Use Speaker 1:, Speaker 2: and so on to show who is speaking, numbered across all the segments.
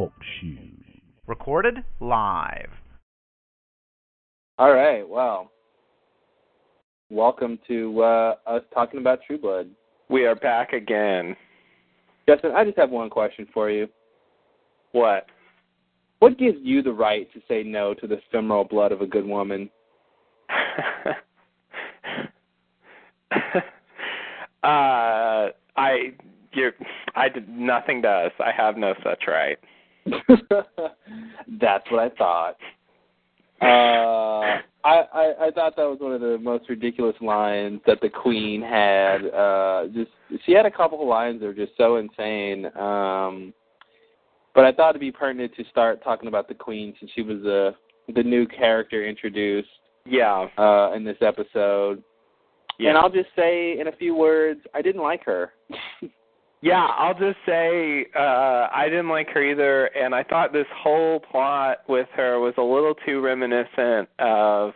Speaker 1: Talk Shoes.
Speaker 2: Recorded live.
Speaker 3: All right. Well, welcome to uh, us talking about True Blood.
Speaker 4: We are back again.
Speaker 3: Justin, I just have one question for you.
Speaker 4: What?
Speaker 3: What gives you the right to say no to the femoral blood of a good woman?
Speaker 4: uh, I you I did nothing does. I have no such right.
Speaker 3: That's what I thought. Uh, I, I I thought that was one of the most ridiculous lines that the Queen had. Uh, just she had a couple of lines that were just so insane. Um, but I thought it'd be pertinent to start talking about the Queen since she was the the new character introduced.
Speaker 4: Yeah.
Speaker 3: Uh, in this episode.
Speaker 4: Yeah.
Speaker 3: And I'll just say in a few words, I didn't like her.
Speaker 4: Yeah, I'll just say uh I didn't like her either and I thought this whole plot with her was a little too reminiscent of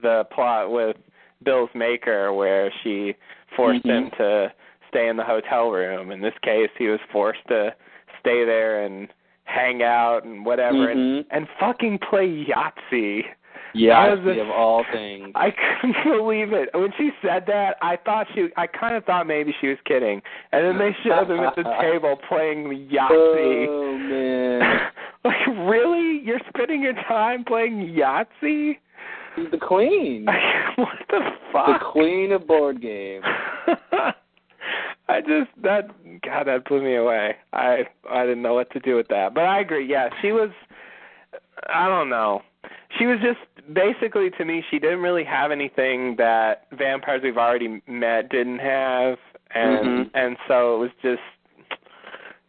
Speaker 4: the plot with Bill's Maker where she forced
Speaker 3: Mhm.
Speaker 4: him to stay in the hotel room. In this case, he was forced to stay there and hang out and whatever and
Speaker 3: Mhm.
Speaker 4: and fucking play Yahtzee.
Speaker 3: Yeah, of all things.
Speaker 4: I couldn't believe it. When she said that, I thought she I kind of thought maybe she was kidding. And then they showed them at the table playing Yahtzee.
Speaker 3: Oh man,
Speaker 4: like really? You're spending your time playing Yahtzee?
Speaker 3: she's the queen,
Speaker 4: what the fuck?
Speaker 3: the queen of board games.
Speaker 4: I just that God that blew me away. I I didn't know what to do with that. But I agree. Yeah, she was. I don't know. She was just basically to me. She didn't really have anything that vampires we've already met didn't have, and
Speaker 3: Mhm.
Speaker 4: and so it was just,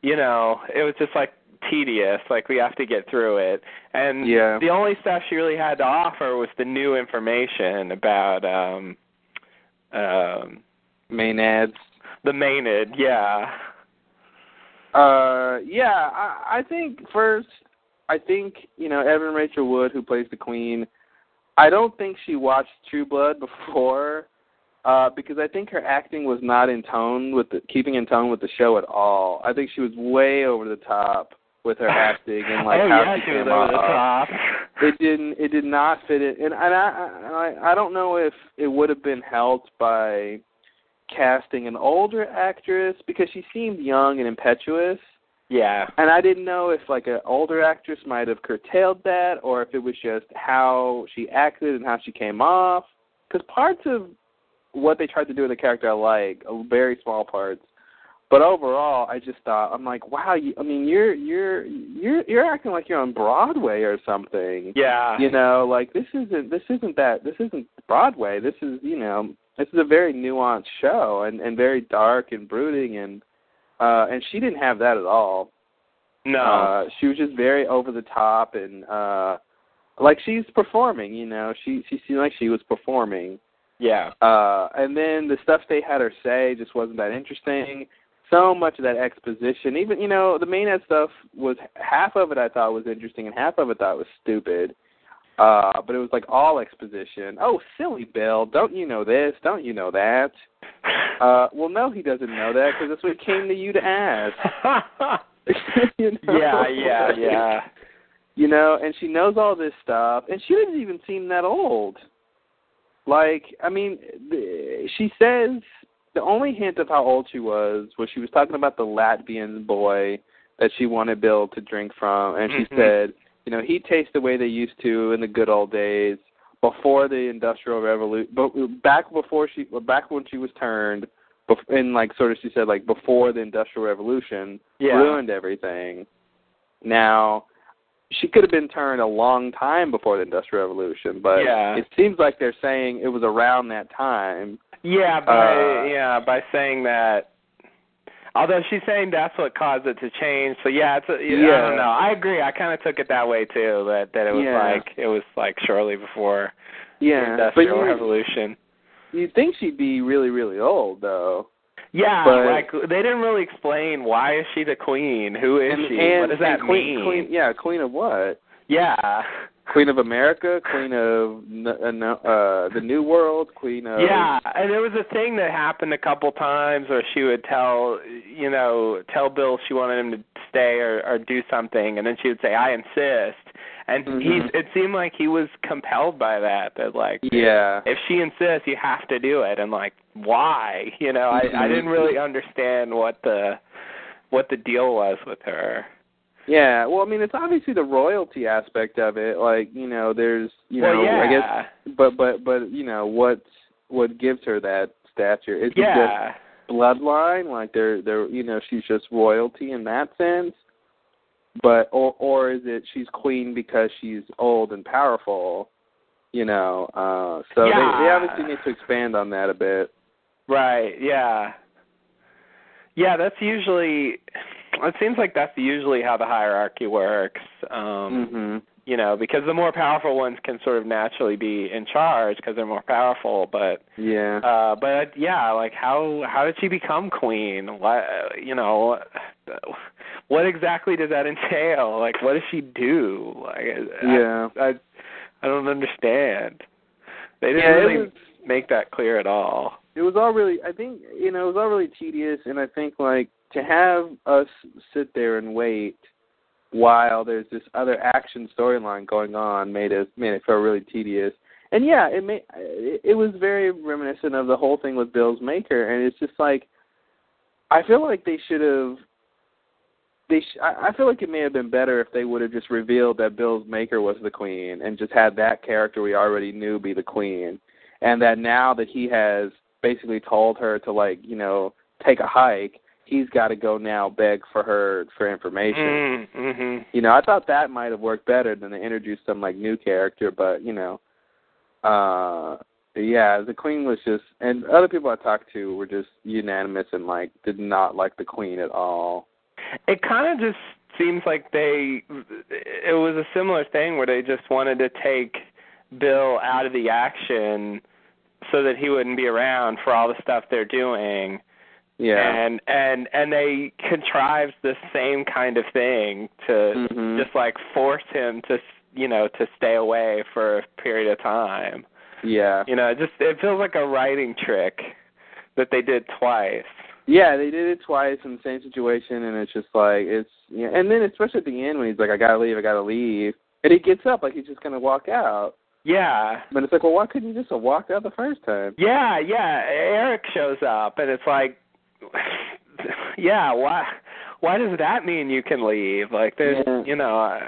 Speaker 4: you know, it was just like tedious. Like we have to get through it, and
Speaker 3: Yeah.
Speaker 4: the only stuff she really had to offer was the new information about um um
Speaker 3: Maenads.
Speaker 4: the maenad, yeah.
Speaker 3: Uh, yeah, I, I think first, I think you know Evan Rachel Wood, who plays the queen. I don't think she watched True Blood before, uh, because I think her acting was not in tone with the keeping in tone with the show at all. I think she was way over the top with her acting and like
Speaker 4: oh
Speaker 3: how
Speaker 4: yeah,
Speaker 3: she came
Speaker 4: was over the
Speaker 3: off.
Speaker 4: top.
Speaker 3: It didn't. It did not fit it, and, and I, I I don't know if it would have been helped by casting an older actress because she seemed young and impetuous.
Speaker 4: Yeah.
Speaker 3: And I didn't know if like an older actress might have curtailed that, or if it was just how she acted and how she came off. Because parts of what they tried to do with the character I like, very small parts. But overall, I just thought I'm like, wow. You, I mean, you're you're you're you're acting like you're on Broadway or something.
Speaker 4: Yeah.
Speaker 3: You know, like this isn't this isn't that this isn't Broadway. This is you know this is a very nuanced show and and very dark and brooding and uh and she didn't have that at all.
Speaker 4: no.
Speaker 3: Uh she was just very over the top and uh like she's performing, you know. She she seemed like she was performing.
Speaker 4: yeah.
Speaker 3: Uh and then the stuff they had her say just wasn't that interesting. So much of that exposition, even you know, the main stuff was half of it I thought was interesting and half of it I thought was stupid. Uh, but it was like all exposition. Oh, silly Bill, don't you know this? Don't you know that? Uh, well, no, he doesn't know that because that's what came to you to ask. you know?
Speaker 4: yeah, yeah, yeah.
Speaker 3: You know, and she knows all this stuff, and she doesn't even seem that old. Like, I mean, the, she says the only hint of how old she was was she was talking about the Latvian boy that she wanted Bill to drink from, and she
Speaker 4: Mhm.
Speaker 3: said, you know, he tastes the way they used to in the good old days before the industrial revolution, but back before she, back when she was turned, bef- and like sort of she said like before the industrial revolution
Speaker 4: Yeah.
Speaker 3: ruined everything. Now, she could have been turned a long time before the industrial revolution, but
Speaker 4: Yeah.
Speaker 3: it seems like they're saying it was around that time.
Speaker 4: Yeah, by
Speaker 3: Uh,
Speaker 4: yeah, by saying that. Although she's saying that's what caused it to change, so yeah, it's a, yeah. I don't know. I agree. I kind of took it that way too. That that it was
Speaker 3: Yeah.
Speaker 4: like it was like shortly before
Speaker 3: Yeah, but
Speaker 4: industrial
Speaker 3: you,
Speaker 4: revolution.
Speaker 3: you'd think she'd be really, really old though.
Speaker 4: Yeah,
Speaker 3: But-
Speaker 4: like they didn't really explain why is she the queen? Who is
Speaker 3: and,
Speaker 4: she?
Speaker 3: and,
Speaker 4: what does that
Speaker 3: queen,
Speaker 4: mean?
Speaker 3: Queen, yeah, queen of what?
Speaker 4: Yeah.
Speaker 3: Queen of America, Queen of uh, uh the New World, Queen of
Speaker 4: Yeah, and there was a thing that happened a couple times where she would tell, you know, tell Bill she wanted him to stay or or do something, and then she would say, "I insist." And
Speaker 3: Mhm.
Speaker 4: he, it seemed like he was compelled by that. That like,
Speaker 3: yeah.
Speaker 4: if she insists, you have to do it, and like, why? You know, I I
Speaker 3: Mhm.
Speaker 4: didn't really understand what the what the deal was with her.
Speaker 3: Yeah, well, I mean, it's obviously the royalty aspect of it. Like, you know, there's, you
Speaker 4: well,
Speaker 3: know,
Speaker 4: yeah,
Speaker 3: I guess, but but but you know, what what gives her that stature? Is it just bloodline? Like, they're they're you know, she's just royalty in that sense. But or or is it she's queen because she's old and powerful? You know, uh so they, they obviously need to expand on that a bit.
Speaker 4: Right. Yeah. Yeah, that's usually. It seems like that's usually how the hierarchy works. Um,
Speaker 3: Mhm.
Speaker 4: You know, because the more powerful ones can sort of naturally be in charge because they're more powerful. But
Speaker 3: Yeah.
Speaker 4: uh but yeah, like how how did she become queen? What you know, what exactly does that entail? Like what does she do? Like
Speaker 3: Yeah.
Speaker 4: I I, I don't understand. They didn't
Speaker 3: Yeah,
Speaker 4: really
Speaker 3: was-
Speaker 4: make that clear at all.
Speaker 3: it was all really I think you know it was all really tedious and I think like to have us sit there and wait while there's this other action storyline going on made it made it feel really tedious. And yeah it made it, was very reminiscent of the whole thing with Bill's Maker and it's just like I feel like they should have they sh- I feel like it may have been better if they would have just revealed that Bill's Maker was the queen and just had that character we already knew be the queen. And that now that he has basically told her to like you know take a hike he's got to go now beg for her for information
Speaker 4: Mm, mhm.
Speaker 3: you know i thought that might have worked better than to introduce some like new character but you know uh yeah the queen was just and other people i talked to were just unanimous and like did not like the queen at all
Speaker 4: It kind of just seems like they it was a similar thing where they just wanted to take Bill out of the action so that he wouldn't be around for all the stuff they're doing.
Speaker 3: Yeah
Speaker 4: And and and they contrived the same kind of thing to
Speaker 3: Mhm.
Speaker 4: just like force him to you know to stay away for a period of time.
Speaker 3: yeah
Speaker 4: You know, it just it feels like a writing trick that they did twice.
Speaker 3: Yeah, they did it twice in the same situation, and it's just like it's yeah. And then especially at the end when he's like, "I gotta leave, I gotta leave," and he gets up like he's just gonna walk out.
Speaker 4: Yeah.
Speaker 3: But it's like, well, why couldn't you just have walked out the first time?
Speaker 4: Yeah, yeah. Eric shows up, and it's like, yeah. Why? Why does that mean you can leave? Like, there's,
Speaker 3: Yeah.
Speaker 4: you know. Uh,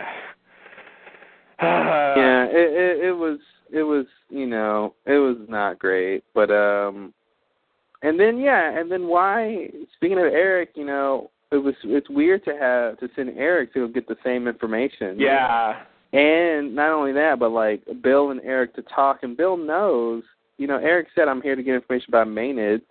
Speaker 3: yeah, it, it it was it was you know it was not great, but um, and then yeah, and then why? Speaking of Eric, you know, it was it's weird to have to send Eric to get the same information.
Speaker 4: Yeah.
Speaker 3: And not only that, but like Bill and Eric to talk, and Bill knows. You know, Eric said, "I'm here to get information about maenads,"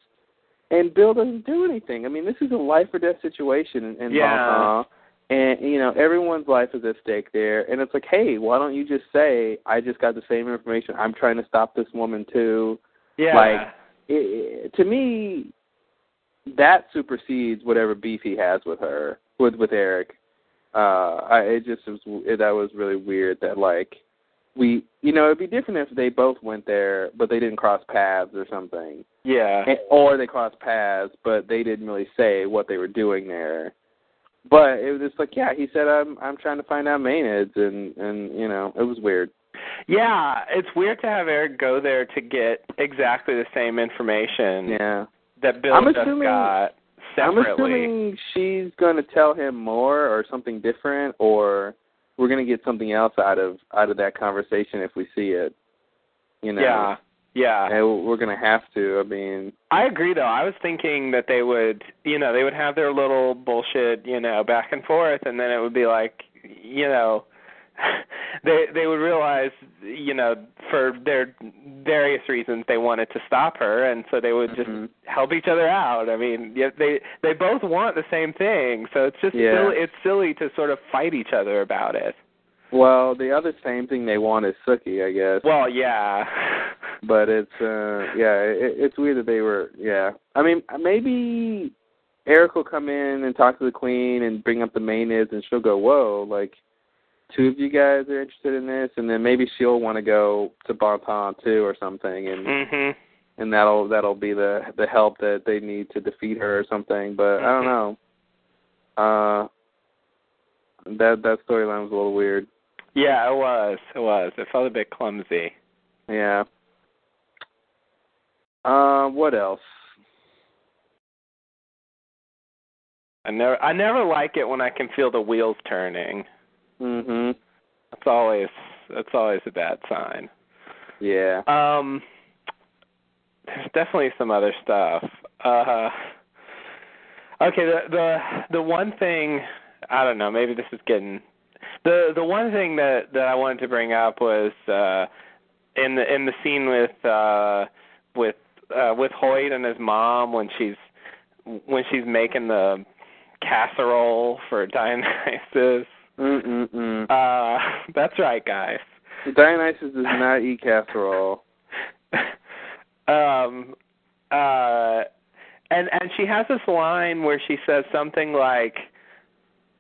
Speaker 3: and Bill doesn't do anything. I mean, this is a life or death situation in,
Speaker 4: Yeah.
Speaker 3: Bon Temps, and you know everyone's life is at stake there. And it's like, hey, why don't you just say, "I just got the same information. I'm trying to stop this woman too."
Speaker 4: Yeah.
Speaker 3: Like, it, to me, that supersedes whatever beef he has with her, with with Eric. Uh, I it just was it, that was really weird that like we you know it'd be different if they both went there but they didn't cross paths or something,
Speaker 4: yeah.
Speaker 3: and, or they crossed paths but they didn't really say what they were doing there. But it was just like yeah, he said I'm I'm trying to find out maenads and and you know it was weird.
Speaker 4: Yeah, it's weird to have Eric go there to get exactly the same information
Speaker 3: Yeah.
Speaker 4: that Bill
Speaker 3: I'm
Speaker 4: just
Speaker 3: assuming-
Speaker 4: got
Speaker 3: I'm assuming she's going to tell him more or something different, or we're going to get something else out of out of that conversation if we see it. You know,
Speaker 4: Yeah. Yeah.
Speaker 3: and we're going to have to. I mean,
Speaker 4: I agree though. I was thinking that they would, you know, they would have their little bullshit, you know, back and forth and then it would be like, you know, they they would realize, you know, for their various reasons they wanted to stop her and so they would just
Speaker 3: Mhm.
Speaker 4: help each other out. I mean, yeah, they they both want the same thing, so it's just
Speaker 3: Yeah.
Speaker 4: silly, it's silly to sort of fight each other about it.
Speaker 3: well, the other same thing they want is Sookie, I guess.
Speaker 4: Well, yeah.
Speaker 3: but it's uh yeah, it, it's weird that they were yeah. I mean, maybe Eric will come in and talk to the queen and bring up the maenads, and she'll go, "Whoa!" Like, two of you guys are interested in this, and then maybe she'll want to go to Bon Temps too or something, and
Speaker 4: Mhm.
Speaker 3: and that'll that'll be the the help that they need to defeat her or something. But I don't
Speaker 4: Mhm.
Speaker 3: know. Uh, that that storyline was a little weird.
Speaker 4: Yeah, it was. It was. It felt a bit clumsy.
Speaker 3: Yeah. Uh, what else?
Speaker 4: I never I never like it when I can feel the wheels turning.
Speaker 3: Mhm.
Speaker 4: That's always that's always a bad sign.
Speaker 3: Yeah.
Speaker 4: Um there's definitely some other stuff. Uh Okay, the the the one thing I don't know, maybe this is getting the the one thing that that I wanted to bring up was uh in the in the scene with uh with uh with Hoyt and his mom when she's when she's making the casserole for Dionysus.
Speaker 3: Mm mm mm.
Speaker 4: Uh that's right, guys.
Speaker 3: Dionysus does not eat casserole.
Speaker 4: um uh and and she has this line where she says something like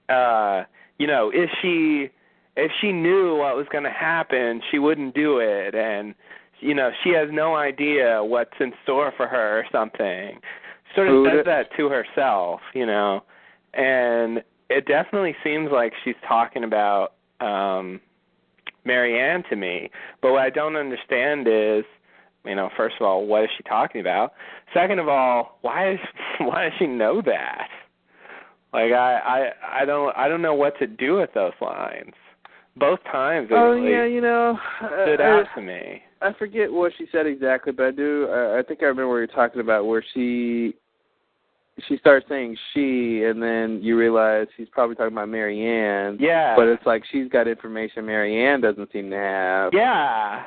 Speaker 4: uh you know if she if she knew what was going to happen she wouldn't do it and you know she has no idea what's in store for her or something sort of
Speaker 3: Who
Speaker 4: says
Speaker 3: did-
Speaker 4: that to herself you know and it definitely seems like she's talking about um Marianne to me but what I don't understand is you know, first of all, what is she talking about? Second of all, why is why does she know that? Like I I I don't I don't know what to do with those lines. Both times
Speaker 3: Oh
Speaker 4: really
Speaker 3: yeah, you know,
Speaker 4: stood
Speaker 3: I,
Speaker 4: out to me.
Speaker 3: I forget what she said exactly, but I do. I, I think I remember what you're talking about, where she she starts saying she, and then you realize she's probably talking about Marianne.
Speaker 4: Yeah.
Speaker 3: But it's like she's got information Marianne doesn't seem to have.
Speaker 4: Yeah.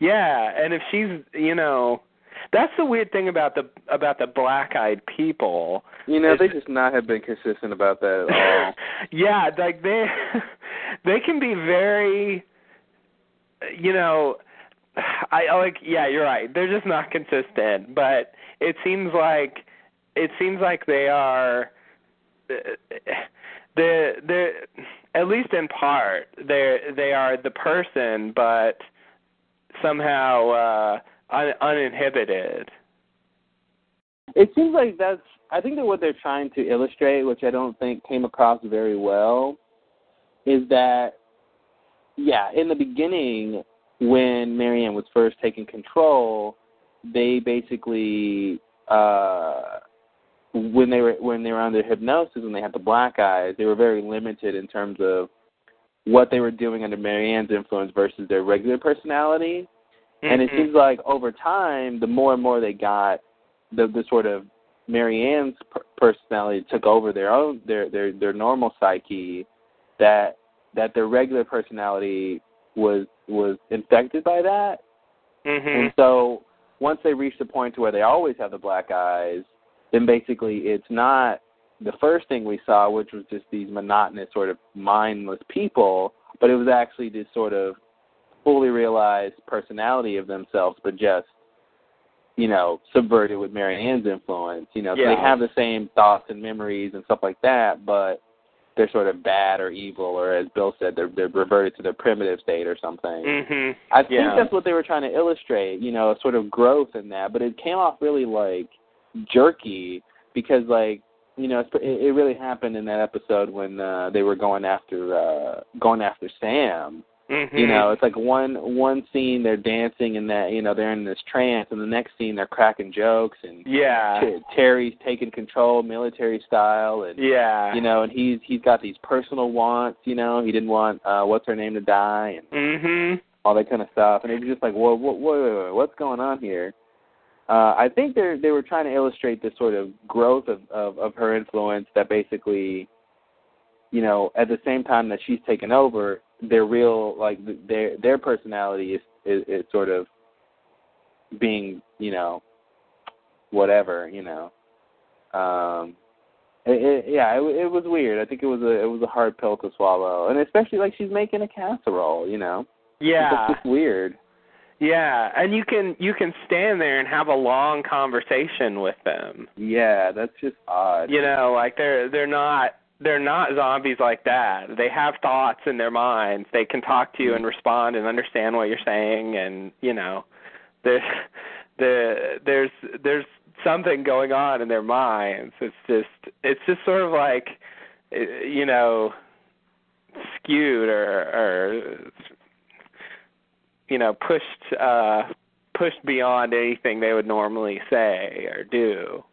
Speaker 4: Yeah, and if she's, you know, that's the weird thing about the about the black-eyed people.
Speaker 3: You know,
Speaker 4: Is-
Speaker 3: they just not have been consistent about that at all.
Speaker 4: yeah, like they they can be very you know I like yeah, you're right. They're just not consistent, but it seems like it seems like they are they they at least in part they they are the person but somehow uh un, uninhibited.
Speaker 3: It seems like that's. I think that what they're trying to illustrate, which I don't think came across very well, is that, yeah, in the beginning, when Marianne was first taking control, they basically, uh, when they were when they were under hypnosis and they had the black eyes, they were very limited in terms of what they were doing under Marianne's influence versus their regular personality. And it
Speaker 4: Mhm.
Speaker 3: seems like over time, the more and more they got, the the sort of Marianne's per- personality took over their own their their their normal psyche, that that their regular personality was was infected by that,
Speaker 4: Mhm.
Speaker 3: and so once they reached the point to where they always have the black eyes, then basically it's not the first thing we saw, which was just these monotonous sort of mindless people, but it was actually this sort of fully realized personality of themselves, but just you know subverted with Marianne's influence. You know, so they have the same thoughts and memories and stuff like that, but they're sort of bad or evil, or as Bill said, they're they're reverted to their primitive state or something.
Speaker 4: Mhm.
Speaker 3: I think
Speaker 4: yeah.
Speaker 3: that's what they were trying to illustrate, you know, a sort of growth in that, but it came off really like jerky because like you know it's- it, it really happened in that episode when uh they were going after uh going after Sam.
Speaker 4: Mhm.
Speaker 3: You know, it's like one one scene they're dancing and that you know they're in this trance, and the next scene they're cracking jokes and
Speaker 4: Yeah.
Speaker 3: Ter- Terry's taking control, military style, and
Speaker 4: Yeah.
Speaker 3: you know, and he's he's got these personal wants. You know, he didn't want uh what's her name to die, and
Speaker 4: Mhm.
Speaker 3: all that kind of stuff. And it was just like, whoa, whoa, whoa, whoa, whoa what's going on here? Uh, I think they they were trying to illustrate this sort of growth of, of of her influence. That basically, you know, at the same time that she's taken over, their real like their their personality is is, is sort of being, you know, whatever, you know. Um, it, it, yeah, it, it was weird. I think it was a it was a hard pill to swallow, and especially like she's making a casserole, you know.
Speaker 4: Yeah.
Speaker 3: It's just weird.
Speaker 4: Yeah, and you can you can stand there and have a long conversation with them.
Speaker 3: Yeah, that's just odd.
Speaker 4: You know, like they're they're not they're not zombies like that. They have thoughts in their minds. They can talk to you and respond and understand what you're saying and, you know, there's the there's there's something going on in their minds. It's just it's just sort of like eh, you know skewed or or you know pushed uh pushed beyond anything they would normally say or do.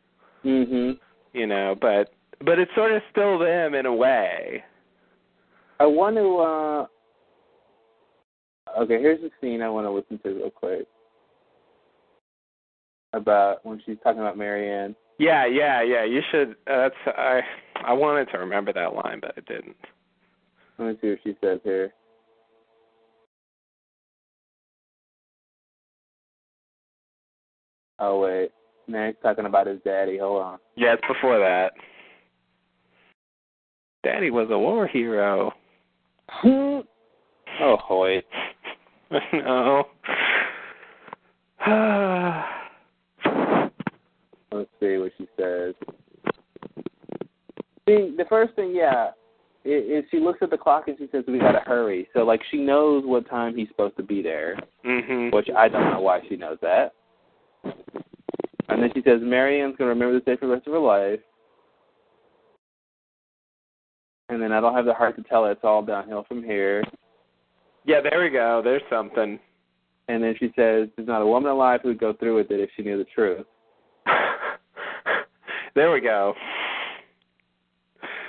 Speaker 3: Mhm.
Speaker 4: You know, but but it's sort of still them in a way.
Speaker 3: I want to. uh Okay, here's the scene I want to listen to real quick. About when she's talking about Marianne.
Speaker 4: Yeah, yeah, yeah. You should. Uh, that's I. I wanted to remember that line, but I didn't.
Speaker 3: Let me see what she says here. Oh wait, he's talking about his daddy. Hold on.
Speaker 4: Yeah, it's before that. Daddy was a war hero.
Speaker 3: oh, Hoyt.
Speaker 4: no.
Speaker 3: Let's see what she says. See, the first thing, yeah, is, is she looks at the clock and she says, "We gotta hurry." So, like, she knows what time he's supposed to be there,
Speaker 4: mm-hmm.
Speaker 3: which I don't know why she knows that. And then she says, "Marianne's gonna remember this day for the rest of her life." And then I don't have the heart to tell her it's all downhill from here.
Speaker 4: Yeah, there we go. There's something.
Speaker 3: And then she says, "There's not a woman alive who would go through with it if she knew the truth."
Speaker 4: there we go.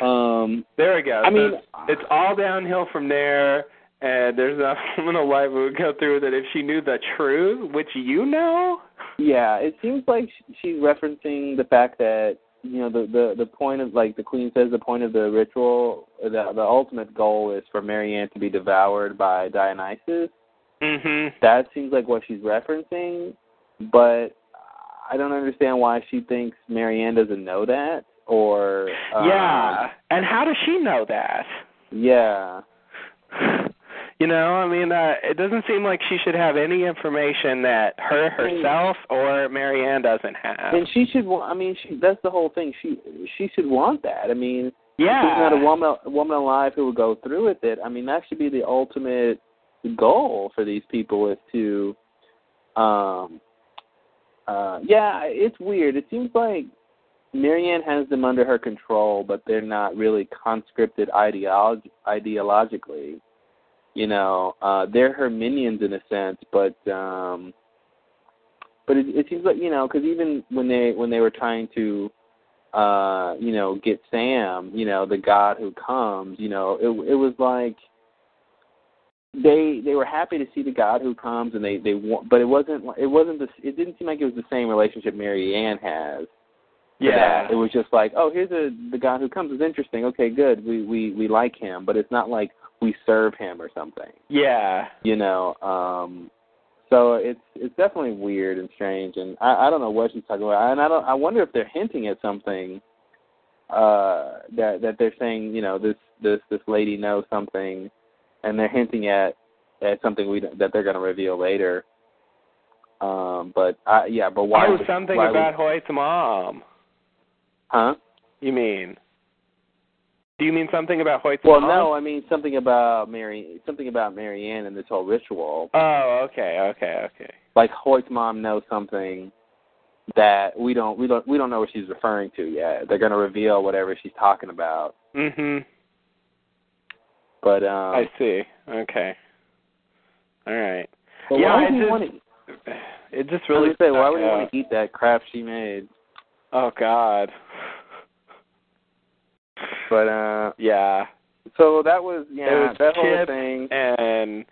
Speaker 3: Um,
Speaker 4: There we go.
Speaker 3: I
Speaker 4: So
Speaker 3: mean,
Speaker 4: it's, it's all downhill from there, and there's not a woman alive who would go through with it if she knew the truth, which you know.
Speaker 3: Yeah, it seems like she's referencing the fact that you know the the the point of like the queen says the point of the ritual the the ultimate goal is for Marianne to be devoured by Dionysus.
Speaker 4: Mhm.
Speaker 3: That seems like what she's referencing, but I don't understand why she thinks Marianne doesn't know that or um,
Speaker 4: yeah. And how does she know that?
Speaker 3: yeah
Speaker 4: You know, I mean, uh, it doesn't seem like she should have any information that her herself or Marianne doesn't have.
Speaker 3: and she should wa- I mean she that's the whole thing she she should want that I mean
Speaker 4: yeah.
Speaker 3: There's not a woman a woman alive who would go through with it. I mean, that should be the ultimate goal for these people is to um uh yeah, it's weird. It seems like Marianne has them under her control, but they're not really conscripted ideolog- ideologically. You know, uh they're her minions in a sense, but um but it, it seems like you know because even when they when they were trying to uh, you know, get Sam, you know, the God who comes, you know, it it was like they they were happy to see the God who comes, and they they want, but it wasn't it wasn't the it didn't seem like it was the same relationship Mary Ann has.
Speaker 4: yeah.
Speaker 3: that. it was just like, oh, here's a the God who comes is interesting. Okay, good, we we we like him, but it's not like we serve him or something,
Speaker 4: Yeah.
Speaker 3: you know. um so it's it's definitely weird and strange, and I, I don't know what she's talking about, and I don't I wonder if they're hinting at something uh that that they're saying you know this this this lady knows something, and they're hinting at at something we that they're going to reveal later. Um, but I yeah, but why?
Speaker 4: oh, something
Speaker 3: why
Speaker 4: about Hoyt's mom.
Speaker 3: huh?
Speaker 4: You mean? Do you mean something about Hoyt's
Speaker 3: Well,
Speaker 4: mom?
Speaker 3: no, I mean something about Mary, something about Mary Ann and this whole ritual.
Speaker 4: Oh, okay, okay, okay.
Speaker 3: Like Hoyt's mom knows something that we don't, we don't, we don't know what she's referring to yet. They're going to reveal whatever she's talking about.
Speaker 4: Mm-hmm.
Speaker 3: But um,
Speaker 4: I see. Okay. All right. yeah,
Speaker 3: why would
Speaker 4: I
Speaker 3: you want to?
Speaker 4: It just
Speaker 3: Really
Speaker 4: really
Speaker 3: say, why would you want to eat that crap she made?
Speaker 4: Oh God.
Speaker 3: But uh,
Speaker 4: Yeah.
Speaker 3: so that was yeah,
Speaker 4: was
Speaker 3: that whole thing.
Speaker 4: and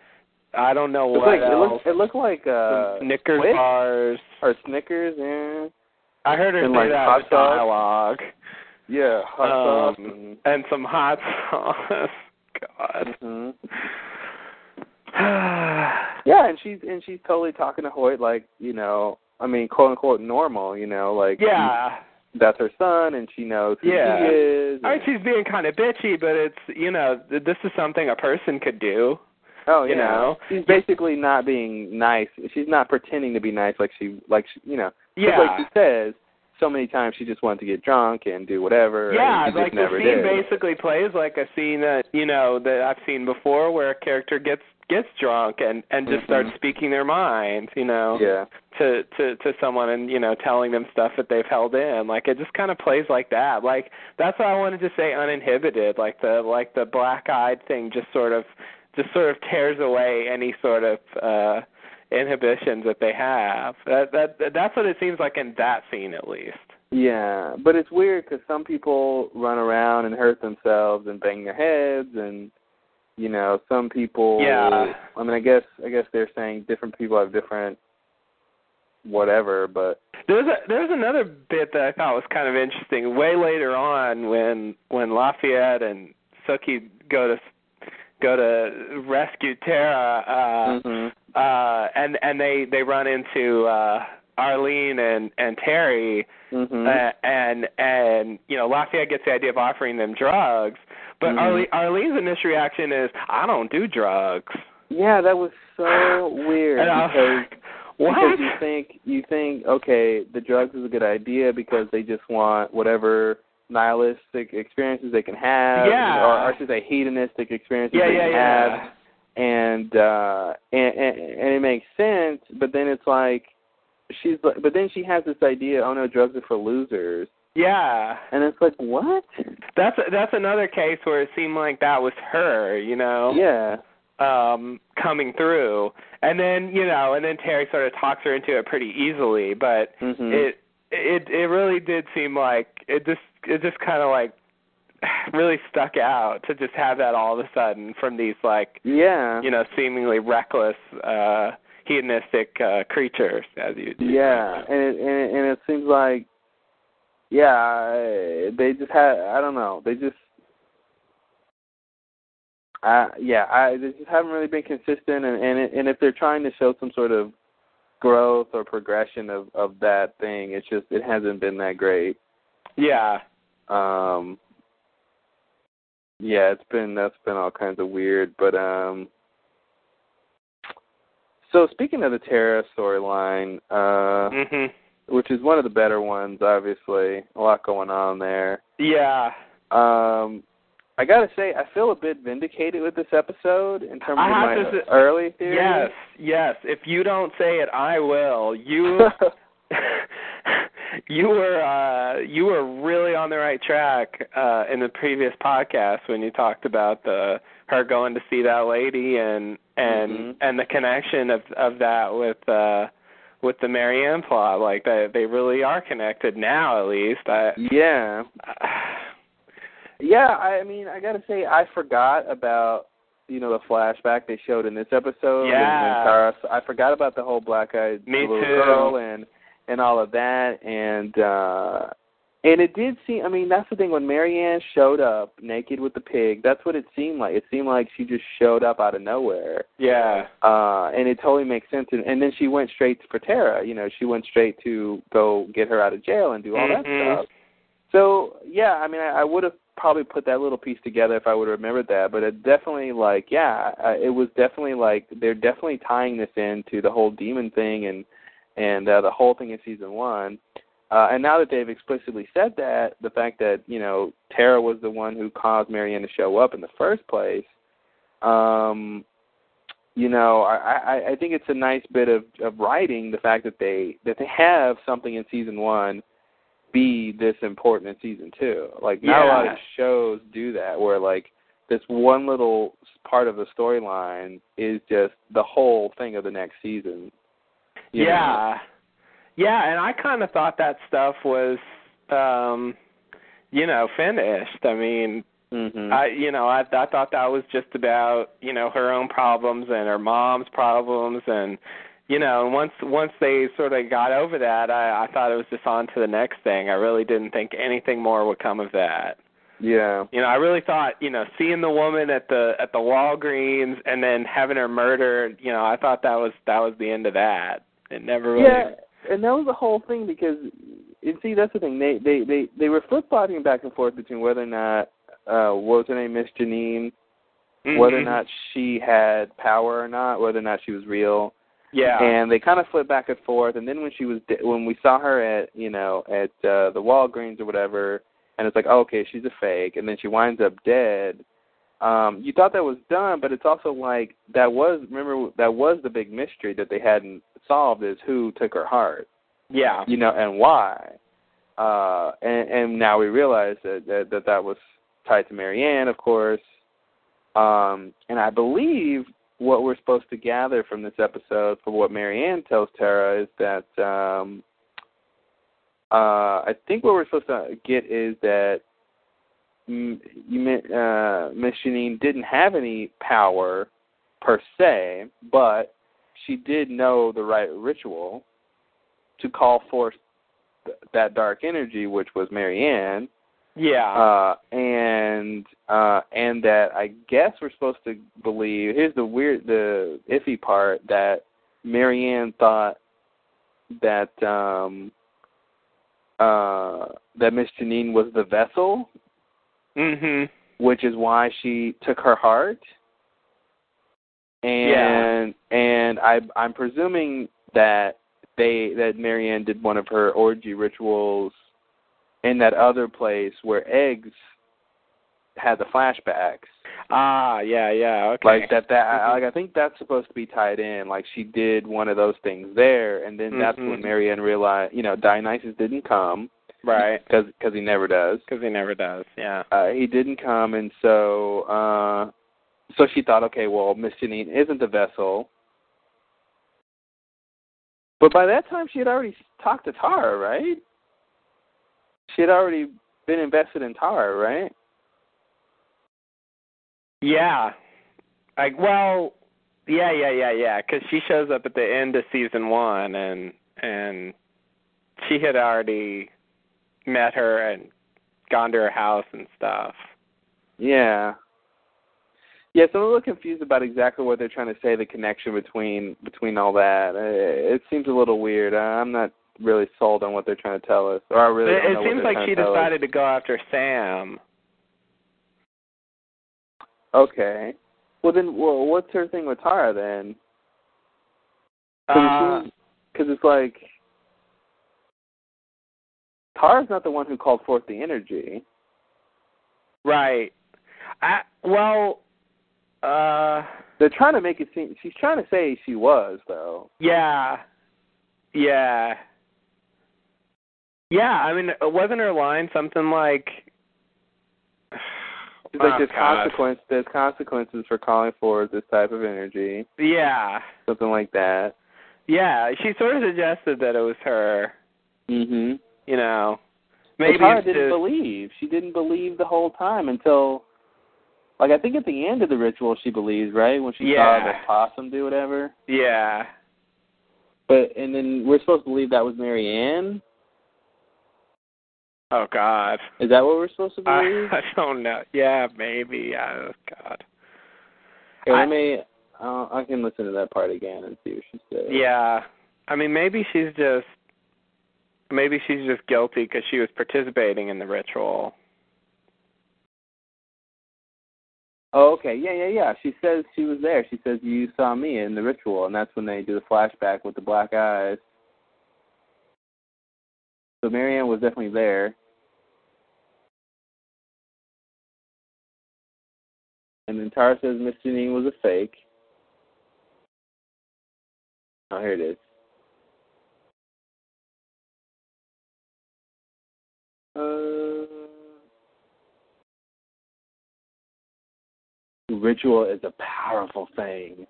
Speaker 4: I don't know what
Speaker 3: like it looked, it looked like uh,
Speaker 4: Snickers
Speaker 3: Twix
Speaker 4: bars.
Speaker 3: or Snickers, yeah,
Speaker 4: I heard her
Speaker 3: And,
Speaker 4: say
Speaker 3: like,
Speaker 4: that
Speaker 3: hot sauce.
Speaker 4: dialogue.
Speaker 3: yeah, hot sauce.
Speaker 4: Um,
Speaker 3: And,
Speaker 4: And some hot sauce. God.
Speaker 3: hmm Yeah, and she's and she's totally talking to Hoyt like you know, I mean, quote unquote normal, you know, like
Speaker 4: yeah.
Speaker 3: That's her son, and she knows who
Speaker 4: Yeah.
Speaker 3: he is.
Speaker 4: I mean, she's being kind of bitchy, but it's you know th- this is something a person could do.
Speaker 3: oh, yeah.
Speaker 4: you know.
Speaker 3: she's basically not being nice. She's not pretending to be nice, like she like she, you know,
Speaker 4: Yeah.
Speaker 3: like she says. so many times she just wanted to get drunk and do whatever.
Speaker 4: Yeah,
Speaker 3: and
Speaker 4: like the scene
Speaker 3: did.
Speaker 4: basically plays like a scene that you know that I've seen before, where a character gets gets drunk and and just
Speaker 3: Mhm.
Speaker 4: starts speaking their mind, you know,
Speaker 3: Yeah.
Speaker 4: to to to someone and you know telling them stuff that they've held in. Like it just kind of plays like that. Like that's why I wanted to say uninhibited. Like the like the black eyed thing just sort of just sort of tears away any sort of uh inhibitions that they have. That that that's what it seems like in that scene at least.
Speaker 3: Yeah, but it's weird because some people run around and hurt themselves and bang their heads, and you know, some people.
Speaker 4: Yeah.
Speaker 3: I mean, I guess I guess they're saying different people have different whatever, but
Speaker 4: There's a there's another bit that I thought was kind of interesting. Way later on, when when Lafayette and Sookie go to go to rescue Tara, uh,
Speaker 3: Mhm.
Speaker 4: uh, and and they they run into uh, Arlene and and Terry,
Speaker 3: Mhm.
Speaker 4: uh, and and you know Lafayette gets the idea of offering them drugs, but. Arlene, Arlene's initial reaction is, "I don't do drugs."
Speaker 3: yeah, that was so weird
Speaker 4: And I was
Speaker 3: because
Speaker 4: like, what?
Speaker 3: because you think you think okay, the drugs is a good idea because they just want whatever nihilistic experiences they can have,
Speaker 4: Yeah.
Speaker 3: or, or I should say hedonistic experiences
Speaker 4: yeah,
Speaker 3: they
Speaker 4: yeah,
Speaker 3: can
Speaker 4: yeah.
Speaker 3: have, and uh, and, and and it makes sense. But then it's like she's like, but then she has this idea, oh no, drugs are for losers,
Speaker 4: Yeah.
Speaker 3: and it's like what?
Speaker 4: That's that's another case where it seemed like that was her, you know,
Speaker 3: Yeah,
Speaker 4: um, coming through, and then you know, and then Terry sort of talks her into it pretty easily, but
Speaker 3: hmm
Speaker 4: it it it really did seem like it just it just kind of like really stuck out to just have that all of a sudden from these like
Speaker 3: yeah,
Speaker 4: you know seemingly reckless uh hedonistic uh creatures as you do.
Speaker 3: Yeah, and it, and it, and it seems like, yeah, they just had. I don't know. They just, I yeah, I they just haven't really been consistent, and and it, and if they're trying to show some sort of growth or progression of of that thing, it's just it hasn't been that great.
Speaker 4: yeah
Speaker 3: Um, yeah, it's been that's been all kinds of weird, but um. So speaking of the Tara storyline, uh,
Speaker 4: mhm
Speaker 3: which is one of the better ones, obviously. A lot going on there.
Speaker 4: yeah
Speaker 3: Um I gotta say, I feel a bit vindicated with this episode in terms
Speaker 4: I
Speaker 3: of my
Speaker 4: to
Speaker 3: early theory.
Speaker 4: Yes, yes. If you don't say it, I will. You you were uh you were really on the right track uh in the previous podcast when you talked about the her going to see that lady and and
Speaker 3: Mhm.
Speaker 4: and the connection of of that with uh with the Marianne plot like they they really are connected now at least I
Speaker 3: yeah. Yeah, I, mean, I gotta say, I forgot about you know the flashback they showed in this episode.
Speaker 4: Yeah.
Speaker 3: and, Tara, I forgot about the whole black-eyed
Speaker 4: Me
Speaker 3: little
Speaker 4: too.
Speaker 3: girl and and all of that, and uh and it did seem. I mean, that's the thing. When Marianne showed up naked with the pig, that's what it seemed like. It seemed like she just showed up out of nowhere.
Speaker 4: yeah
Speaker 3: Uh, and it totally makes sense. And, and then she went straight for Tara. You know, she went straight to go get her out of jail and do all
Speaker 4: Mhm.
Speaker 3: that stuff. So yeah, I mean, I, I would have probably put that little piece together if I would have remembered that. But it definitely, like, yeah, uh, it was definitely like they're definitely tying this into the whole demon thing and and uh, the whole thing in season one. Uh, and now that they've explicitly said that, the fact that you know Tara was the one who caused Marianne to show up in the first place, um, you know, I, I, I think it's a nice bit of, of writing the fact that they that they have something in season one be this important in season two. Like not a lot of shows do that, where like this one little part of the storyline is just the whole thing of the next season. yeah. know?
Speaker 4: Yeah and i kind of thought that stuff was um you know finished. I mean
Speaker 3: Mhm.
Speaker 4: i you know i i thought that was just about you know her own problems and her mom's problems. And you know and once once they sort of got over that i i thought it was just on to the next thing. I really didn't think anything more would come of that.
Speaker 3: Yeah.
Speaker 4: you know i really thought you know seeing the woman at the at the walgreens and then having her murdered you know i thought that was that was the end of that. It never really
Speaker 3: Yeah, and that was the whole thing because, and see, that's the thing. They they they they were flip flopping back and forth between whether or not uh what was her name, Miss Janine, whether or not she had power or not, whether or not she was real.
Speaker 4: Yeah.
Speaker 3: and they kind of flip back and forth. And then when she was de- when we saw her at you know at uh, the Walgreens or whatever, and it's like oh, okay, she's a fake, and then she winds up dead. Um, you thought that was done, but it's also like that was remember that was the big mystery that they hadn't solved is who took her heart,
Speaker 4: yeah.
Speaker 3: you know, and why. Uh, and, and now we realize that, that that that was tied to Marianne, of course. Um, and I believe what we're supposed to gather from this episode, for what Marianne tells Tara, is that um, uh, I think what we're supposed to get is that you meant, uh, Miss Janine didn't have any power per se, but she did know the right ritual to call forth th- that dark energy, which was Marianne
Speaker 4: Yeah.
Speaker 3: uh, and uh, and that I guess we're supposed to believe. Here's the weird, the iffy part that Marianne thought that um, uh, that Miss Janine was the vessel,
Speaker 4: mhm.
Speaker 3: which is why she took her heart. And and I I'm presuming that they that Marianne did one of her orgy rituals in that other place where eggs had the flashbacks.
Speaker 4: Ah, yeah, yeah. Okay.
Speaker 3: Like that that I,
Speaker 4: Mhm.
Speaker 3: like I think that's supposed to be tied in. Like she did one of those things there and then that's
Speaker 4: Mhm.
Speaker 3: when Marianne realized, you know, Dionysus didn't come
Speaker 4: Right.
Speaker 3: cuz cuz he never does.
Speaker 4: Because he never does. Yeah.
Speaker 3: Uh he didn't come and so uh so she thought, okay, well, Miss Janine isn't the vessel. But by that time she had already talked to Tara, right? She had already been invested in Tara, right?
Speaker 4: Yeah. Like, well, yeah, yeah, yeah, yeah. Because she shows up at the end of season one, and and she had already met her and gone to her house and stuff.
Speaker 3: Yeah. Yeah, so I'm a little confused about exactly what they're trying to say. The connection between between all that, Uh, it seems a little weird. Uh, I'm not really sold on what they're trying to tell us, or I really.
Speaker 4: it
Speaker 3: don't
Speaker 4: it seems like she
Speaker 3: to
Speaker 4: decided to go after Sam.
Speaker 3: Okay. Well then, well, what's her thing with Tara then?
Speaker 4: Uh,
Speaker 3: Because it's like Tara's not the one who called forth the energy.
Speaker 4: right. I well, uh,
Speaker 3: They're trying to make it seem she's trying to say she was though.
Speaker 4: yeah, yeah, yeah. I mean, it wasn't her line something like?
Speaker 3: She's like
Speaker 4: Oh,
Speaker 3: there's
Speaker 4: God.
Speaker 3: consequence there's consequences for calling for this type of energy.
Speaker 4: Yeah,
Speaker 3: Something like that.
Speaker 4: yeah. She sort of suggested that it was her.
Speaker 3: Mhm.
Speaker 4: You know, maybe
Speaker 3: Tara didn't
Speaker 4: just,
Speaker 3: believe. She didn't believe the whole time until like I think at the end of the ritual she believes, right? When she
Speaker 4: Yeah.
Speaker 3: saw the possum do whatever.
Speaker 4: yeah.
Speaker 3: But and then we're supposed to believe that was Mary Ann.
Speaker 4: Oh God.
Speaker 3: Is that what we're supposed to
Speaker 4: I,
Speaker 3: believe?
Speaker 4: I don't know. Yeah, maybe. Oh God.
Speaker 3: Here,
Speaker 4: I-
Speaker 3: let me. Uh, I can listen to that part again and see what she said.
Speaker 4: Yeah. I mean, maybe she's just maybe she's just guilty because she was participating in the ritual.
Speaker 3: Oh, okay. Yeah, yeah, yeah. She says she was there. She says you saw me in the ritual, and that's when they do the flashback with the black eyes. So Marianne was definitely there. And then Tara says Miss Janine was a fake. Oh, here it is. Uh, ritual is a powerful thing.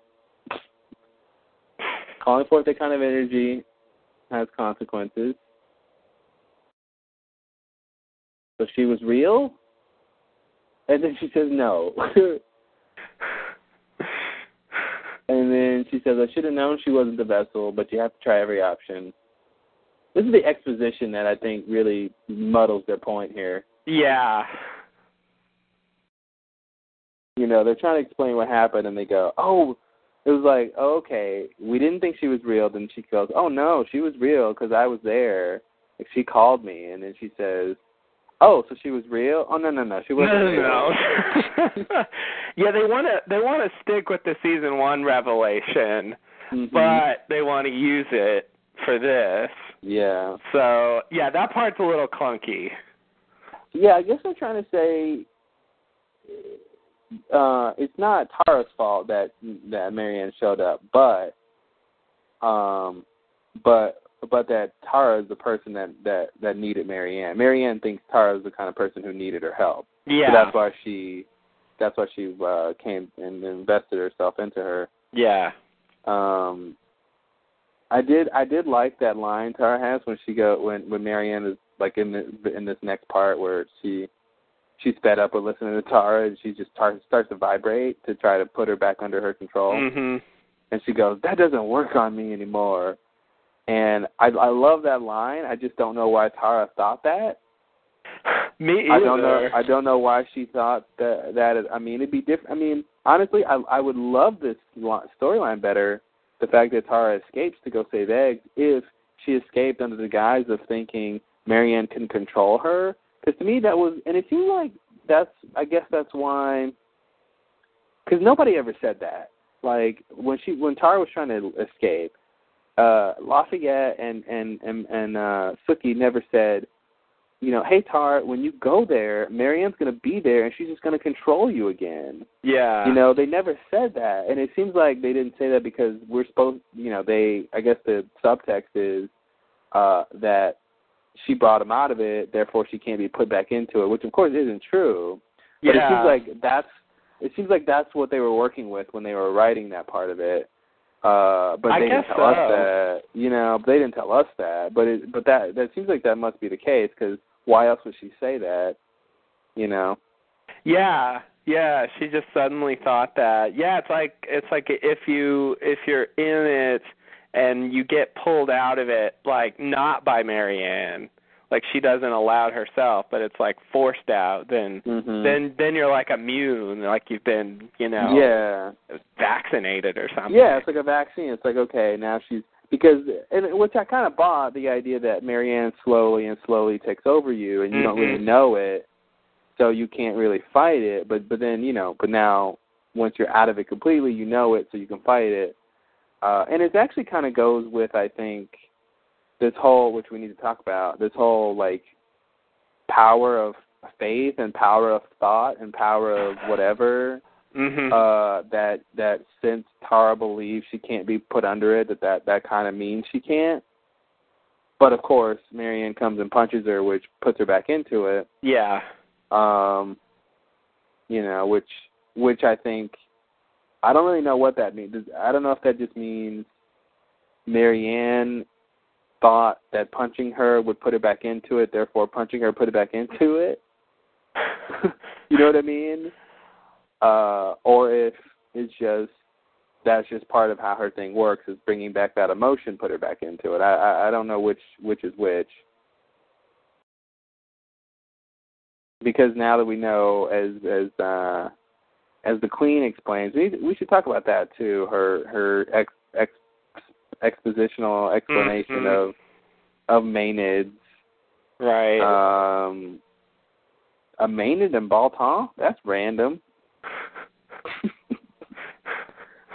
Speaker 3: Calling forth that kind of energy has consequences. So she was real? And then she says no. and then she says, I should have known she wasn't the vessel, but you have to try every option. This is the exposition that I think really muddles their point here.
Speaker 4: Yeah.
Speaker 3: You know, they're trying to explain what happened, and they go, "Oh, it was like, oh, okay, we didn't think she was real." Then she goes, "Oh no, she was real because I was there. Like she called me." And then she says, "Oh, so she was real? Oh no, no, no, she wasn't
Speaker 4: no,
Speaker 3: real."
Speaker 4: no. yeah, they want to they want to stick with the season one revelation
Speaker 3: Mhm.
Speaker 4: but they want to use it for this.
Speaker 3: yeah,
Speaker 4: So yeah, that part's a little clunky.
Speaker 3: yeah. I guess I'm trying to say, uh, it's not Tara's fault that that Marianne showed up, but, um, but but that Tara is the person that that that needed Marianne. Marianne thinks Tara is the kind of person who needed her help.
Speaker 4: Yeah.
Speaker 3: So that's why she that's why she uh came and invested herself into her.
Speaker 4: yeah.
Speaker 3: Um I did I did like that line Tara has when she go when when Marianne is like in the in this next part where she she's fed up with listening to Tara and she just tar- starts to vibrate to try to put her back under her control
Speaker 4: Mhm.
Speaker 3: and she goes that doesn't work on me anymore and I I love that line I just don't know why Tara thought that
Speaker 4: Me either.
Speaker 3: I don't know. I don't know why she thought that. That is, I mean, it'd be different. I mean, honestly, I I would love this storyline better. The fact that Tara escapes to go save eggs, if she escaped under the guise of thinking Marianne can control her, because to me that was, and it seems like that's. I guess that's why. Because nobody ever said that. Like when she when Tara was trying to escape, uh Lafayette and and and and uh Sookie never said you know, hey Tara, when you go there, Marianne's going to be there and she's just going to control you again.
Speaker 4: Yeah.
Speaker 3: You know, they never said that. And it seems like they didn't say that because we're supposed, you know, they I guess the subtext is uh that she brought him out of it, therefore she can't be put back into it, which of course isn't true. But
Speaker 4: yeah.
Speaker 3: it seems like that's it seems like that's what they were working with when they were writing that part of it. Uh, but
Speaker 4: I
Speaker 3: they didn't tell us that. You know, they didn't tell us that. But it, but that that seems like that must be the case because why else would she say that? You know.
Speaker 4: Yeah, yeah. She just suddenly thought that. Yeah, it's like it's like if you if you're in it and you get pulled out of it, like not by Marianne, like she doesn't allow it herself, but it's like forced out. Then
Speaker 3: Mm-hmm.
Speaker 4: then then you're like immune, like you've been you know
Speaker 3: yeah.
Speaker 4: vaccinated or something.
Speaker 3: Yeah, it's like a vaccine. It's like okay, now she's because and which I kind of bought the idea that Marianne slowly and slowly takes over you, and you don't really
Speaker 4: Mhm.
Speaker 3: know it, so you can't really fight it. But but then you know, but now once you're out of it completely, you know it, so you can fight it. Uh, and it actually kind of goes with I think this whole which we need to talk about this whole like power of faith and power of thought and power of whatever
Speaker 4: Mhm.
Speaker 3: uh that that since Tara believes she can't be put under it that that, that kind of means she can't but of course Marianne comes and punches her which puts her back into it
Speaker 4: yeah.
Speaker 3: um you know which which I think I don't really know what that means I don't know if that just means Marianne thought that punching her would put her back into it therefore punching her put her back into it you know what I mean? Uh, or if it's just that's just part of how her thing works is bringing back that emotion, put her back into it. I I, I don't know which which is which. Because now that we know, as as uh, as the queen explains, we we should talk about that too. Her her ex, ex expositional explanation
Speaker 4: Mhm.
Speaker 3: of of maenads
Speaker 4: right.
Speaker 3: um, a Maynard and Bon Temps? That's random.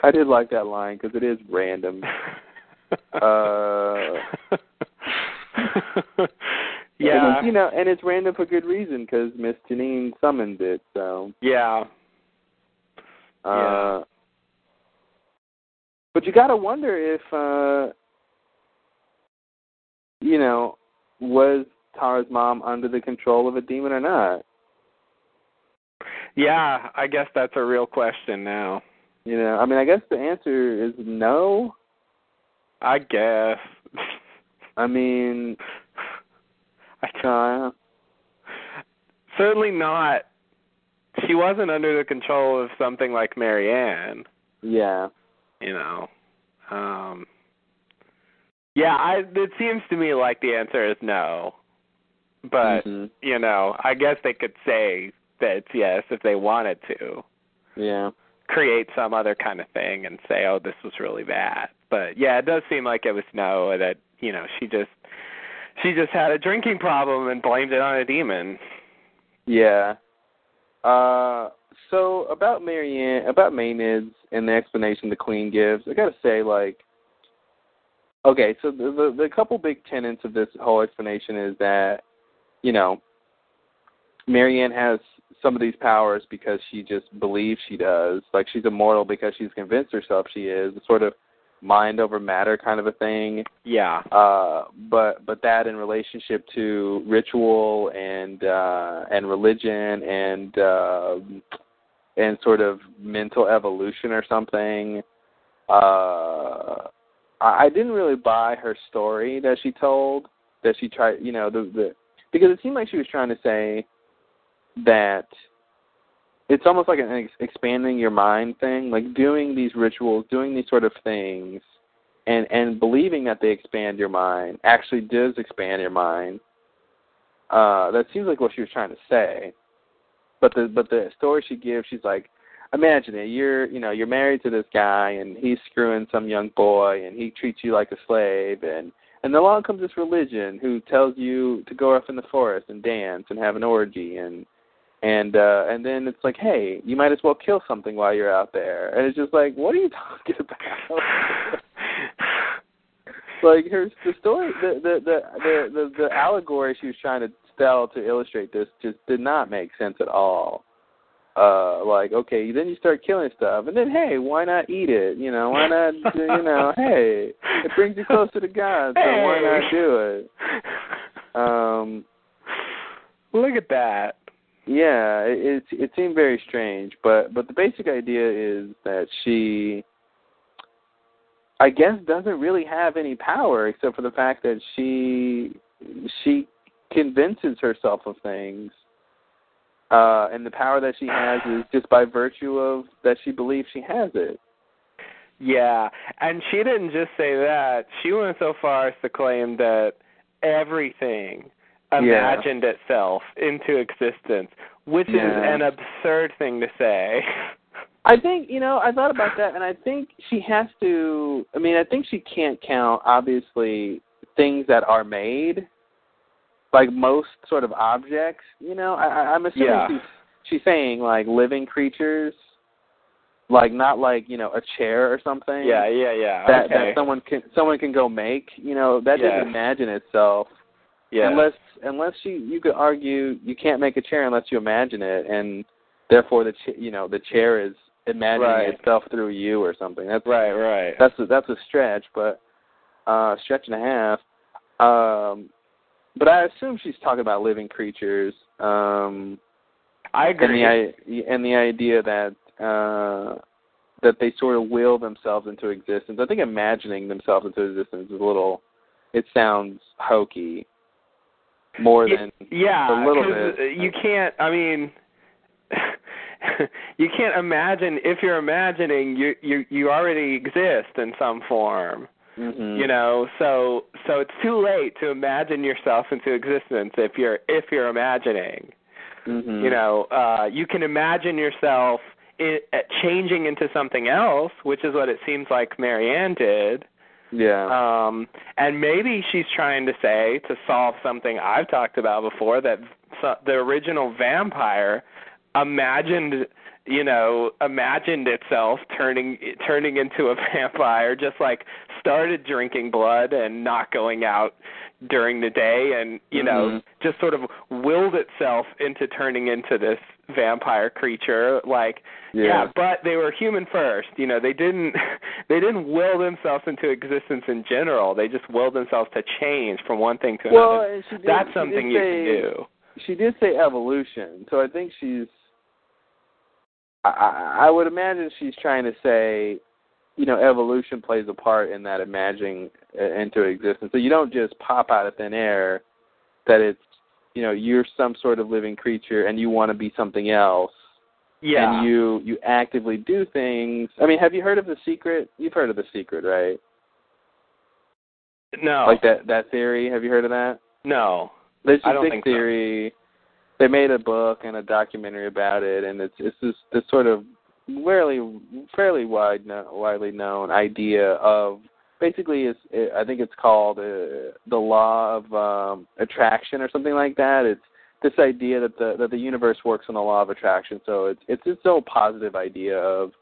Speaker 3: I did like that line because it is random. Uh,
Speaker 4: yeah.
Speaker 3: And you know, and it's random for good reason because Miss Jeanette summoned it. So,
Speaker 4: yeah.
Speaker 3: Uh,
Speaker 4: Yeah.
Speaker 3: but you got to wonder if, uh, you know, was Tara's mom under the control of a demon or not?
Speaker 4: Yeah, I guess that's a real question now.
Speaker 3: You know, I mean, I guess the answer is no.
Speaker 4: I guess.
Speaker 3: I mean,
Speaker 4: I
Speaker 3: uh,
Speaker 4: certainly not. She wasn't under the control of something like Marianne,
Speaker 3: yeah,
Speaker 4: you know. Um Yeah, I it seems to me like the answer is no. But,
Speaker 3: Mhm.
Speaker 4: you know, I guess they could say that it's yes if they wanted to.
Speaker 3: yeah,
Speaker 4: create some other kind of thing and say, "Oh, this was really bad." But yeah, it does seem like it was no that you know she just she just had a drinking problem and blamed it on a demon.
Speaker 3: yeah. Uh, so about Marianne, about maenads and the explanation the Queen gives, I gotta say, like, okay, so the, the the couple big tenets of this whole explanation is that, you know, Marianne has some of these powers because she just believes she does. Like she's immortal because she's convinced herself she is. Sort of mind over matter kind of a thing.
Speaker 4: Yeah.
Speaker 3: Uh, but but that in relationship to ritual and uh, and religion and uh, and sort of mental evolution or something. Uh, I, I didn't really buy her story that she told. That she tried, you know, the the because it seemed like she was trying to say that it's almost like an ex- expanding your mind thing, like doing these rituals, doing these sort of things, and and believing that they expand your mind actually does expand your mind. Uh, that seems like what she was trying to say, but the but the story she gives, she's like, imagine it, you're you know you're married to this guy and he's screwing some young boy and he treats you like a slave and and along comes this religion who tells you to go off in the forest and dance and have an orgy and and uh and then it's like hey you might as well kill something while you're out there. And it's just like what are you talking about? Like her the story the the the the the, the allegory she was trying to tell to illustrate this just did not make sense at all. Uh like okay then you start killing stuff and then hey why not eat it? You know why not you know hey it brings you closer to god so
Speaker 4: hey.
Speaker 3: why not do it? Um
Speaker 4: look at that
Speaker 3: yeah it, it it seemed very strange but but the basic idea is that she i guess doesn't really have any power except for the fact that she she convinces herself of things uh, and the power that she has is just by virtue of that she believes she has it.
Speaker 4: Yeah, and she didn't just say that. She went so far as to claim that everything imagined
Speaker 3: yeah.
Speaker 4: itself into existence, which
Speaker 3: yeah.
Speaker 4: is an absurd thing to say.
Speaker 3: I think, you know, I thought about that and I think she has to I mean, I think she can't count obviously things that are made like most sort of objects, you know, I, I'm assuming
Speaker 4: yeah.
Speaker 3: she's she's saying like living creatures, like not like you know a chair or something.
Speaker 4: Yeah, yeah, yeah.
Speaker 3: That
Speaker 4: okay.
Speaker 3: that someone can someone can go make. You know that
Speaker 4: Yes.
Speaker 3: doesn't imagine itself.
Speaker 4: Yeah.
Speaker 3: Unless unless you you could argue you can't make a chair unless you imagine it, and therefore the ch- you know the chair is imagining
Speaker 4: Right.
Speaker 3: itself through you or something. That's
Speaker 4: right, right.
Speaker 3: that's a, that's a stretch, but uh stretch and a half. Um but I assume she's talking about living creatures. Um
Speaker 4: I
Speaker 3: and
Speaker 4: agree.
Speaker 3: the i- and the idea that uh that they sort of will themselves into existence. I think imagining themselves into existence is a little it sounds hokey more than
Speaker 4: yeah,
Speaker 3: a little bit.
Speaker 4: You can't. I mean, you can't imagine if you're imagining you you you already exist in some form.
Speaker 3: Mm-hmm.
Speaker 4: You know, so so it's too late to imagine yourself into existence if you're if you're imagining.
Speaker 3: Mm-hmm.
Speaker 4: You know, uh you can imagine yourself i uh, changing into something else, which is what it seems like Marianne did.
Speaker 3: Yeah.
Speaker 4: Um, and maybe she's trying to say to solve something I've talked about before that the original vampire imagined, you know, imagined itself turning turning into a vampire, just like started drinking blood and not going out during the day, and you know,
Speaker 3: Mhm.
Speaker 4: just sort of willed itself into turning into this vampire creature, like
Speaker 3: yeah.
Speaker 4: but they were human first. You know, they didn't they didn't will themselves into existence in general. They just willed themselves to change from one thing to
Speaker 3: Well,
Speaker 4: another.
Speaker 3: did,
Speaker 4: That's something
Speaker 3: did
Speaker 4: you
Speaker 3: say,
Speaker 4: can do.
Speaker 3: She did say evolution, so I think she's. I, I I would imagine she's trying to say, you know, evolution plays a part in that imagining uh, into existence. So you don't just pop out of thin air that it's, you know, you're some sort of living creature and you want to be something else.
Speaker 4: Yeah.
Speaker 3: And you you actively do things. I mean, have you heard of the secret? You've heard of the secret, right?
Speaker 4: no.
Speaker 3: Like that that theory. Have you heard of that?
Speaker 4: No.
Speaker 3: There's a big
Speaker 4: think so.
Speaker 3: They made a book and a documentary about it, and it's it's this this sort of fairly fairly wide widely known idea of basically it's it, I think it's called uh, the law of um, attraction or something like that. It's this idea that the that the universe works on the law of attraction. So it's it's this whole positive idea of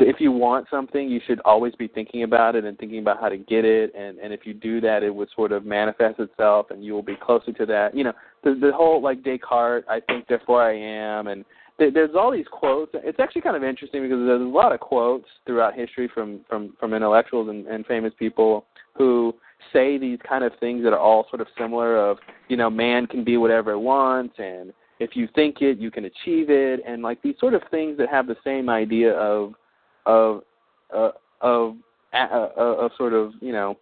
Speaker 3: if you want something, you should always be thinking about it and thinking about how to get it. And and if you do that, it would sort of manifest itself, and you will be closer to that. You know, the the whole like Descartes, I think, therefore I am, and there's all these quotes. It's actually kind of interesting because there's a lot of quotes throughout history from from from intellectuals and, and famous people who say these kind of things that are all sort of similar. Of you know, man can be whatever it wants, and if you think it, you can achieve it, and like these sort of things that have the same idea of of uh, of uh, of sort of you know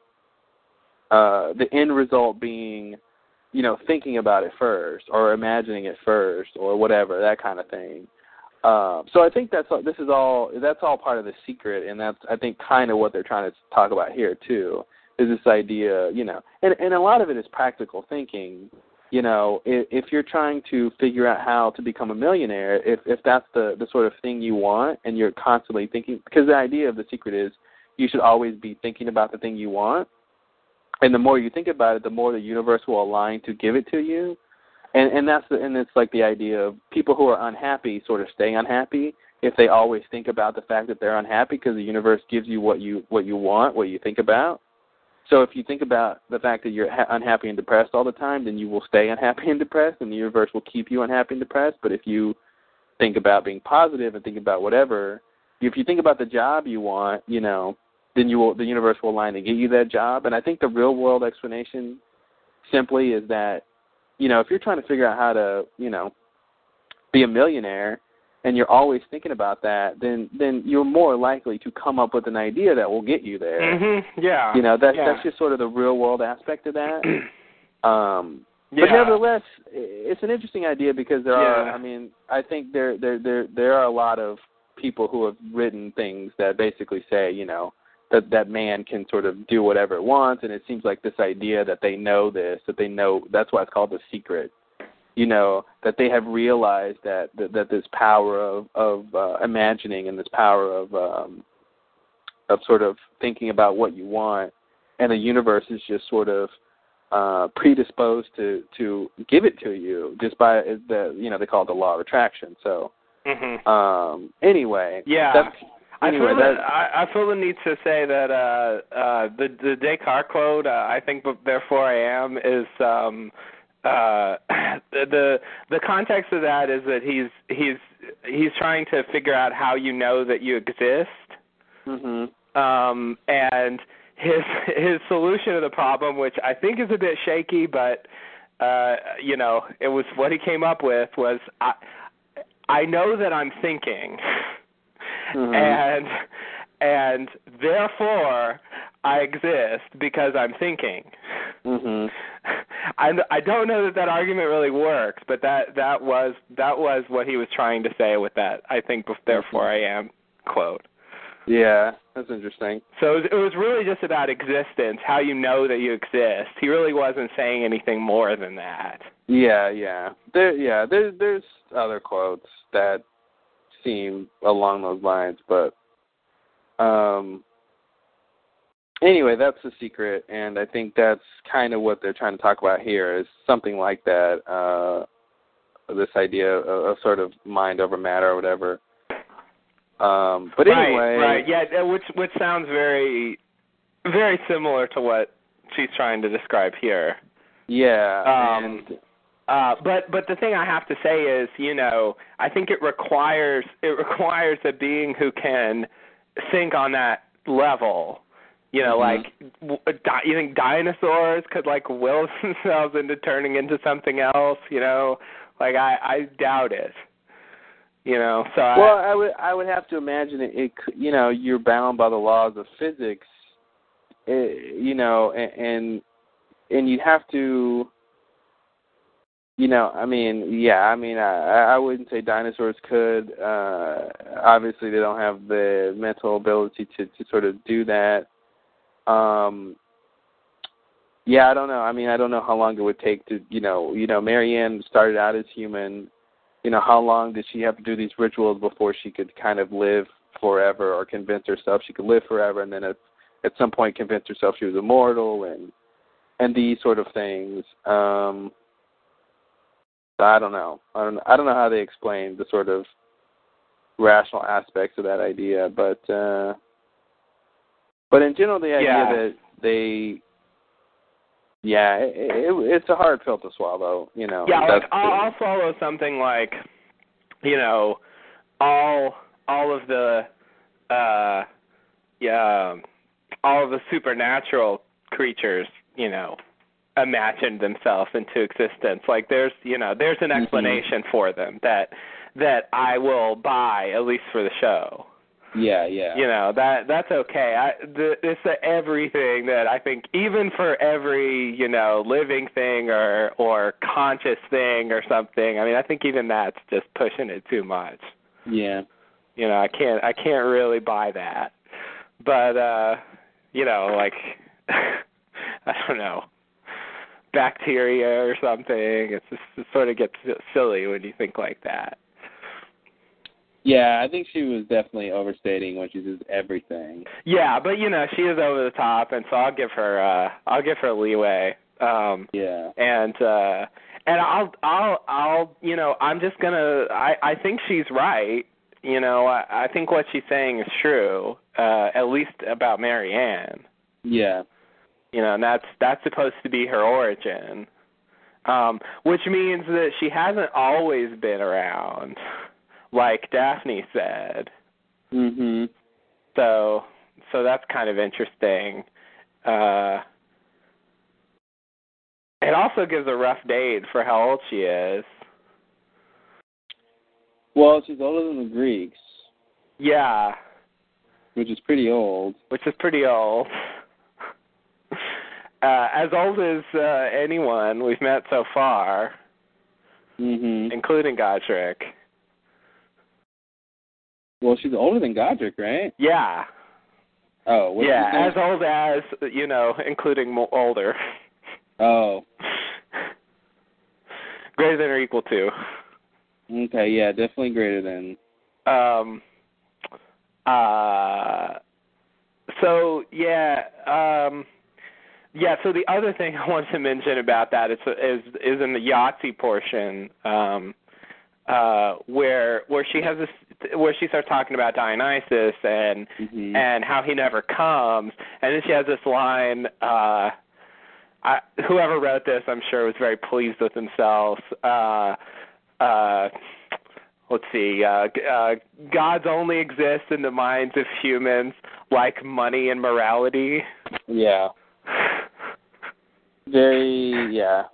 Speaker 3: uh, the end result being you know thinking about it first or imagining it first or whatever that kind of thing. Um, so I think that's this is all that's all part of the secret, and that's I think kind of what they're trying to talk about here too is this idea, you know, and and a lot of it is practical thinking. You know, if, if you're trying to figure out how to become a millionaire, if if that's the the sort of thing you want, and you're constantly thinking, because the idea of the secret is you should always be thinking about the thing you want, and the more you think about it, the more the universe will align to give it to you. And and that's the and it's like the idea of people who are unhappy sort of stay unhappy if they always think about the fact that they're unhappy because the universe gives you what you what you want, what you think about. So if you think about the fact that you're ha- unhappy and depressed all the time, then you will stay unhappy and depressed, and the universe will keep you unhappy and depressed. But if you think about being positive and think about whatever, if you think about the job you want, you know, then you will the universe will align to get you that job. And I think the real world explanation simply is that, you know, if you're trying to figure out how to, you know, be a millionaire, and you're always thinking about that, then then you're more likely to come up with an idea that will get you there.
Speaker 4: Mm-hmm. Yeah.
Speaker 3: You know, that's
Speaker 4: yeah.
Speaker 3: that's just sort of the real world aspect of that. um
Speaker 4: yeah.
Speaker 3: but nevertheless, it's an interesting idea because there are
Speaker 4: Yeah.
Speaker 3: I mean, I think there there there there are a lot of people who have written things that basically say, you know, that that man can sort of do whatever it wants and it seems like this idea that they know this, that they know that's why it's called the secret you know that they have realized that that, that this power of of uh, imagining and this power of um, of sort of thinking about what you want, and the universe is just sort of uh, predisposed to to give it to you just by the you know they call it the law of attraction. So
Speaker 4: Mhm.
Speaker 3: um, anyway,
Speaker 4: Yeah.
Speaker 3: that's,
Speaker 4: I
Speaker 3: anyway,
Speaker 4: feel
Speaker 3: that,
Speaker 4: that I, I feel the need to say that uh uh the the Descartes quote uh, I think but therefore I am is um uh the the context of that is that he's he's he's trying to figure out how you know that you exist
Speaker 3: Mm-hmm.
Speaker 4: um and his his solution to the problem which I think is a bit shaky but uh you know it was what he came up with was I I know that I'm thinking
Speaker 3: mm-hmm.
Speaker 4: and and therefore I exist because I'm thinking.
Speaker 3: Mm-hmm.
Speaker 4: I I don't know that that argument really works, but that that was that was what he was trying to say with that. I think therefore I am quote.
Speaker 3: yeah, that's interesting.
Speaker 4: So it was, it was really just about existence, how you know that you exist. He really wasn't saying anything more than that.
Speaker 3: Yeah, yeah. There yeah, there there's other quotes that seem along those lines, but um anyway, that's the secret and I think that's kind of what they're trying to talk about here is something like that uh this idea of, of sort of mind over matter or whatever. Um but
Speaker 4: right,
Speaker 3: anyway,
Speaker 4: right, yeah, which which sounds very very similar to what she's trying to describe here.
Speaker 3: yeah,
Speaker 4: Um,
Speaker 3: and
Speaker 4: Uh, but but the thing I have to say is, you know, I think it requires it requires a being who can think on that level. You know,
Speaker 3: Mhm.
Speaker 4: like w- di- you think dinosaurs could like will themselves into turning into something else? You know, like I I doubt it. You know, so
Speaker 3: Well, I would I would have to imagine it. it could- you know, you're bound by the laws of physics. eh, you know, and and, and you have to. You know, I mean, yeah, I mean, I I wouldn't say dinosaurs could. Uh Obviously, they don't have the mental ability to to sort of do that. Um yeah, I don't know. I mean, I don't know how long it would take to, you know, you know, Marianne started out as human you know, how long did she have to do these rituals before she could kind of live forever or convince herself she could live forever and then at at some point convince herself she was immortal and and these sort of things. Um So I don't know. I don't. I don't know how they explain the sort of rational aspects of that idea, but uh but in general, the idea
Speaker 4: Yeah.
Speaker 3: that they, yeah, it, it, it's a hard pill to swallow. You know.
Speaker 4: yeah, like I'll, I'll follow something like, you know, all all of the, uh, yeah, all of the supernatural creatures, you know, imagined themselves into existence. Like there's, you know, there's an
Speaker 3: Mhm.
Speaker 4: explanation for them that that I will buy at least for the show.
Speaker 3: yeah, yeah.
Speaker 4: You know that that's okay. I the, it's the everything that I think even for every you know living thing or or conscious thing or something. I mean, I think even that's just pushing it too much.
Speaker 3: Yeah.
Speaker 4: You know, I can't I can't really buy that. But uh, you know, like I don't know, bacteria or something. It's just it sort of gets silly when you think like that.
Speaker 3: Yeah, I think she was definitely overstating when she says everything.
Speaker 4: Yeah, but you know, she is over the top and so I'll give her uh I'll give her leeway. Um
Speaker 3: Yeah.
Speaker 4: and uh and I'll I'll I'll you know, I'm just gonna I, I think she's right. You know, I, I think what she's saying is true, uh, at least about Marianne.
Speaker 3: Yeah.
Speaker 4: You know, and that's that's supposed to be her origin. Um, which means that she hasn't always been around, like Daphne said.
Speaker 3: Mhm.
Speaker 4: So so that's kind of interesting. Uh it also gives a rough date for how old she is.
Speaker 3: Well, she's older than the Greeks,
Speaker 4: Yeah,
Speaker 3: which is pretty old.
Speaker 4: which is pretty old. Uh, as old as uh, anyone we've met so far,
Speaker 3: Mhm.
Speaker 4: including Godric.
Speaker 3: Well, she's older than Godric, right?
Speaker 4: Yeah,
Speaker 3: Oh,
Speaker 4: yeah, as old as you know, including mo- older.
Speaker 3: Oh,
Speaker 4: Greater than or equal to.
Speaker 3: okay, yeah, definitely greater than.
Speaker 4: Um. Uh. So yeah. Um. Yeah. So the other thing I wanted to mention about that is is is in the Yahtzee portion, um, uh, where where she has this where she starts talking about Dionysus and
Speaker 3: Mhm.
Speaker 4: and how he never comes, and then she has this line. uh I, whoever wrote this, I'm sure, was very pleased with themselves. Uh, uh, let's see. Uh, uh, gods only exist in the minds of humans, like money and morality.
Speaker 3: yeah. Very, yeah.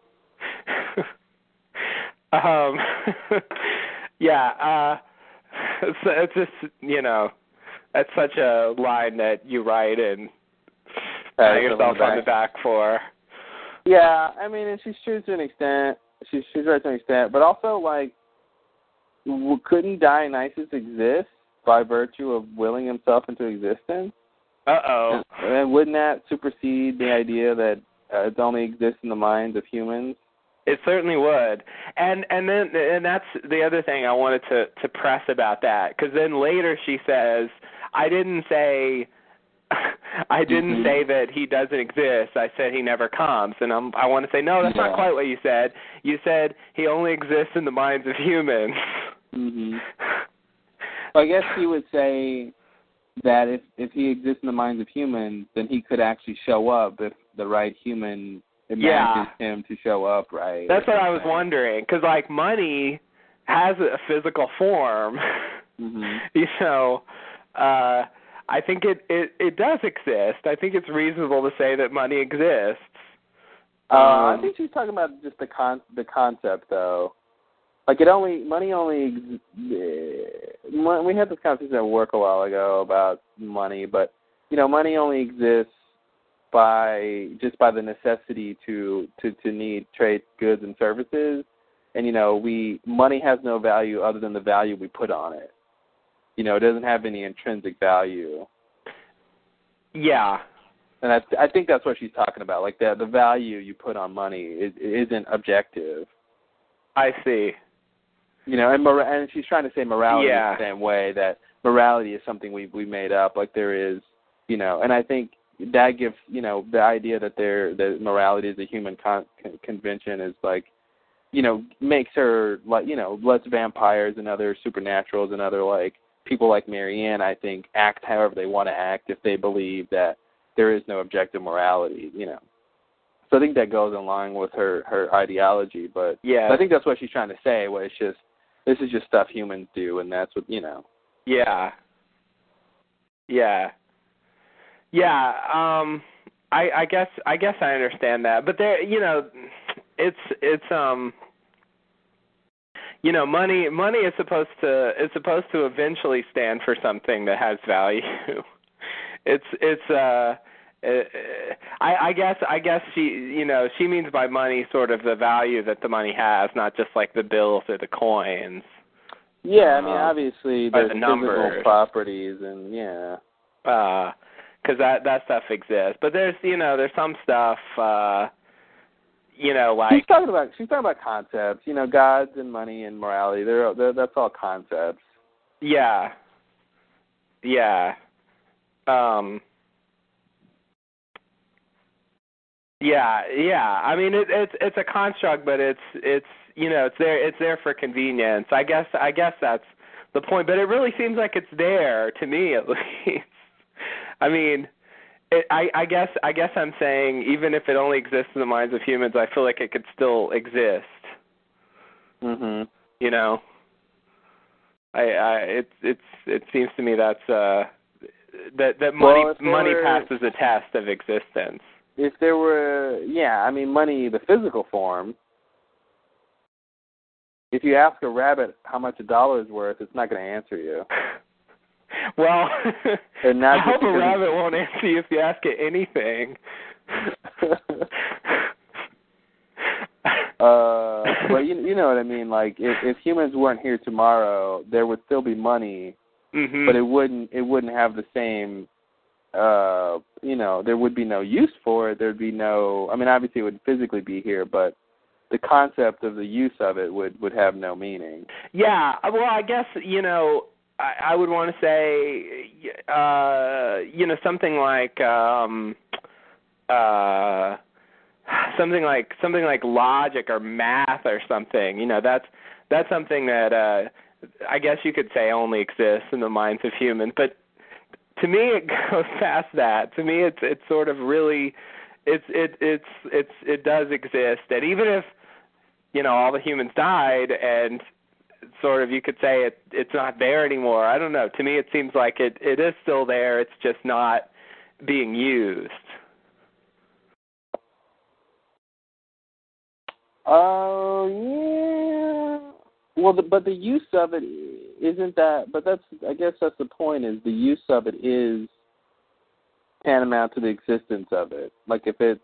Speaker 4: um, yeah. Uh, it's, it's just you know, that's such a line that you write and pat
Speaker 3: Pat
Speaker 4: yourself on the back for.
Speaker 3: Yeah, I mean, and she's true to an extent. She's she's right to an extent, but also like, couldn't Dionysus exist by virtue of willing himself into existence?
Speaker 4: Uh oh.
Speaker 3: And, and wouldn't that supersede the idea that uh, it only exists in the minds of humans?
Speaker 4: It certainly would, and and then and that's the other thing I wanted to to press about that because then later she says, "I didn't say, I didn't
Speaker 3: Mhm.
Speaker 4: say that he doesn't exist. I said he never comes." And I'm I want to say, no, that's
Speaker 3: Yeah.
Speaker 4: not quite what you said. You said he only exists in the minds of humans.
Speaker 3: Mm-hmm. Well, I guess he would say that if if he exists in the minds of humans, then he could actually show up if the right human imagines him to show up, right?
Speaker 4: That's what I was wondering because like money has a physical form.
Speaker 3: hmm
Speaker 4: you know, uh, I think it, it it does exist. I think it's reasonable to say that money exists.
Speaker 3: Uh, I
Speaker 4: Um,
Speaker 3: think she's talking about just the con the concept though. Like it only money only we had this conversation at work a while ago about money, but you know money only exists by just by the necessity to to to need trade goods and services, and you know we money has no value other than the value we put on it. You know it doesn't have any intrinsic value,
Speaker 4: yeah,
Speaker 3: and I I think that's what she's talking about. Like the the value you put on money is, isn't objective.
Speaker 4: I see.
Speaker 3: You know, and mor- and she's trying to say morality
Speaker 4: Yeah.
Speaker 3: in the same way that morality is something we we made up, like there is, you know, and I think that gives you know the idea that there that morality is a human con- con- convention is like, you know, makes her like you know lets vampires and other supernaturals and other like people like Marianne, I think, act however they want to act if they believe that there is no objective morality. You know. So I think that goes in line with her her ideology, but
Speaker 4: Yeah.
Speaker 3: I think that's what she's trying to say. It's just this is just stuff humans do, and that's what you know.
Speaker 4: Yeah. Yeah. Yeah, um I I guess I guess I understand that. But there you know, it's it's um you know, money money is supposed to is supposed to eventually stand for something that has value. it's it's uh I, I guess I guess she you know she means by money sort of the value that the money has, not just like the bills or the coins.
Speaker 3: Yeah, I mean,
Speaker 4: Um,
Speaker 3: obviously there's
Speaker 4: the
Speaker 3: physical properties, and yeah.
Speaker 4: Uh 'cause that that stuff exists. But there's you know there's some stuff uh you know like she's
Speaker 3: talking about she's talking about concepts, you know, gods and money and morality. They're, they're that's all concepts.
Speaker 4: yeah yeah um yeah yeah i mean it it's it's a construct but it's it's you know it's there it's there for convenience i guess i guess that's the point but it really seems like it's there to me at least i mean it, I, I guess I guess I'm saying even if it only exists in the minds of humans, I feel like it could still exist.
Speaker 3: Mhm.
Speaker 4: You know, I, I it it's it seems to me that's uh that that money
Speaker 3: Well,
Speaker 4: money passes a test of existence.
Speaker 3: If there were, yeah, I mean, money, the physical form. If you ask a rabbit how much a dollar is worth, it's not going to answer you.
Speaker 4: well,
Speaker 3: And not
Speaker 4: I hope a rabbit won't answer you if you ask it anything.
Speaker 3: uh, but you you know what I mean. Like if if humans weren't here tomorrow, there would still be money,
Speaker 4: hmm
Speaker 3: but it wouldn't it wouldn't have the same. Uh, you know, there would be no use for it. There'd be no. I mean, obviously, it would physically be here, but the concept of the use of it would would have no meaning.
Speaker 4: Yeah, uh, well, I guess you know I, I would want to say, uh, you know, something like um, uh, something like something like logic or math or something. You know, that's that's something that uh, I guess you could say only exists in the minds of humans. But to me, it goes past that. To me, it's it's sort of really, it's it it's it's it does exist, and even if you know all the humans died and sort of you could say it it's not there anymore. I don't know. To me it seems like it it is still there. It's just not being used.
Speaker 3: Oh yeah. Well, the, but the use of it isn't that. But that's I guess that's the point. Is the use of it is tantamount to the existence of it. Like if it's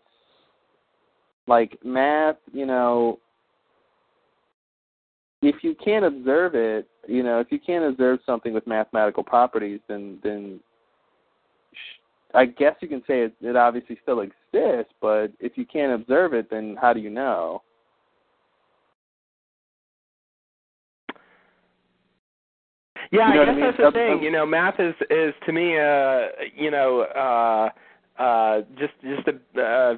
Speaker 3: like math, you know, if you can't observe it, you know, if you can't observe something with mathematical properties, then then I guess you can say it, it obviously still exists. But if you can't observe it, then how do you know?
Speaker 4: Yeah,
Speaker 3: You know
Speaker 4: I
Speaker 3: what I
Speaker 4: guess
Speaker 3: mean?
Speaker 4: that's the
Speaker 3: That's-
Speaker 4: thing.
Speaker 3: that's-
Speaker 4: You know, math is is to me uh you know uh uh just just a uh,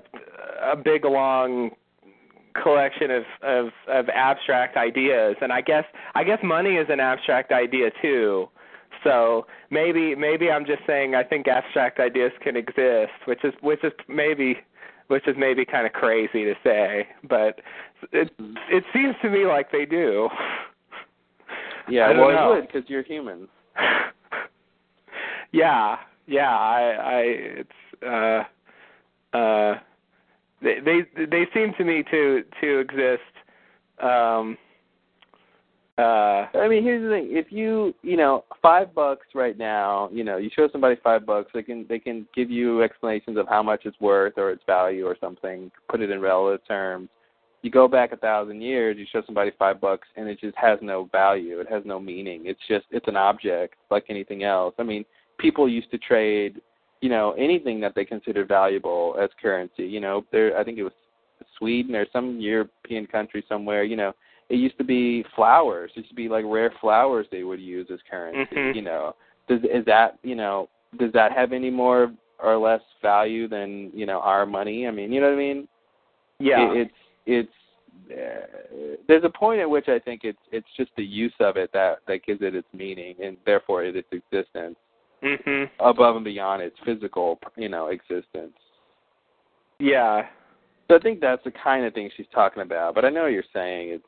Speaker 4: a big long collection of of of abstract ideas and I guess I guess money is an abstract idea too. So maybe maybe I'm just saying I think abstract ideas can exist, which is which is maybe which is maybe kind of crazy to say, but it it seems to me like they do.
Speaker 3: Yeah,
Speaker 4: I
Speaker 3: well,
Speaker 4: know.
Speaker 3: it would because you're human.
Speaker 4: yeah, yeah. I, I, it's, uh, uh, they, they, they seem to me to to exist. Um, uh,
Speaker 3: I mean, here's the thing: if you, you know, five bucks right now, you know, you show somebody five bucks, they can they can give you explanations of how much it's worth or its value or something. Put it in relative terms. You go back a thousand years, you show somebody five bucks, and it just has no value. It has no meaning. It's just it's an object like anything else. I mean, people used to trade, you know, anything that they considered valuable as currency. You know, there I think it was Sweden or some European country somewhere. You know, it used to be flowers. It used to be like rare flowers they would use as currency.
Speaker 4: Mhm.
Speaker 3: You know, does is that you know does that have any more or less value than you know our money? I mean, you know what I mean?
Speaker 4: yeah.
Speaker 3: It, it's it's uh, there's a point at which I think it's it's just the use of it that that gives it its meaning and therefore its existence
Speaker 4: Mhm.
Speaker 3: above and beyond its physical, you know, existence.
Speaker 4: Yeah.
Speaker 3: So I think that's the kind of thing she's talking about. But I know what you're saying it's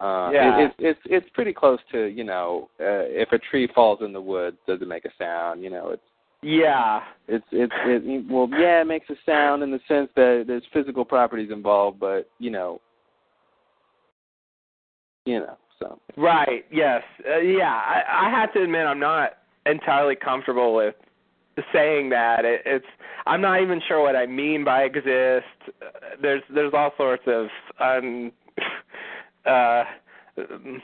Speaker 3: uh
Speaker 4: Yeah.
Speaker 3: it, it's it's it's pretty close to, you know, uh, if a tree falls in the woods, does it make a sound? You know, it's
Speaker 4: Yeah.
Speaker 3: it's it's it well yeah, it makes a sound in the sense that there's physical properties involved, but you know you know, so
Speaker 4: Right. Yes. Uh, yeah. I, I have to admit, I'm not entirely comfortable with saying that. It, it's. I'm not even sure what I mean by exist. Uh, there's there's all sorts of um, uh,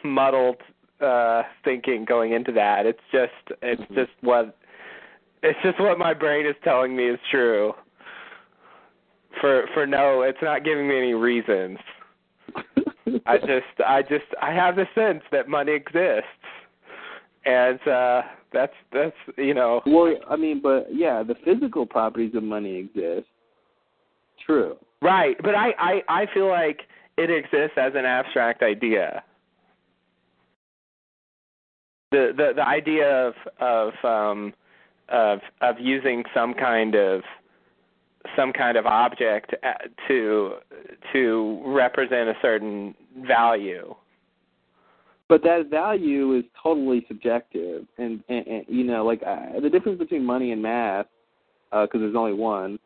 Speaker 4: muddled uh, thinking going into that. It's just it's just what it's just what my brain is telling me is true. For for no, it's not giving me any reasons. I just I just I have the sense that money exists. And uh that's that's you know
Speaker 3: Well, I mean, but yeah, the physical properties of money exist. True.
Speaker 4: right, but I I I feel like it exists as an abstract idea. The the the idea of of um of of using some kind of some kind of object uh, to to represent a certain value.
Speaker 3: But that value is totally subjective, and, and, and you know, like uh, the difference between money and math, because there's only one,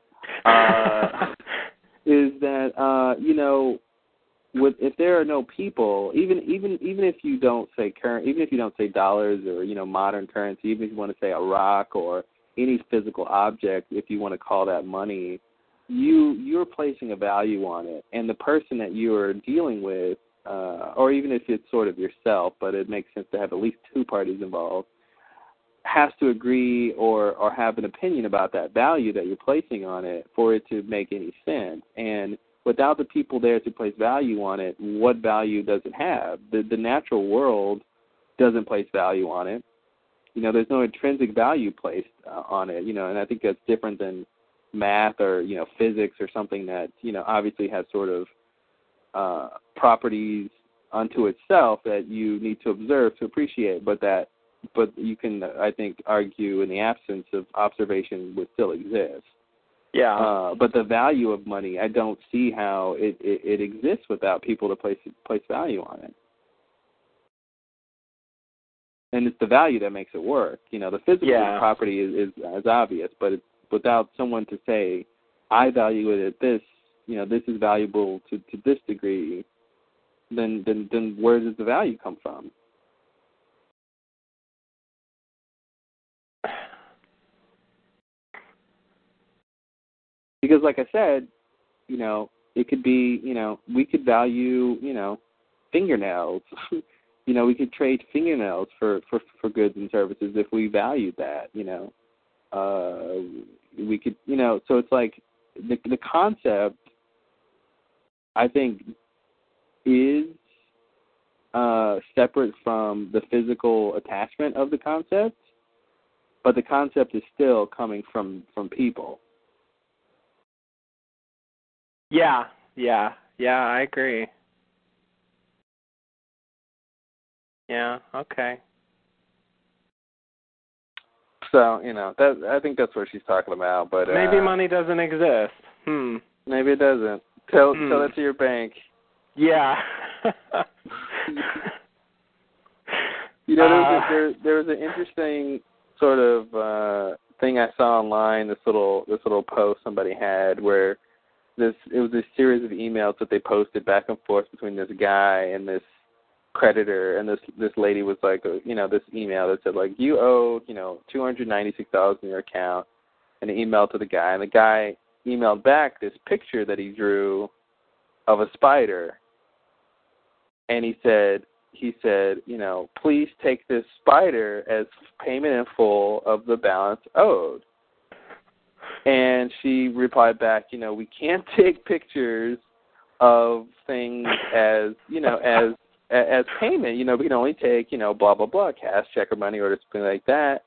Speaker 3: uh, is that uh, you know, with if there are no people, even even even if you don't say current, even if you don't say dollars or you know modern currency, even if you want to say a rock or any physical object, if you want to call that money, you you're placing a value on it, and the person that you are dealing with, uh, or even if it's sort of yourself, but it makes sense to have at least two parties involved, has to agree or or have an opinion about that value that you're placing on it for it to make any sense. And without the people there to place value on it, what value does it have? The the natural world doesn't place value on it. You know, there's no intrinsic value placed uh, on it. You know, and I think that's different than math or you know physics or something that you know obviously has sort of uh, properties unto itself that you need to observe to appreciate, but that but you can I think argue in the absence of observation would still exist.
Speaker 4: Yeah.
Speaker 3: Uh, but the value of money, I don't see how it, it, it exists without people to place place value on it. And it's the value that makes it work. You know, the physical
Speaker 4: Yeah.
Speaker 3: property is, is is obvious, but it's without someone to say, I value it at this. You know, this is valuable to to this degree. Then then then where does the value come from? Because like I said, you know, it could be, you know, we could value, you know, fingernails. you know, we could trade fingernails for for for goods and services if we valued that, you know. Uh we could, you know, so it's like the the concept I think is uh separate from the physical attachment of the concept, but the concept is still coming from from people.
Speaker 4: Yeah, yeah, yeah, I agree. Yeah, okay.
Speaker 3: So you know that I think that's what she's talking about. But uh,
Speaker 4: Maybe money doesn't exist. Hmm.
Speaker 3: Maybe it doesn't. Tell
Speaker 4: Hmm.
Speaker 3: tell that to your bank.
Speaker 4: Yeah.
Speaker 3: You know, there was,
Speaker 4: Uh,
Speaker 3: a, there, there was an interesting sort of uh thing I saw online. This little this little post somebody had where this it was a series of emails that they posted back and forth between this guy and this creditor, and this this lady was like, uh, you know, this email that said like you owe you know two hundred ninety six dollars in your account, and an email to the guy, and the guy emailed back this picture that he drew of a spider, and he said he said, you know, please take this spider as payment in full of the balance owed. And she replied back, you know, we can't take pictures of things as, you know, as as payment. You know, we can only take, you know, blah blah blah, cash, check, or money order, something like that.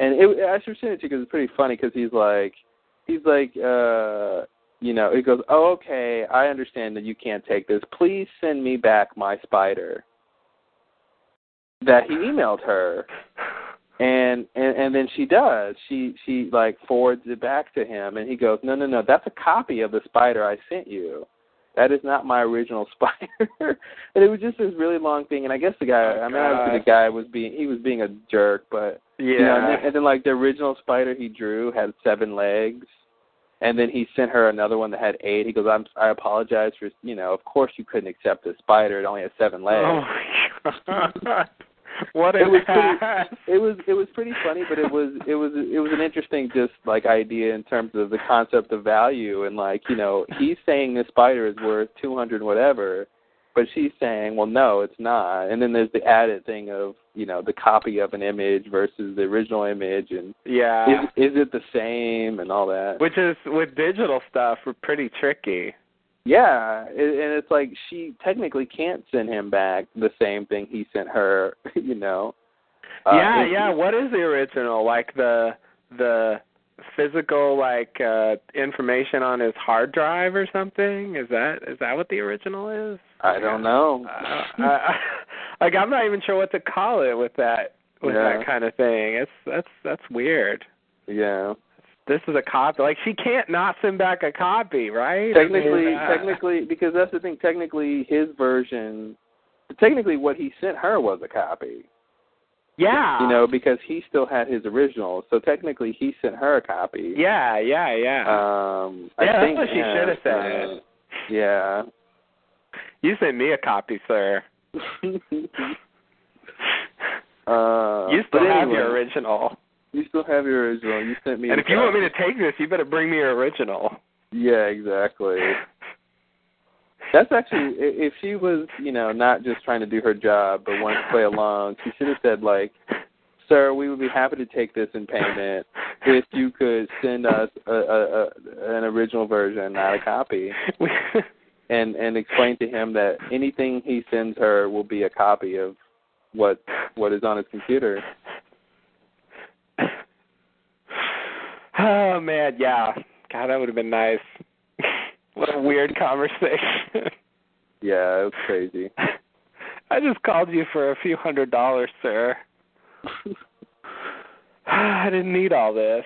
Speaker 3: And it, I should send it to you because it's pretty funny because he's like, he's like, uh, you know, he goes, "Oh, okay, I understand that you can't take this. Please send me back my spider." That he emailed her, and and and then she does. She she like forwards it back to him, and he goes, "No, no, no, that's a copy of the spider I sent you. That is not my original spider." and it was just this really long thing. And I guess the guy,
Speaker 4: Oh,
Speaker 3: I mean, obviously the oh guy was being he was being a jerk, but
Speaker 4: Yeah.
Speaker 3: you know, and, then, and then like the original spider he drew had seven legs, and then he sent her another one that had eight. He goes, "I'm I apologize for you know, of course you couldn't accept this spider. It only has seven legs."
Speaker 4: oh my god. What
Speaker 3: It was pretty- It was it was pretty funny, but it was it was it was an interesting just like idea in terms of the concept of value and like you know he's saying this spider is worth two hundred whatever, but she's saying well no it's not, and then there's the added thing of you know the copy of an image versus the original image and
Speaker 4: Yeah.
Speaker 3: is is it the same and all that.
Speaker 4: Which is with digital stuff we're pretty tricky.
Speaker 3: Yeah, and it's like she technically can't send him back the same thing he sent her, you know. Uh,
Speaker 4: yeah, yeah. What is the original? Like the the physical like uh information on his hard drive or something? Is that is that what the original is?
Speaker 3: I don't know.
Speaker 4: Uh, I, like I'm not even sure what to call it with that with
Speaker 3: Yeah.
Speaker 4: that kind of thing. It's that's that's weird.
Speaker 3: yeah.
Speaker 4: This is a copy. Like she can't not send back a copy, right?
Speaker 3: Technically,
Speaker 4: I mean, uh,
Speaker 3: technically, because that's the thing. Technically, his version, technically, what he sent her was a copy.
Speaker 4: Yeah.
Speaker 3: You know, because he still had his original. So technically, he sent her a copy.
Speaker 4: Yeah, yeah, yeah.
Speaker 3: Um,
Speaker 4: Yeah,
Speaker 3: I
Speaker 4: that's
Speaker 3: think,
Speaker 4: what she
Speaker 3: yeah,
Speaker 4: should have said.
Speaker 3: uh, Yeah.
Speaker 4: you sent me a copy, sir.
Speaker 3: uh,
Speaker 4: you still have
Speaker 3: anyway,
Speaker 4: your original.
Speaker 3: You still have your original. You sent me.
Speaker 4: And if you want me to take this, you better bring me your original.
Speaker 3: Yeah, exactly. That's actually if she was, you know, not just trying to do her job but wanted to play along, she should have said like, "Sir, we would be happy to take this in payment if you could send us a, a, a an original version, not a copy." And and explain to him that anything he sends her will be a copy of what what is on his computer.
Speaker 4: Oh man, yeah. God, that would have been nice. what a weird conversation.
Speaker 3: Yeah, it was crazy.
Speaker 4: I just called you for a few hundred dollars, sir. I didn't need all this.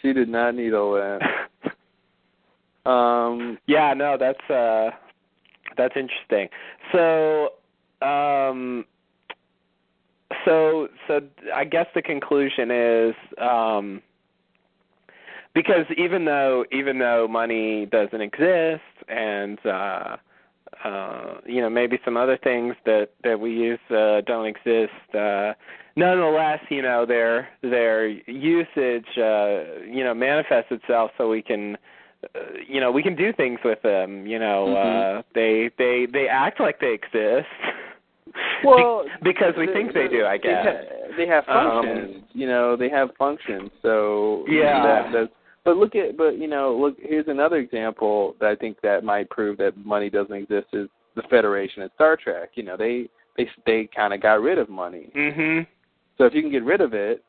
Speaker 3: she did not need all that. Um,
Speaker 4: yeah, no, that's uh that's interesting. So um so so I guess the conclusion is um because even though even though money doesn't exist and uh uh you know maybe some other things that that we use uh don't exist uh nonetheless you know their their usage uh you know manifests itself so we can uh, you know we can do things with them you know
Speaker 3: Mhm.
Speaker 4: uh they they they act like they exist
Speaker 3: well,
Speaker 4: Be- because we think they do i
Speaker 3: They,
Speaker 4: guess
Speaker 3: they have
Speaker 4: Um,
Speaker 3: functions. you know, they have functions. So
Speaker 4: Yeah.
Speaker 3: that, that's. But look at, but you know, look. Here's another example that I think that might prove that money doesn't exist is the Federation in Star Trek. You know, they they they kind of got rid of money.
Speaker 4: mhm
Speaker 3: So if you can get rid of it,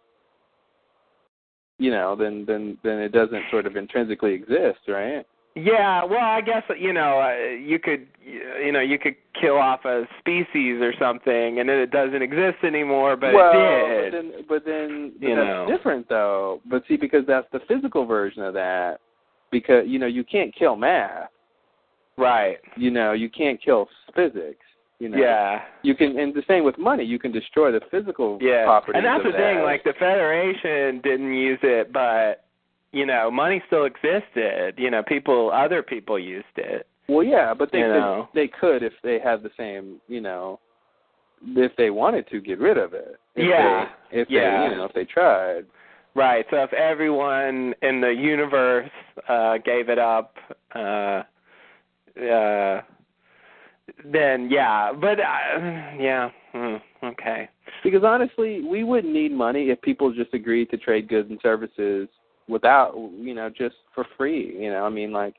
Speaker 3: you know, then then then it doesn't sort of intrinsically exist, right?
Speaker 4: Yeah, well, I guess you know uh, you could you know you could kill off a species or something, and then it doesn't exist anymore, but
Speaker 3: well,
Speaker 4: it did.
Speaker 3: but then but then but
Speaker 4: You
Speaker 3: that's
Speaker 4: know.
Speaker 3: different though. But see, because that's the physical version of that. Because you know you can't kill math.
Speaker 4: right.
Speaker 3: You know you can't kill physics. You know.
Speaker 4: Yeah.
Speaker 3: You can, and the same with money. You can destroy the physical
Speaker 4: Yeah.
Speaker 3: properties.
Speaker 4: And that's the thing. Like the Federation didn't use it, but you know, money still existed. You know, people, other people used it.
Speaker 3: Well, yeah, but they
Speaker 4: You
Speaker 3: could,
Speaker 4: know.
Speaker 3: they could if they had the same, you know, if they wanted to get rid of it. If
Speaker 4: Yeah.
Speaker 3: They, if
Speaker 4: Yeah.
Speaker 3: they, you know, if they tried.
Speaker 4: Right. So if everyone in the universe uh gave it up, uh uh then yeah, but uh, yeah, hmm, okay.
Speaker 3: Because honestly, we wouldn't need money if people just agreed to trade goods and services without, you know, just for free. You know, I mean, like,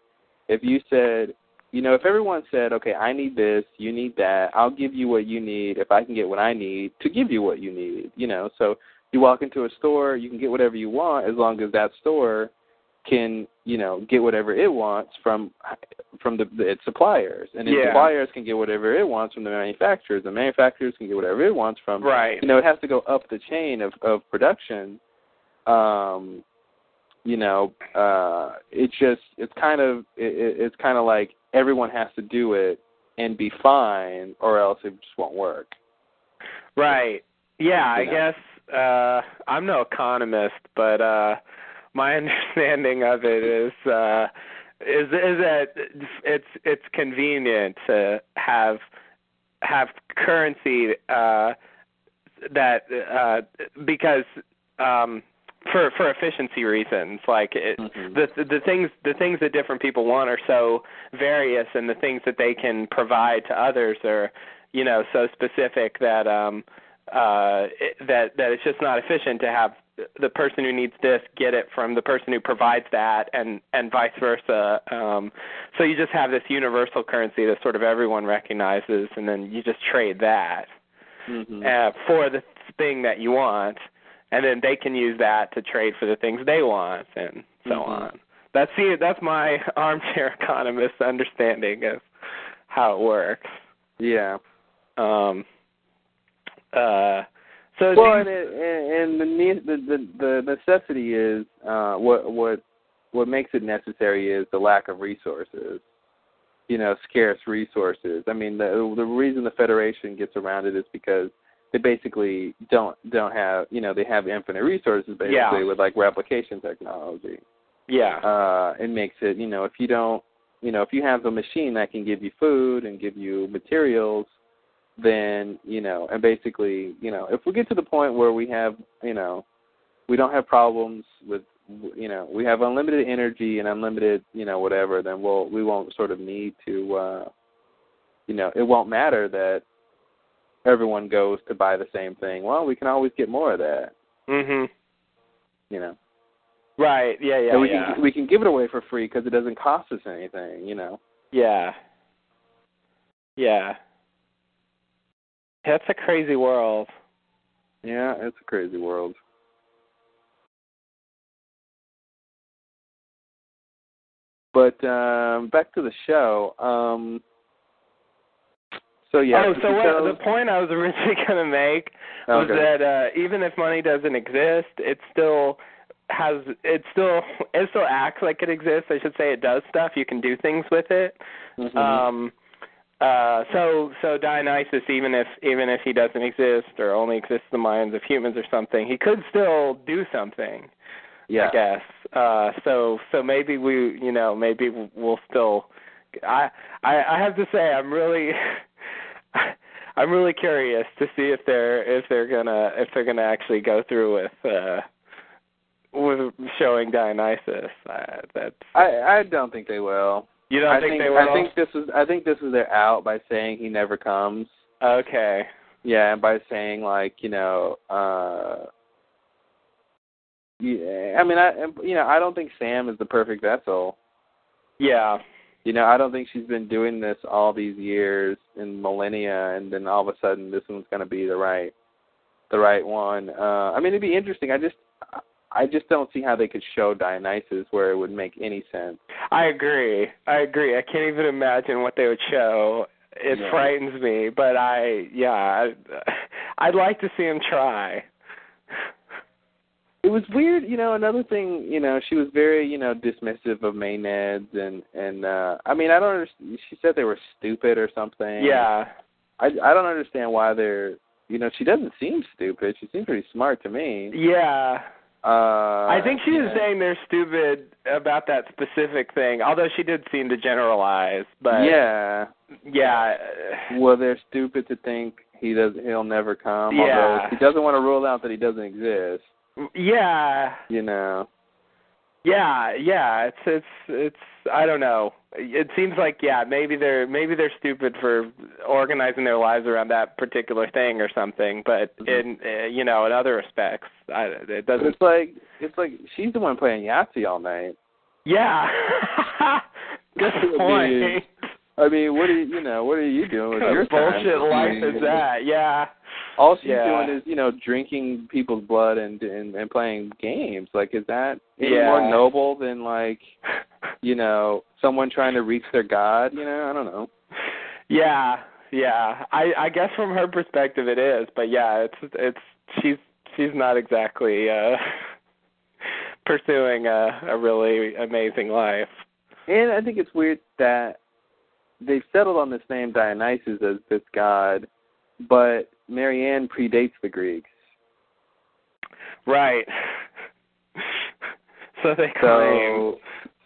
Speaker 3: if you said, you know, if everyone said, okay, I need this, you need that, I'll give you what you need if I can get what I need to give you what you need. You know, so you walk into a store, you can get whatever you want as long as that store can you know get whatever it wants from from the, the its suppliers, and its
Speaker 4: Yeah.
Speaker 3: suppliers can get whatever it wants from the manufacturers. The manufacturers can get whatever it wants from
Speaker 4: Right.
Speaker 3: you know it has to go up the chain of of production um you know uh it's just it's kind of it, it- it's kind of like everyone has to do it and be fine or else it just won't work
Speaker 4: Right. Yeah, I
Speaker 3: You know.
Speaker 4: guess uh I'm no economist, but uh my understanding of it is uh is is that it's it's convenient to have have currency uh that uh because um for for efficiency reasons like it
Speaker 3: Mhm.
Speaker 4: the the things the things that different people want are so various and the things that they can provide to others are you know so specific that um uh it, that that it's just not efficient to have the person who needs this get it from the person who provides that and and vice versa um so you just have this universal currency that sort of everyone recognizes and then you just trade that
Speaker 3: Mhm.
Speaker 4: uh, for the thing that you want, and then they can use that to trade for the things they want, and so
Speaker 3: Mhm.
Speaker 4: on. That's the that's my armchair economist understanding of how it works.
Speaker 3: yeah
Speaker 4: Um, uh, so
Speaker 3: well and, it, and the, ne- the the the necessity is uh what what what makes it necessary is the lack of resources you know scarce resources i mean the the reason the federation gets around it is because they basically don't don't have you know they have infinite resources basically
Speaker 4: Yeah.
Speaker 3: with like replication technology
Speaker 4: yeah,
Speaker 3: uh it makes it you know if you don't you know if you have a machine that can give you food and give you materials then you know and basically you know if we get to the point where we have you know we don't have problems with you know we have unlimited energy and unlimited you know whatever then we'll we won't sort of need to uh you know it won't matter that everyone goes to buy the same thing well we can always get more of that
Speaker 4: mhm,
Speaker 3: you know
Speaker 4: right, yeah, yeah,
Speaker 3: and we
Speaker 4: yeah,
Speaker 3: can we can give it away for free because it doesn't cost us anything you know
Speaker 4: yeah, yeah. That's a crazy world.
Speaker 3: Yeah, it's a crazy world. But um back to the show. Um so yeah.
Speaker 4: oh, so what, the point I was originally going to make was
Speaker 3: Okay.
Speaker 4: that uh, even if money doesn't exist, it still has it still it still acts like it exists. I should say it does stuff. You can do things with it.
Speaker 3: Mm-hmm.
Speaker 4: Um, uh, so so Dionysus, even if even if he doesn't exist or only exists in the minds of humans or something, he could still do something.
Speaker 3: yeah.
Speaker 4: I guess. Uh, so so maybe we you know maybe we'll still. I I, I have to say I'm really. I'm really curious to see if they're if they're gonna if they're gonna actually go through with uh with showing Dionysus. Uh, that's
Speaker 3: I I don't think they will.
Speaker 4: you don't
Speaker 3: I
Speaker 4: think,
Speaker 3: think
Speaker 4: they will?
Speaker 3: I think this is I think this is their out by saying he never comes.
Speaker 4: okay.
Speaker 3: Yeah, and by saying like, you know, uh yeah, I mean I you know, I don't think Sam is the perfect vessel.
Speaker 4: Yeah.
Speaker 3: You know, I don't think she's been doing this all these years in millennia, and then all of a sudden this one's going to be the right, the right one. Uh, I mean, it'd be interesting. I just, I just don't see how they could show Dionysus where it would make any sense.
Speaker 4: I agree. I agree. I can't even imagine what they would show. It
Speaker 3: Yeah.
Speaker 4: frightens me, but I yeah, I, I'd like to see him try.
Speaker 3: It was weird, you know. Another thing, you know, she was very, you know, dismissive of maenads, and and uh I mean, I don't understand. She said they were stupid or something.
Speaker 4: Yeah.
Speaker 3: I I don't understand why they're. You know, she doesn't seem stupid. She seems pretty smart to me.
Speaker 4: Yeah.
Speaker 3: Uh
Speaker 4: I think she was
Speaker 3: yeah.
Speaker 4: saying they're stupid about that specific thing, although she did seem to generalize. But
Speaker 3: yeah.
Speaker 4: yeah,
Speaker 3: Well, they're stupid to think he does. He'll never come.
Speaker 4: Yeah.
Speaker 3: Although he doesn't want to rule out that he doesn't exist.
Speaker 4: Yeah,
Speaker 3: You know.
Speaker 4: yeah, yeah. It's it's it's. I don't know. It seems like yeah, maybe they're maybe they're stupid for organizing their lives around that particular thing or something. But
Speaker 3: Mhm.
Speaker 4: in uh, you know in other respects, I, it doesn't.
Speaker 3: it's like it's like she's the one playing Yahtzee all night.
Speaker 4: Yeah. Good
Speaker 3: I mean,
Speaker 4: point.
Speaker 3: I mean, what are you? You know, what are you doing with your
Speaker 4: bullshit
Speaker 3: time?
Speaker 4: life is that? Yeah.
Speaker 3: All she's
Speaker 4: Yeah.
Speaker 3: doing is, you know, drinking people's blood and and, and playing games. Like, is that any
Speaker 4: Yeah.
Speaker 3: more noble than like, you know, someone trying to reach their god? You know, I don't know.
Speaker 4: Yeah, yeah. I I guess from her perspective it is, but yeah, it's it's she's she's not exactly uh pursuing a a really amazing life.
Speaker 3: And I think it's weird that they've settled on this name Dionysus as this god, but Marianne predates the Greeks.
Speaker 4: Right. so they claim.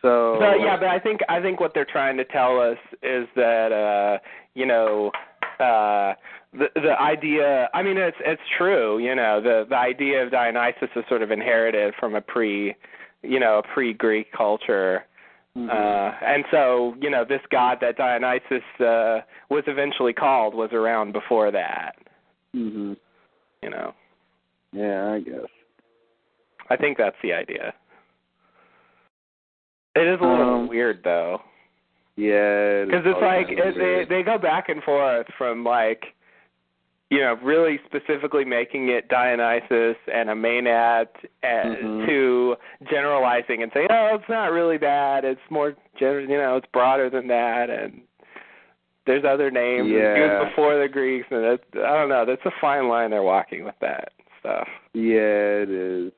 Speaker 3: So, so
Speaker 4: yeah, but I think I think what they're trying to tell us is that uh you know uh the the idea I mean it's it's true, you know, the the idea of Dionysus is sort of inherited from a pre you know, a pre Greek culture.
Speaker 3: Mhm.
Speaker 4: Uh and so, you know, this god that Dionysus uh was eventually called was around before that,
Speaker 3: Mhm.
Speaker 4: you know.
Speaker 3: Yeah, I guess.
Speaker 4: I think that's the idea. It is a little
Speaker 3: Um,
Speaker 4: weird though.
Speaker 3: Yeah.
Speaker 4: because it's like it, they they go back and forth from like you know really specifically making it Dionysus and a Maenad and
Speaker 3: Mhm.
Speaker 4: to generalizing and saying oh it's not really that it's more gen- you know it's broader than that and there's other names
Speaker 3: Yeah.
Speaker 4: used before the Greeks and it, I don't know that's a fine line they're walking with that stuff
Speaker 3: Yeah, it is.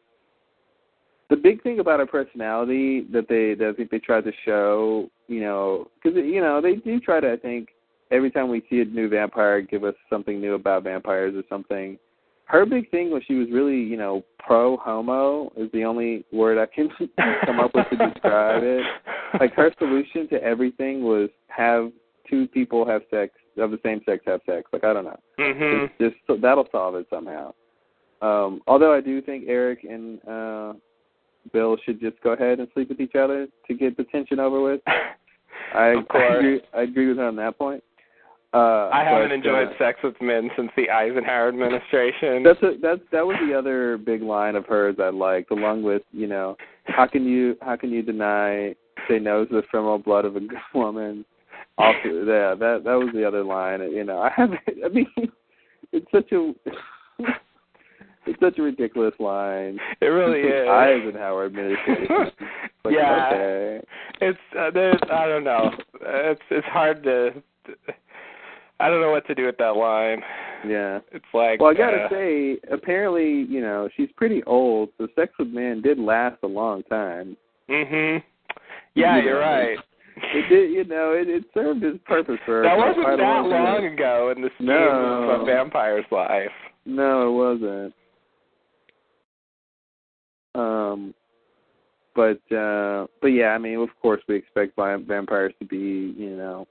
Speaker 3: The big thing about her personality that they that I think they tried to show, you know, because you know they do try to. I think every time we see a new vampire, give us something new about vampires or something. Her big thing was she was really, you know, pro homo is the only word I can come up with to describe it. Like her solution to everything was have two people have sex of the same sex have sex. Like I don't know.
Speaker 4: mhm
Speaker 3: It's just that'll solve it somehow. Um, although I do think Eric and uh, Bill should just go ahead and sleep with each other to get the tension over with. I,
Speaker 4: Of.
Speaker 3: I agree. I agree with her on that point. Uh,
Speaker 4: I haven't
Speaker 3: but,
Speaker 4: enjoyed
Speaker 3: uh,
Speaker 4: sex with men since the Eisenhower administration.
Speaker 3: That's a, that's that was the other big line of hers I liked, along with you know how can you how can you deny say no to the femoral blood of a good woman? Also, yeah, that that was the other line. You know, I haven't. I mean, it's such a it's such a ridiculous line.
Speaker 4: It really
Speaker 3: It's
Speaker 4: is.
Speaker 3: Eisenhower administration. Like,
Speaker 4: yeah,
Speaker 3: Okay.
Speaker 4: it's uh, there's I don't know. It's it's hard to. I don't know what to do with that line.
Speaker 3: Yeah.
Speaker 4: It's like
Speaker 3: Well, I gotta
Speaker 4: uh,
Speaker 3: say, apparently, you know, she's pretty old, so sex with men did last a long time.
Speaker 4: Mhm. Yeah,
Speaker 3: You
Speaker 4: you're
Speaker 3: know,
Speaker 4: right.
Speaker 3: It did, you know, it, it served its purpose for
Speaker 4: That wasn't that
Speaker 3: long
Speaker 4: long ago in the scheme
Speaker 3: No.
Speaker 4: of a vampire's life.
Speaker 3: No, it wasn't. Um, but uh, but yeah, I mean, of course, we expect vampires to be, you know,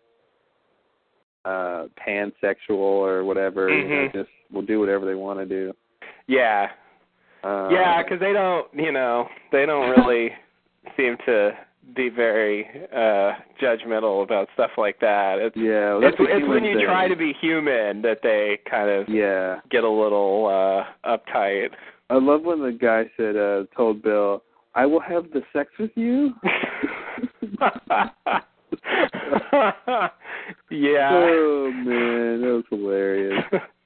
Speaker 3: uh, pansexual or whatever. You know,
Speaker 4: Mhm.
Speaker 3: just will do whatever they want to do.
Speaker 4: Yeah,
Speaker 3: Uh,
Speaker 4: yeah, because they don't, you know, they don't really seem to be very uh judgmental about stuff like that. It's
Speaker 3: yeah, well,
Speaker 4: it's,
Speaker 3: that's a
Speaker 4: it's when you
Speaker 3: thing.
Speaker 4: try to be human that they kind of
Speaker 3: Yeah,
Speaker 4: get a little uh uptight.
Speaker 3: I love when the guy said, uh, told Bill, "I will have the sex with you."
Speaker 4: yeah.
Speaker 3: Oh man, that was hilarious.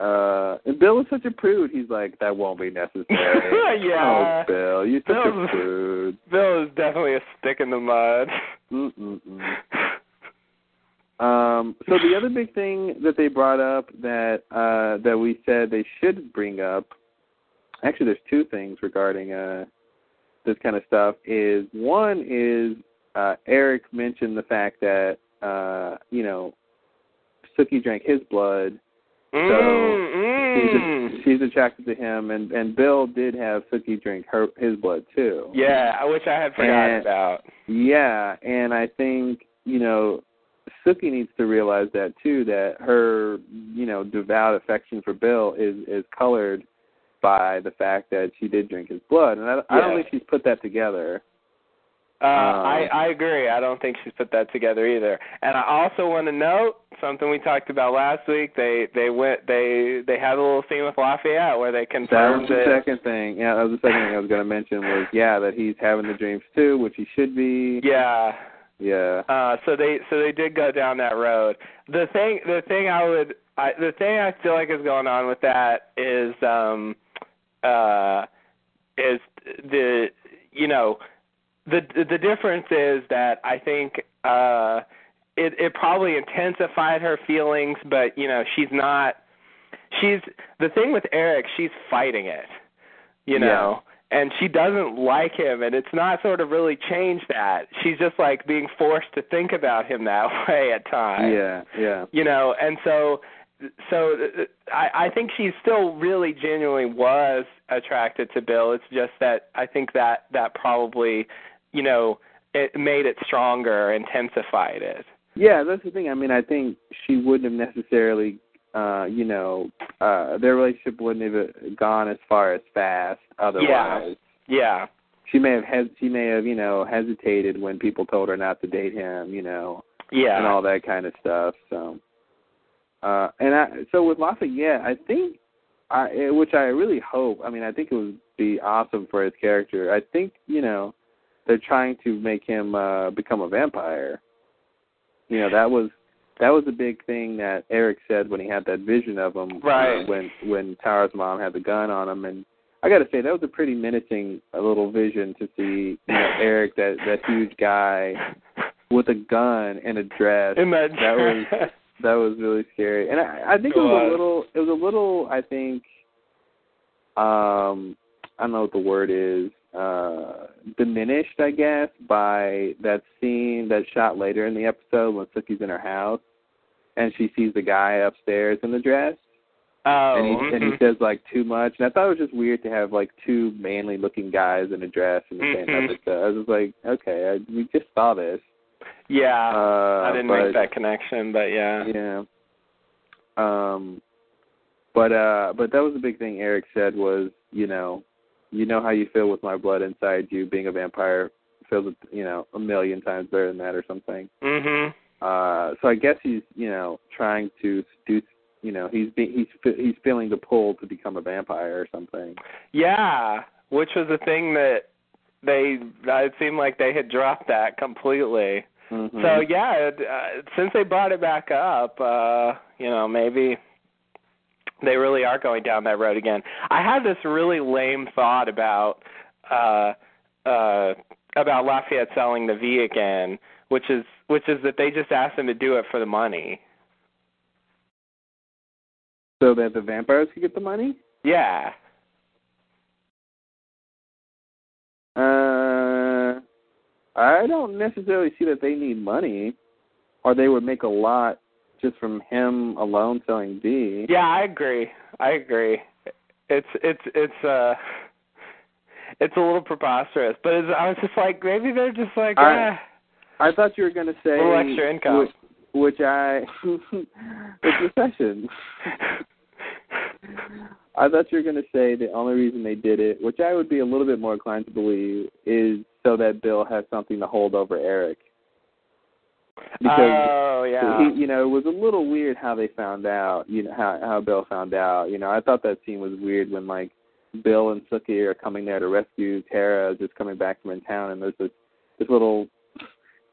Speaker 3: Uh, and Bill is such a prude. He's like, that won't be necessary.
Speaker 4: Yeah.
Speaker 3: Oh, Bill, you're such a prude.
Speaker 4: Bill is definitely a stick in the mud.
Speaker 3: Um, so the other big thing that they brought up that uh, that we said they should bring up, actually, there's two things regarding uh, this kind of stuff. Is one is uh, Eric mentioned the fact that uh, you know Sookie drank his blood,
Speaker 4: Mm, mm.
Speaker 3: she's, she's attracted to him, and and Bill did have Sookie drink her his blood too.
Speaker 4: Yeah, I wish I had forgotten
Speaker 3: And-
Speaker 4: about.
Speaker 3: Yeah, and I think you know Sookie needs to realize that too. That her you know devout affection for Bill is is colored by the fact that she did drink his blood, and I, I don't think she's put that together.
Speaker 4: Uh,
Speaker 3: Um,
Speaker 4: I I agree. I don't think she's put that together either. And I also want to note something we talked about last week. They they went they they had a little scene with Lafayette where they confirmed That
Speaker 3: was the
Speaker 4: that.
Speaker 3: second thing. Yeah, that was the second thing I was going to mention was yeah that he's having the dreams too, which he should be.
Speaker 4: Yeah,
Speaker 3: Yeah.
Speaker 4: Uh, so they so they did go down that road. The thing the thing I would I, the thing I feel like is going on with that is um uh is the you know the the difference is that I think uh it it probably intensified her feelings but you know she's not she's the thing with Eric she's fighting it you know and she doesn't like him and it's not sort of really changed that. She's just like being forced to think about him that way at times.
Speaker 3: Yeah, yeah.
Speaker 4: you know and so so i i think she still really genuinely was attracted to bill. It's just that i think that that probably you know it made it stronger intensified it
Speaker 3: Yeah, that's the thing. I mean, I think she wouldn't have necessarily, uh, you know, uh their relationship wouldn't have gone as far as fast otherwise.
Speaker 4: yeah yeah.
Speaker 3: She may have hes- she may have, you know, hesitated when people told her not to date him, you know,
Speaker 4: yeah
Speaker 3: and all that kind of stuff. So, uh, and I so with Lafayette, yeah, I think, I eh, which I really hope. I mean, I think it would be awesome for his character. I think you know they're trying to make him uh become a vampire. You know that was that was a big thing that Eric said when he had that vision of him.
Speaker 4: Right.
Speaker 3: Uh, when when Tara's mom had the gun on him, and I got to say that was a pretty menacing uh, little vision to see you know, Eric that that huge guy with a gun and a dress.
Speaker 4: in that,
Speaker 3: that was that was really scary, and I, I think it
Speaker 4: It
Speaker 3: was
Speaker 4: was.
Speaker 3: a little. It was a little. I think. Um, I don't know what the word is. Uh, diminished, I guess, by that scene that shot later in the episode when Sookie's in her house, and she sees the guy upstairs in the dress,
Speaker 4: oh
Speaker 3: and he and he
Speaker 4: mhm.
Speaker 3: says like too much, and I thought it was just weird to have like two manly looking guys in a dress in the same
Speaker 4: Mhm.
Speaker 3: episode. I was like, okay, I, we just saw this.
Speaker 4: yeah
Speaker 3: Uh,
Speaker 4: i didn't
Speaker 3: but,
Speaker 4: make that connection but yeah
Speaker 3: yeah. Um but uh but that was the big thing Eric said was, you know, you know how you feel with my blood inside you being a vampire feels you know, a million times better than that or something.
Speaker 4: mhm
Speaker 3: Uh so I guess he's, you know, trying to do you know, he's be, he's fe- he's feeling the pull to become a vampire or something.
Speaker 4: Yeah, which was a thing that they it seemed like they had dropped that completely.
Speaker 3: Mhm.
Speaker 4: So yeah, it, uh, since they brought it back up, uh, you know, maybe they really are going down that road again. I had this really lame thought about uh uh about Lafayette selling the V again, which is which is that they just asked him to do it for the money.
Speaker 3: so that the vampires could get the money?
Speaker 4: Yeah.
Speaker 3: Uh, I don't necessarily see that they need money, or they would make a lot just from him alone selling V.
Speaker 4: Yeah, I agree. I agree. It's it's it's uh it's a little preposterous, but it's, I was just like maybe they're just like
Speaker 3: I-
Speaker 4: eh.
Speaker 3: I thought you were going to say
Speaker 4: Little extra income.
Speaker 3: Which, which I it's recession. I thought you were going to say the only reason they did it, which I would be a little bit more inclined to believe, is so that Bill has something to hold over Eric. Because
Speaker 4: oh yeah.
Speaker 3: he, you know, it was a little weird how they found out. You know how how Bill found out. You know, I thought that scene was weird when like Bill and Sookie are coming there to rescue Tara, just coming back from in town, and there's this this little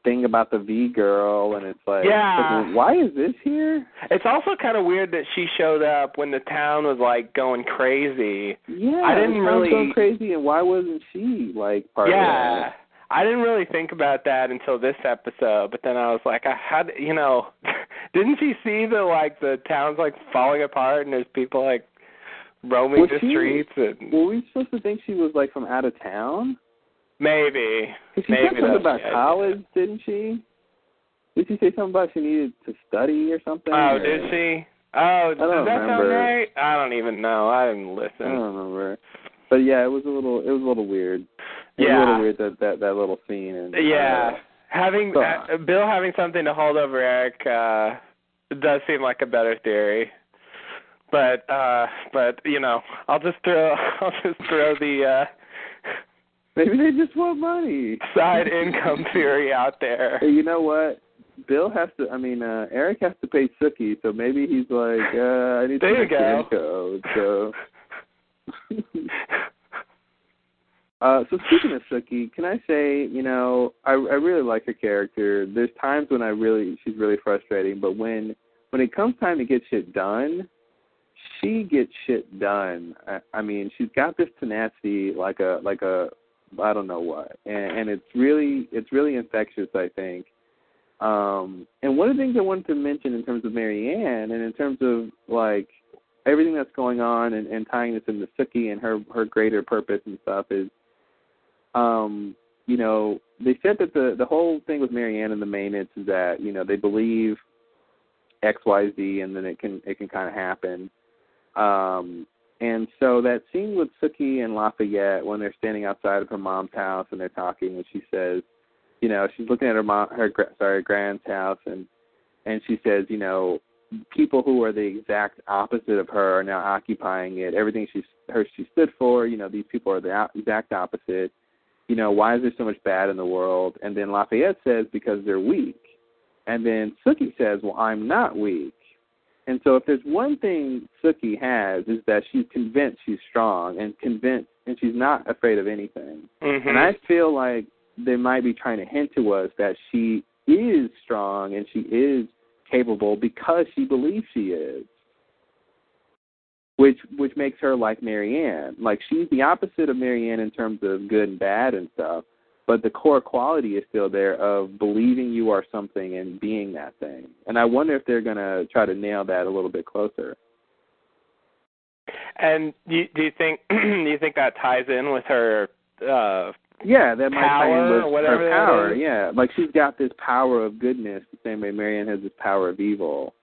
Speaker 3: thing about the V girl, and it's like,
Speaker 4: Yeah.
Speaker 3: why is this here?
Speaker 4: It's also kind of weird that she showed up when the town was like going crazy.
Speaker 3: Yeah,
Speaker 4: I didn't
Speaker 3: it
Speaker 4: really-
Speaker 3: so crazy, and why wasn't she like part
Speaker 4: yeah.
Speaker 3: of
Speaker 4: I didn't really think about that until this episode, but then I was like, I had, you know, didn't she see the like the town's like falling apart and there's people like roaming the
Speaker 3: she-
Speaker 4: streets and?
Speaker 3: Were we supposed to think she was like from out of town?
Speaker 4: maybe
Speaker 3: she
Speaker 4: maybe
Speaker 3: said something about
Speaker 4: the idea.
Speaker 3: college, didn't she? Did she say something about she needed to study or something?
Speaker 4: Oh,
Speaker 3: or-
Speaker 4: did she? Oh, does that sound right? I don't even know. I didn't listen.
Speaker 3: I don't remember. But yeah, it was a little it was a little weird.
Speaker 4: Yeah.
Speaker 3: weird that that, that little scene and
Speaker 4: Yeah,
Speaker 3: uh,
Speaker 4: having
Speaker 3: So-
Speaker 4: uh, Bill having something to hold over Eric uh does seem like a better theory. But uh but you know, I'll just throw I'll just throw the uh
Speaker 3: maybe they just want money.
Speaker 4: side income theory out there.
Speaker 3: Hey, you know what? Bill has to. I mean, uh Eric has to pay Sookie, so maybe he's like, uh I need
Speaker 4: There
Speaker 3: to
Speaker 4: you go.
Speaker 3: code. So Uh, so speaking of Sookie, can I say, you know, I I really like her character. There's times when I really she's really frustrating, but when when it comes time to get shit done, she gets shit done. I, I mean, she's got this tenacity like a like a I don't know what, and, and it's really it's really infectious. I think. Um, and one of the things I wanted to mention in terms of Marianne and in terms of like everything that's going on and, and tying this into Sookie and her her greater purpose and stuff is um, you know, they said that the the whole thing with Marianne and the maintenance is that you know they believe X Y Z and then it can it can kind of happen. Um, and so that scene with Sookie and Lafayette when they're standing outside of her mom's house and they're talking and she says, you know, she's looking at her mom, her sorry, grand's house and and she says, you know, people who are the exact opposite of her are now occupying it. Everything she's her she stood for, you know, these people are the exact opposite you know, why is there so much bad in the world? And then Lafayette says, because they're weak. And then Sookie says, well, I'm not weak. And so if there's one thing Sookie has is that she's convinced she's strong and convinced and she's not afraid of anything.
Speaker 4: Mm-hmm.
Speaker 3: And I feel like they might be trying to hint to us that she is strong and she is capable because she believes she is which which makes her like Marianne. Like she's the opposite of Marianne in terms of good and bad and stuff, but the core quality is still there of believing you are something and being that thing. And I wonder if they're going to try to nail that a little bit closer.
Speaker 4: And do you, do you think do you think that ties in with her uh
Speaker 3: yeah, that might tie in with her power. Yeah, like she's got this power of goodness, the same way Marianne has this power of evil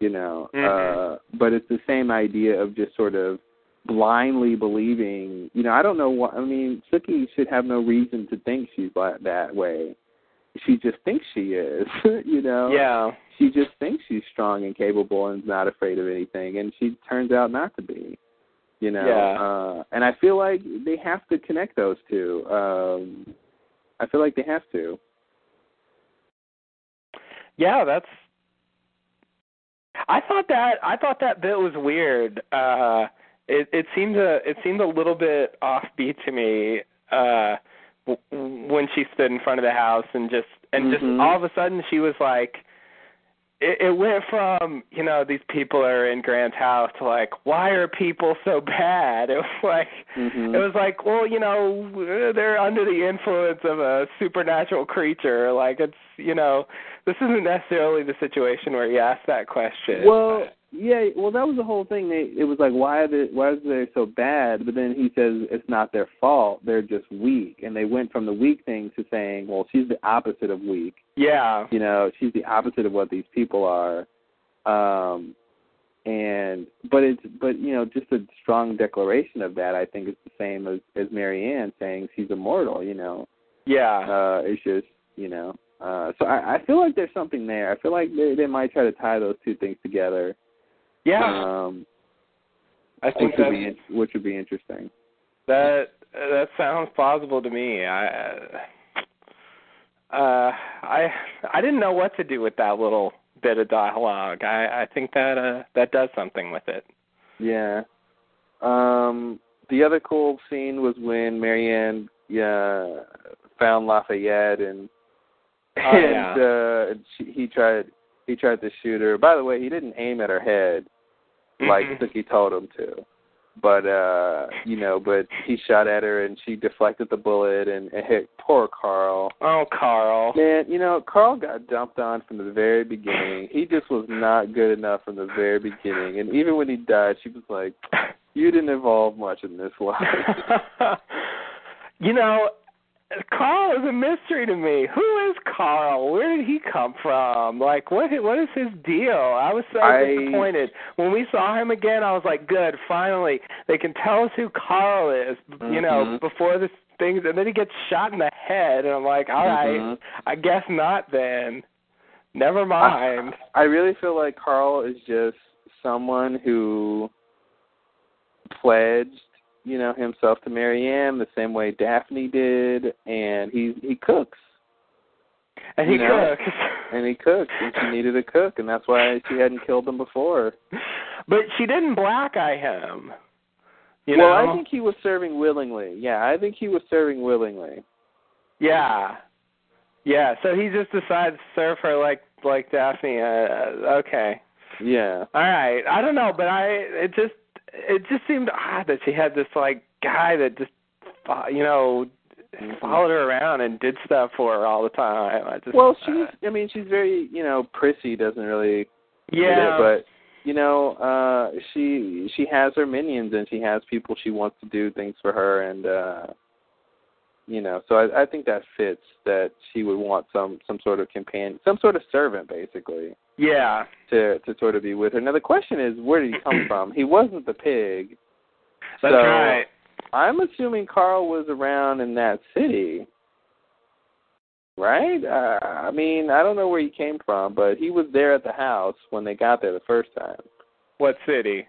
Speaker 3: you know.
Speaker 4: Mm-hmm.
Speaker 3: Uh, but it's the same idea of just sort of blindly believing. You know, I don't know what. I mean, Sookie should have no reason to think she's like that way. She just thinks she is. you know.
Speaker 4: Yeah.
Speaker 3: She just thinks she's strong and capable and not afraid of anything, and she turns out not to be. You know.
Speaker 4: Yeah.
Speaker 3: Uh, and I feel like they have to connect those two. Um, I feel like they have to.
Speaker 4: Yeah, that's I thought that I thought that bit was weird. Uh it it seemed a it seemed a little bit offbeat to me uh w- when she stood in front of the house and just and just
Speaker 3: Mhm.
Speaker 4: all of a sudden she was like it, it went from you know these people are in Grant's house to like why are people so bad? It was like
Speaker 3: Mhm.
Speaker 4: it was like well you know they're under the influence of a supernatural creature. Like it's you know this isn't necessarily the situation where you ask that question.
Speaker 3: Well, yeah, well, that was the whole thing. They, it was like, why are they, why is they so bad? But then he says it's not their fault; they're just weak. And they went from the weak thing to saying, well, she's the opposite of weak.
Speaker 4: yeah,
Speaker 3: You know, she's the opposite of what these people are. Um, and but it's but you know just a strong declaration of that. I think is the same as as Marianne saying she's immortal. You know,
Speaker 4: yeah,
Speaker 3: uh, it's just you know. Uh, so I, I feel like there's something there. I feel like they they might try to tie those two things together.
Speaker 4: Yeah.
Speaker 3: Um,
Speaker 4: I think
Speaker 3: which would be which would be interesting.
Speaker 4: that that sounds plausible to me. I uh I I didn't know what to do with that little bit of dialogue. I I think that uh that does something with it.
Speaker 3: Yeah. Um, the other cool scene was when Marianne yeah found Lafayette and
Speaker 4: Oh,
Speaker 3: and
Speaker 4: yeah.
Speaker 3: uh she, he tried he tried to shoot her. By the way, he didn't aim at her head like
Speaker 4: Mhm.
Speaker 3: Sookie told him to. But uh, you know, but he shot at her and she deflected the bullet and, and hit poor Carl.
Speaker 4: Oh, Carl.
Speaker 3: Man, you know, Carl got dumped on from the very beginning. He just was not good enough from the very beginning. And even when he died, she was like, "You didn't evolve much in this life."
Speaker 4: you know, Carl is a mystery to me. Who is Carl? Where did he come from? Like, what? What is his deal? I was so
Speaker 3: I-
Speaker 4: disappointed when we saw him again. I was like, good, finally, they can tell us who Carl is. You know,
Speaker 3: Mhm.
Speaker 4: before the things, and then he gets shot in the head, and I'm like, all right,
Speaker 3: Mhm.
Speaker 4: I guess not then. Never mind.
Speaker 3: I, I really feel like Carl is just someone who pledged, you know, himself to Marianne the same way Daphne did, and he he cooks
Speaker 4: and he
Speaker 3: you know,
Speaker 4: cooks.
Speaker 3: and he cooks, and she needed a cook, and that's why she hadn't killed him before.
Speaker 4: But she didn't black eye him. You
Speaker 3: well,
Speaker 4: know?
Speaker 3: I think he was serving willingly. Yeah, I think he was serving willingly.
Speaker 4: Yeah. Yeah, so he just decides to serve her like like Daphne. Uh, okay.
Speaker 3: Yeah.
Speaker 4: All right. I don't know, but I it just it just seemed odd that she had this like guy that just you know followed her around and did stuff for her all the time. I just
Speaker 3: Well,
Speaker 4: uh,
Speaker 3: she's. I mean, she's very. You know, prissy. Doesn't really.
Speaker 4: yeah,
Speaker 3: it, but you know, uh she she has her minions and she has people she wants to do things for her and uh you know, so I I think that fits that she would want some some sort of companion, some sort of servant basically
Speaker 4: yeah,
Speaker 3: to to sort of be with her. Now the question is where did he come from? He wasn't the pig.
Speaker 4: that's
Speaker 3: so
Speaker 4: right.
Speaker 3: I'm assuming Carl was around in that city. Right? Uh, I mean, I don't know where he came from, but he was there at the house when they got there the first time.
Speaker 4: What city?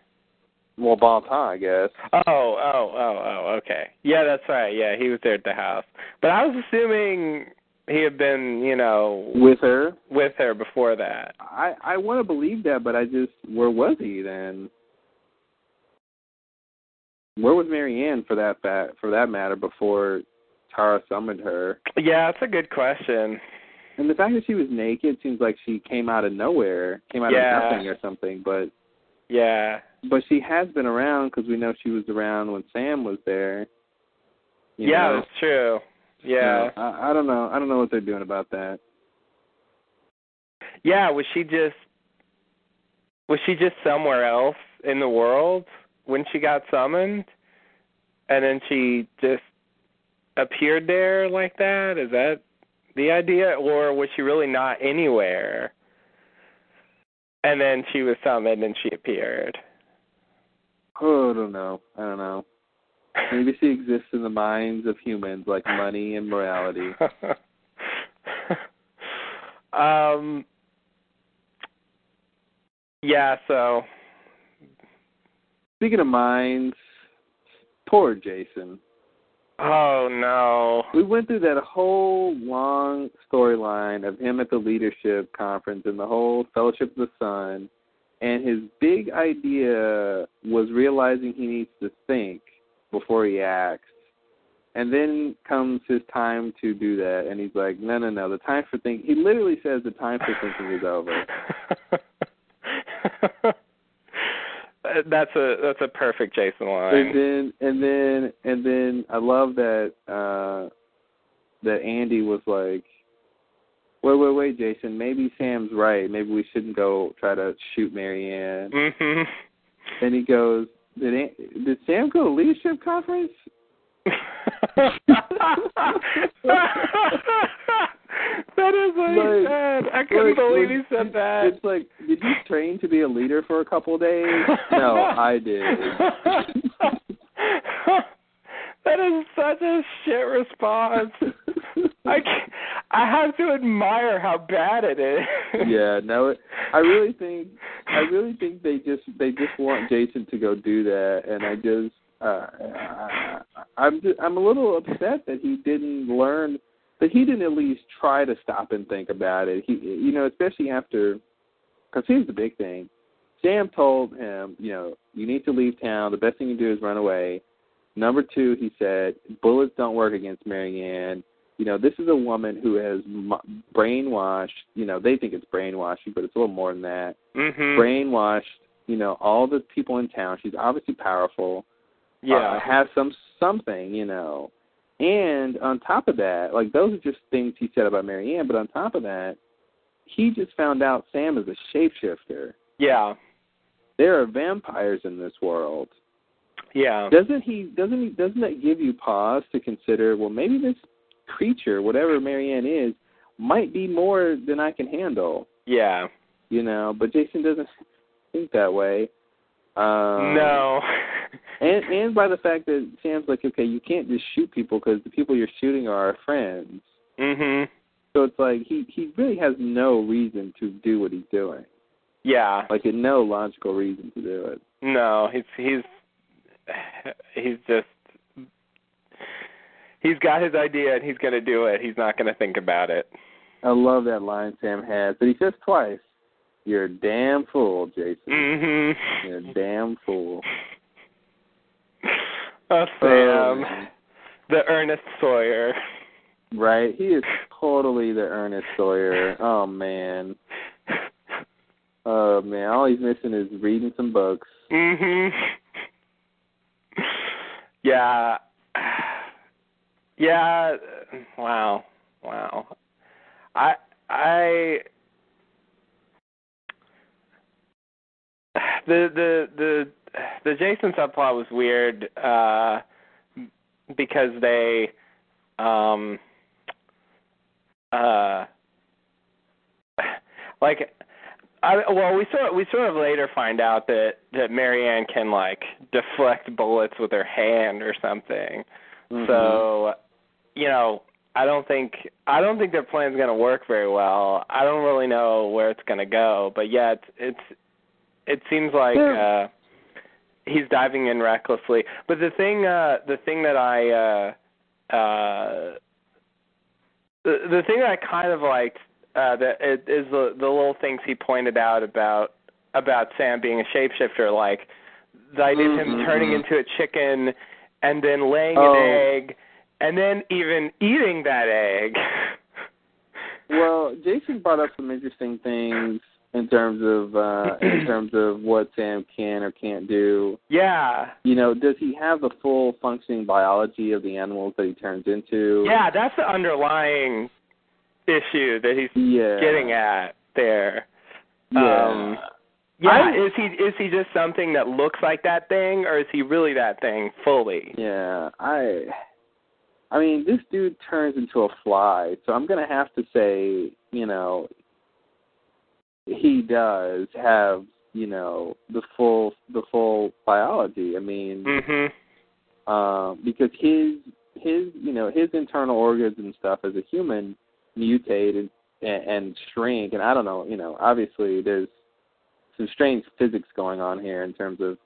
Speaker 3: Well, Bon I guess.
Speaker 4: Oh, oh, oh, oh. Okay. Yeah, that's right. Yeah, he was there at the house. But I was assuming he had been, you know,
Speaker 3: With her.
Speaker 4: with her before that.
Speaker 3: I I want to believe that, but I just where was he then? Where was Marianne for that fa- for that matter before Tara summoned her?
Speaker 4: Yeah, that's a good question.
Speaker 3: And the fact that she was naked seems like she came out of nowhere, came out
Speaker 4: Yeah.
Speaker 3: of nothing or something. But
Speaker 4: Yeah.
Speaker 3: but she has been around because we know she was around when Sam was there.
Speaker 4: Yeah,
Speaker 3: know?
Speaker 4: that's true. Yeah.
Speaker 3: I, I don't know. I don't know what they're doing about that.
Speaker 4: Yeah, was she just was she just somewhere else in the world when she got summoned? And then she just appeared there like that? Is that the idea? Or was she really not anywhere? And then she was summoned and she appeared.
Speaker 3: Oh, I don't know. I don't know. Maybe she exists in the minds of humans, like money and morality.
Speaker 4: um yeah, so
Speaker 3: Speaking of minds, poor Jason.
Speaker 4: oh no.
Speaker 3: We went through that whole long storyline of him at the leadership conference and the whole Fellowship of the Sun, and his big idea was realizing he needs to think before he acts. And then comes his time to do that, and he's like, "No, no, no. The time for thinking." He literally says, "The time for thinking is over."
Speaker 4: that's a that's a perfect Jason line.
Speaker 3: and then and then and then I love that uh that Andy was like Wait, wait, wait, Jason. Maybe Sam's right. Maybe we shouldn't go try to shoot Marianne.
Speaker 4: Mhm.
Speaker 3: And he goes, "Did did Sam go to leadership conference?"
Speaker 4: that is what he said. I couldn't
Speaker 3: Like,
Speaker 4: believe
Speaker 3: like,
Speaker 4: he said that.
Speaker 3: It's like, did you train to be a leader for a couple of days? No, I did.
Speaker 4: that is such a shit response. I can't, I have to admire how bad it is.
Speaker 3: yeah, no, it, I really think I really think they just they just want Jason to go do that, and I just uh, I'm just, I'm a little upset that he didn't learn that he didn't at least try to stop and think about it. He, you know, especially after because here's the big thing. Sam told him, you know, you need to leave town. The best thing you do is run away. Number two, he said, bullets don't work against Marianne. You know, this is a woman who has brainwashed. You know, they think it's brainwashing, but it's a little more than that.
Speaker 4: mhm.
Speaker 3: Brainwashed. You know, all the people in town. She's obviously powerful.
Speaker 4: Yeah.
Speaker 3: uh, has some something. You know, and on top of that, like those are just things he said about Marianne. But on top of that, he just found out Sam is a shapeshifter.
Speaker 4: yeah.
Speaker 3: There are vampires in this world.
Speaker 4: Yeah.
Speaker 3: Doesn't he? Doesn't he? Doesn't that give you pause to consider? Well, maybe this creature, whatever Marianne is, might be more than I can handle.
Speaker 4: Yeah.
Speaker 3: You know, but Jason doesn't think that way. Um,
Speaker 4: no.
Speaker 3: and and by the fact that Sam's like, okay, you can't just shoot people because the people you're shooting are our friends.
Speaker 4: mhm.
Speaker 3: So it's like he he really has no reason to do what he's doing.
Speaker 4: Yeah.
Speaker 3: Like, no logical reason to do it.
Speaker 4: No, he's he's he's just he's got his idea and he's going to do it. He's not going to think about it.
Speaker 3: I love that line Sam has, but he says twice, "You're a damn fool, Jason.
Speaker 4: Mhm.
Speaker 3: You're a damn fool."
Speaker 4: Oh,
Speaker 3: Oh,
Speaker 4: Sam,
Speaker 3: man.
Speaker 4: the Ernest Sawyer.
Speaker 3: Right? He is totally the Ernest Sawyer. Oh man. Oh man. All he's missing is reading some books.
Speaker 4: Mhm. Yeah. Yeah. Wow. Wow. I I the the the the Jason subplot was weird uh because they um uh like I well we sort we sort of later find out that that Marianne can like deflect bullets with her hand or something.
Speaker 3: Mhm.
Speaker 4: So, you know, I don't think I don't think their plan's going to work very well. I don't really know where it's going to go, but yet it's it seems like
Speaker 3: Yeah.
Speaker 4: uh he's diving in recklessly. But the thing uh the thing that I uh uh the the thing that I kind of liked uh that it is the the little things he pointed out about about Sam being a shapeshifter like the idea of him turning into a chicken and then laying
Speaker 3: Oh.
Speaker 4: an egg and then even eating that egg.
Speaker 3: Well, Jason brought up some interesting things in terms of uh in terms of what Sam can or can't do.
Speaker 4: yeah.
Speaker 3: You know, does he have the full functioning biology of the animals that he turns into?
Speaker 4: Yeah, that's the underlying issue that he's
Speaker 3: Yeah.
Speaker 4: getting at there.
Speaker 3: Yeah.
Speaker 4: Um, Yeah,
Speaker 3: I-
Speaker 4: is he is he just something that looks like that thing, or is he really that thing fully?
Speaker 3: Yeah, I I mean, this dude turns into a fly, so I'm going to have to say, you know, he does have, you know, the full the full biology. I mean,
Speaker 4: Mhm.
Speaker 3: um because his his, you know, his internal organs and stuff as a human mutate and and, and shrink and I don't know, you know, obviously there's some strange physics going on here in terms of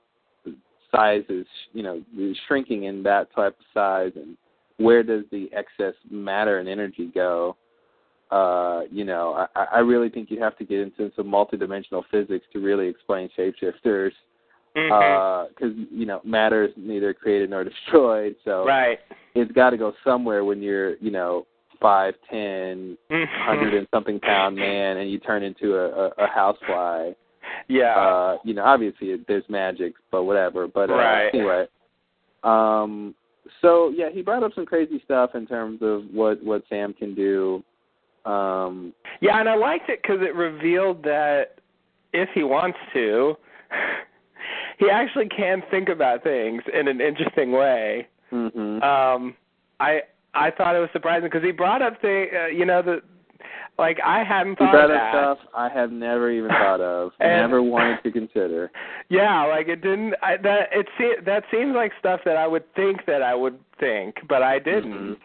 Speaker 3: sizes, you know, shrinking in that type of size and where does the excess matter and energy go? Uh, you know, I, I really think you have to get into some multidimensional physics to really explain shapeshifters, because you know matter is neither created nor destroyed. So
Speaker 4: right.
Speaker 3: it's got to go somewhere when you're, you know, five, ten,
Speaker 4: Mhm.
Speaker 3: hundred and something pound man, and you turn into a, a, a housefly.
Speaker 4: Yeah.
Speaker 3: Uh, you know, obviously there's magic, but whatever. But uh,
Speaker 4: Right.
Speaker 3: anyway, um, so yeah, he brought up some crazy stuff in terms of what what Sam can do. Um,
Speaker 4: yeah, and I liked it because it revealed that if he wants to, he actually can think about things in an interesting way.
Speaker 3: hmm
Speaker 4: um i i thought it was surprising because he brought up the uh, you know the like i hadn't thought
Speaker 3: brought
Speaker 4: of that
Speaker 3: stuff I have never even thought of,
Speaker 4: And-
Speaker 3: never wanted to consider.
Speaker 4: yeah like it didn't I, that it se- that seems like stuff that i would think that i would think but i didn't
Speaker 3: Mhm.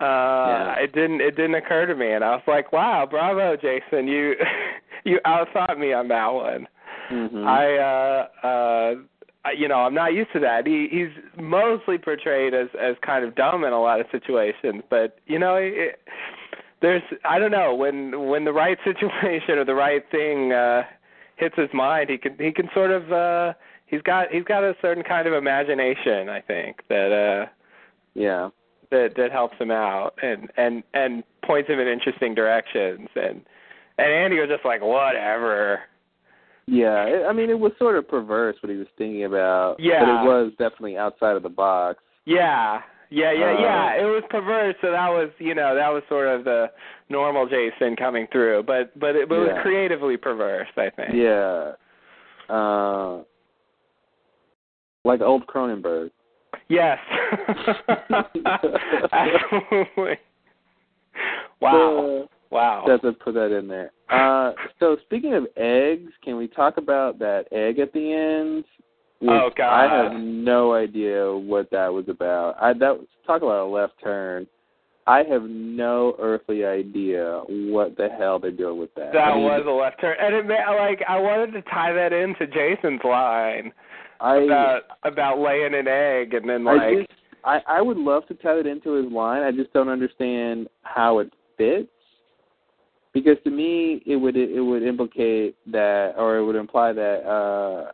Speaker 4: uh it didn't it didn't occur to me and i was like wow bravo jason you you outthought me on that one
Speaker 3: Mm-hmm.
Speaker 4: I uh uh you know, I'm not used to that. He he's mostly portrayed as as kind of dumb in a lot of situations, but you know, it, there's I don't know, when when the right situation or the right thing uh hits his mind, he can he can sort of uh he's got he's got a certain kind of imagination, I think, that uh
Speaker 3: yeah.
Speaker 4: that that helps him out and and and points him in interesting directions and and Andy was just like whatever.
Speaker 3: Yeah, I mean, it was sort of perverse what he was thinking about.
Speaker 4: Yeah.
Speaker 3: but it was definitely outside of the box.
Speaker 4: Yeah. Yeah, yeah,
Speaker 3: Uh,
Speaker 4: yeah. It was perverse, so that was, you know, that was sort of the normal Jason coming through, but but it, but it was creatively perverse, I think.
Speaker 3: Yeah, uh, like old Cronenberg.
Speaker 4: Yes. Absolutely. Wow. Wow.
Speaker 3: To put that in there. Uh, so speaking of eggs, can we talk about that egg at the end? Which
Speaker 4: Oh, God.
Speaker 3: I have no idea what that was about. I that was talk about a left turn. I have no earthly idea what the hell they're doing with that.
Speaker 4: That
Speaker 3: I mean,
Speaker 4: was a left turn, and it like I wanted to tie that into Jason's line
Speaker 3: I
Speaker 4: about about laying an egg, and then
Speaker 3: I
Speaker 4: like
Speaker 3: just I I would love to tie it into his line. I just don't understand how it fits. Because to me, it would it would implicate that, or it would imply that uh,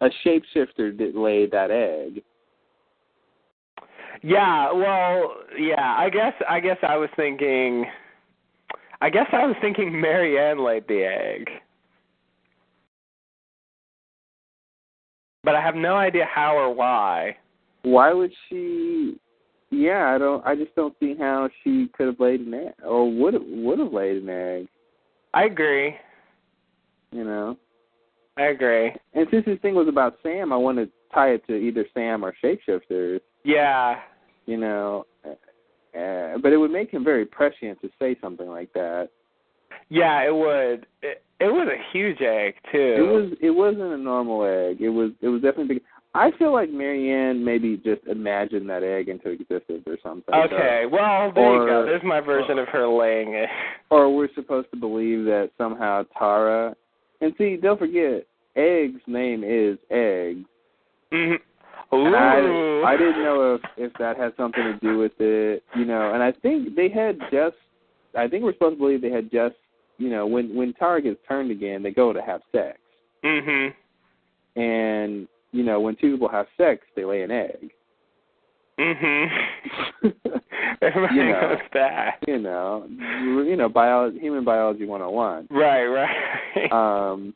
Speaker 3: a shapeshifter did lay that egg.
Speaker 4: Yeah, well, yeah. I guess I guess I was thinking. I guess I was thinking Maryann laid the egg. But I have no idea how or why.
Speaker 3: Why would she? Yeah, I don't. I just don't see how she could have laid an egg or would would have laid an egg.
Speaker 4: I agree.
Speaker 3: You know.
Speaker 4: I agree.
Speaker 3: And since this thing was about Sam, I want to tie it to either Sam or shapeshifters.
Speaker 4: Yeah.
Speaker 3: You know, uh, but it would make him very prescient to say something like that.
Speaker 4: Yeah, it would. It, it was a huge egg too.
Speaker 3: It was. It wasn't a normal egg. It was. It was definitely big. I feel like Maryann maybe just imagined that egg into existence or something.
Speaker 4: Okay,
Speaker 3: so,
Speaker 4: well there
Speaker 3: or,
Speaker 4: you go. There's my version of her laying it.
Speaker 3: Or we're supposed to believe that somehow Tara. And see, don't forget, Egg's name is Egg.
Speaker 4: Mm-hmm.
Speaker 3: I, I didn't know if if that had something to do with it, you know. And I think they had just, I think we're supposed to believe they had just, you know, when when Tara gets turned again, they go to have sex.
Speaker 4: Mhm.
Speaker 3: And you know, when two people have sex, they lay an egg.
Speaker 4: Mhm. Everybody
Speaker 3: You know.
Speaker 4: knows that.
Speaker 3: you know, you know, biology, human biology 101.
Speaker 4: Right, right.
Speaker 3: Um,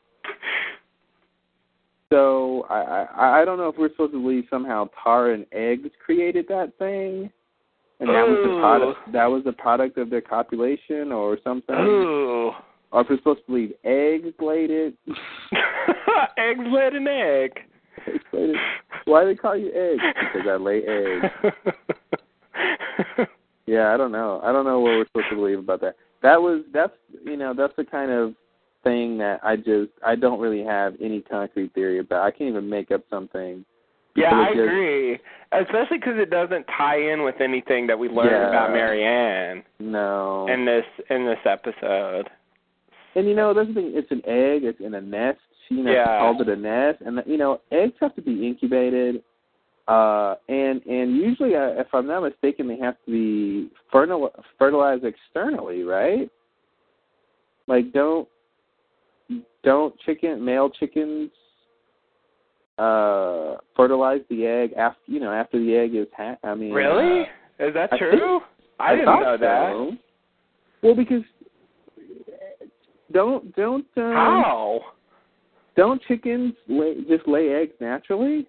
Speaker 3: so I, I I don't know if we're supposed to believe somehow tar and eggs created that thing, and that was the product that was the product of their copulation or something,
Speaker 4: Ooh.
Speaker 3: or if we're supposed to believe eggs laid it.
Speaker 4: Eggs laid an egg.
Speaker 3: Eggs laid it. Why do they call you eggs? Because I lay eggs. Yeah, I don't know. I don't know what we're supposed to believe about that. That was that's you know that's the kind of thing that I just I don't really have any concrete theory about. I can't even make up something.
Speaker 4: yeah, I
Speaker 3: just-
Speaker 4: agree. Especially because it doesn't tie in with anything that we learned
Speaker 3: Yeah.
Speaker 4: about Maryann
Speaker 3: No.
Speaker 4: in this in this episode.
Speaker 3: And you know, that's the thing. It's an egg. It's in a nest. She you know,
Speaker 4: Yeah.
Speaker 3: called it a nest. And you know, eggs have to be incubated. Uh, and and usually, uh, if I'm not mistaken, they have to be fertil- fertilized externally, right? Like, don't don't chicken male chickens uh fertilize the egg after you know after the egg is ha- I mean
Speaker 4: Really?
Speaker 3: uh,
Speaker 4: Is that
Speaker 3: I
Speaker 4: true? I, didn't
Speaker 3: thought
Speaker 4: know that.
Speaker 3: Well, because don't don't um,
Speaker 4: How?
Speaker 3: don't chickens lay, just lay eggs naturally?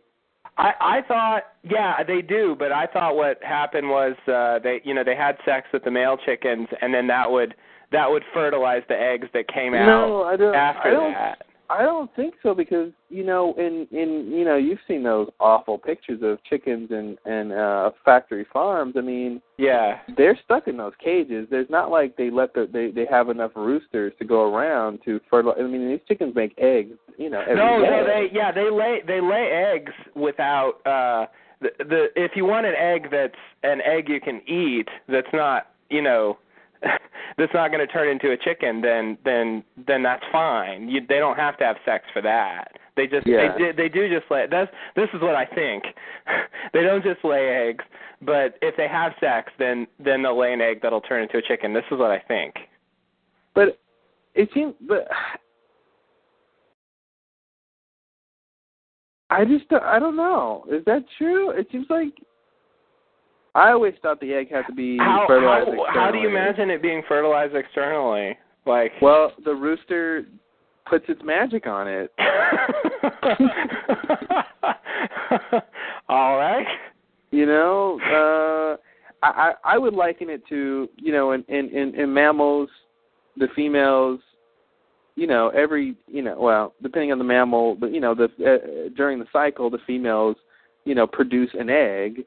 Speaker 4: I I thought yeah they do, but I thought what happened was uh they you know they had sex with the male chickens and then that would that would fertilize the eggs that came out
Speaker 3: no, I don't.
Speaker 4: after
Speaker 3: I don't,
Speaker 4: that.
Speaker 3: I don't think so because you know in in you know you've seen those awful pictures of chickens and and uh factory farms. I mean,
Speaker 4: Yeah.
Speaker 3: they're stuck in those cages. There's not like they let the they they have enough roosters to go around to fertilize. I mean, these chickens make eggs. You know, every
Speaker 4: No,
Speaker 3: day.
Speaker 4: no, they yeah they lay they lay eggs without uh the the if you want an egg that's an egg you can eat that's not you know that's not going to turn into a chicken then then then that's fine you they don't have to have sex for that they just
Speaker 3: Yeah.
Speaker 4: they do they do just lay that's this is what i think they don't just lay eggs but if they have sex then then they'll lay an egg that'll turn into a chicken this is what i think
Speaker 3: But it seems, but I just, I don't know. Is that true? It seems like I always thought the egg had to be
Speaker 4: how
Speaker 3: fertilized.
Speaker 4: how, how do you imagine it being fertilized externally like
Speaker 3: Well, the rooster puts its magic on it.
Speaker 4: All right.
Speaker 3: You know, uh, I, I I would liken it to you know in in in, in mammals, the females. You know, every you know, well, depending on the mammal, but you know, the uh, during the cycle, the females, you know, produce an egg,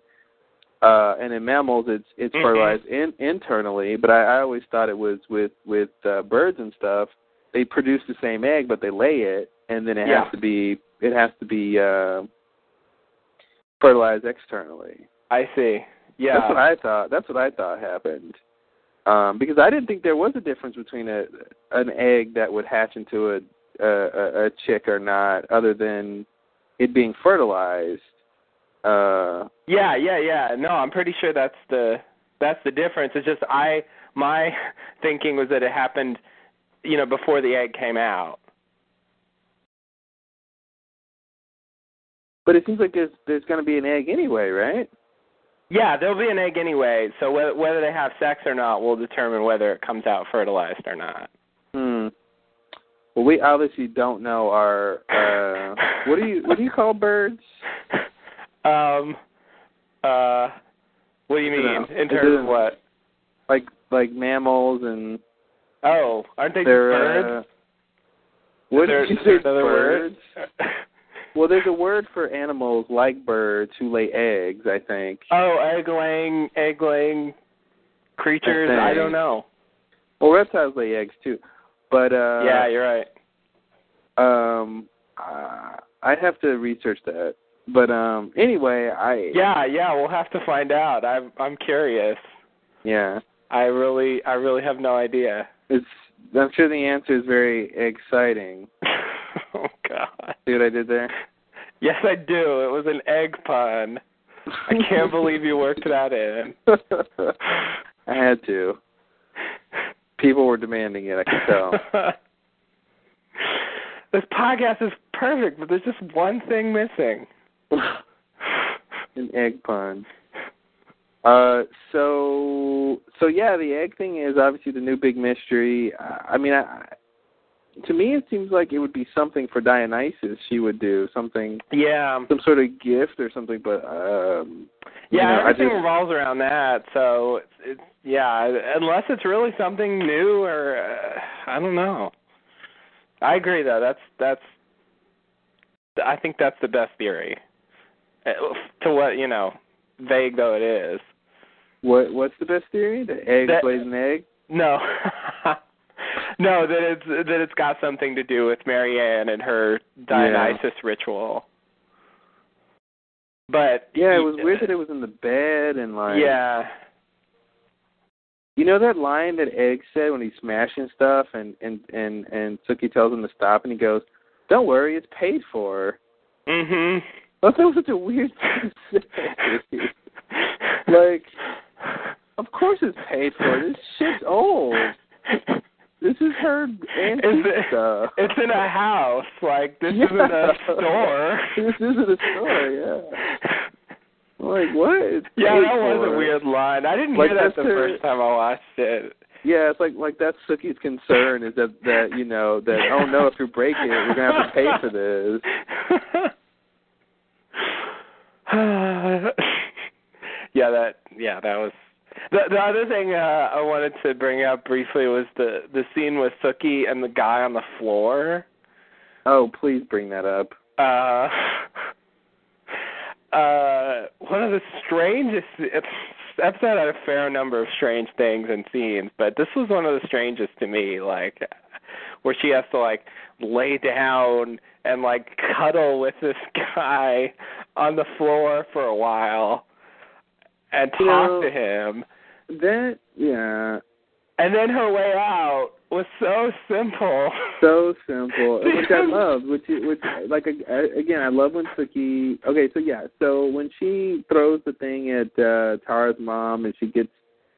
Speaker 3: uh, and in mammals, it's it's
Speaker 4: Mhm.
Speaker 3: fertilized in, internally. But I, I always thought it was with with uh, birds and stuff. They produce the same egg, but they lay it, and then it
Speaker 4: Yeah.
Speaker 3: has to be it has to be uh, fertilized externally.
Speaker 4: I see. Yeah.
Speaker 3: That's what I thought. That's what I thought happened. Um, because I didn't think there was a difference between a an egg that would hatch into a, a, a chick or not, other than it being fertilized. Uh,
Speaker 4: yeah, yeah, yeah. No, I'm pretty sure that's the that's the difference. It's just I my thinking was that it happened, you know, before the egg came out.
Speaker 3: but it seems like there's there's going to be an egg anyway, right?
Speaker 4: Yeah, there'll be an egg anyway. So whether whether they have sex or not will determine whether it comes out fertilized or not.
Speaker 3: Hmm. Well, we obviously don't know our. uh What do you what do you call birds?
Speaker 4: Um. Uh. What do you mean? In terms of what?
Speaker 3: Like like mammals and
Speaker 4: Oh, aren't they
Speaker 3: they're.
Speaker 4: birds?
Speaker 3: Uh, what
Speaker 4: There- is there another
Speaker 3: birds?
Speaker 4: word?
Speaker 3: Well, there's a word for animals like birds who lay eggs. I think.
Speaker 4: oh, egg laying, egg laying creatures.
Speaker 3: I
Speaker 4: I, don't know.
Speaker 3: Well, reptiles lay eggs too, but uh
Speaker 4: yeah, you're right.
Speaker 3: um, uh, I'd have to research that. But um, anyway, I
Speaker 4: Yeah, yeah. We'll have to find out. I'm I'm curious.
Speaker 3: yeah.
Speaker 4: I really I really have no idea.
Speaker 3: It's I'm sure the answer is very exciting.
Speaker 4: oh God.
Speaker 3: See what I did there?
Speaker 4: Yes, I do. It was an egg pun. I can't believe you worked that in.
Speaker 3: I had to. People were demanding it. I could tell.
Speaker 4: this podcast is perfect, but there's just one thing missing.
Speaker 3: An egg pun. Uh, so so yeah, the egg thing is obviously the new big mystery. Uh, I mean, I, to me, it seems like it would be something for Dionysus. She would do something,
Speaker 4: Yeah.
Speaker 3: some sort of gift or something. But um, you
Speaker 4: Yeah,
Speaker 3: know, I
Speaker 4: everything
Speaker 3: just-
Speaker 4: revolves around that. So it's, it's yeah, unless it's really something new or uh, I don't know. I agree though. That's that's I think that's the best theory. Uh, To what you know, vague though it is.
Speaker 3: What what's the best theory? The egg
Speaker 4: That-
Speaker 3: lays an egg.
Speaker 4: No. no, that it's that it's got something to do with Maryann and her Dionysus ritual. But
Speaker 3: Yeah, it was weird that it was in the bed and like.
Speaker 4: Yeah.
Speaker 3: You know that line that Egg said when he's smashing stuff and and and and Sookie tells him to stop and he goes, "Don't worry, it's paid for."
Speaker 4: Mhm.
Speaker 3: I thought that was such a weird thing to say. like, of course it's paid for. This shit's old. This is her antique
Speaker 4: Is it-
Speaker 3: stuff.
Speaker 4: It's in a house. Like this
Speaker 3: Yeah.
Speaker 4: isn't a store.
Speaker 3: this isn't a store. Yeah. Like what? It's
Speaker 4: Yeah, that was a weird line. I didn't
Speaker 3: Like,
Speaker 4: hear that the
Speaker 3: her-
Speaker 4: first time I watched it.
Speaker 3: Yeah, it's like like that's Sookie's concern is that that you know that oh no if you break it we're gonna have to pay for this.
Speaker 4: yeah, that yeah, that was the the other thing uh, I wanted to bring up briefly was the the scene with Sookie and the guy on the floor.
Speaker 3: Oh, please bring that up.
Speaker 4: Uh uh one of the strangest it's episode had a fair number of strange things and scenes, but this was one of the strangest to me, like where she has to like lay down and like cuddle with this guy on the floor for a while and talk
Speaker 3: You know-
Speaker 4: to him.
Speaker 3: That yeah,
Speaker 4: And then her way out was so simple.
Speaker 3: so simple, which I loved. Which which like again, I love when Sookie. Okay, so yeah, so when she throws the thing at uh Tara's mom and she gets,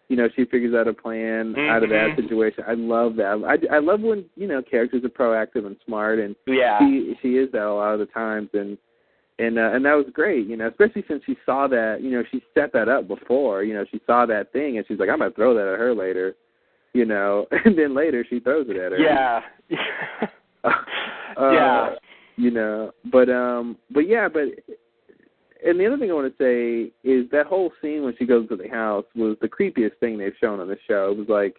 Speaker 3: you know, she figures out a plan out of that
Speaker 4: Mhm.
Speaker 3: situation. I love that. I I love when you know characters are proactive and smart and
Speaker 4: Yeah.
Speaker 3: she she is that a lot of the times and and uh, and that was great you know especially since she saw that you know she set that up before you know she saw that thing and she's like i'm gonna throw that at her later you know and then later she throws it at her
Speaker 4: Yeah.
Speaker 3: uh,
Speaker 4: yeah.
Speaker 3: you know but um but yeah but and the other thing i want to say is that whole scene when she goes to the house was the creepiest thing they've shown on the show it was like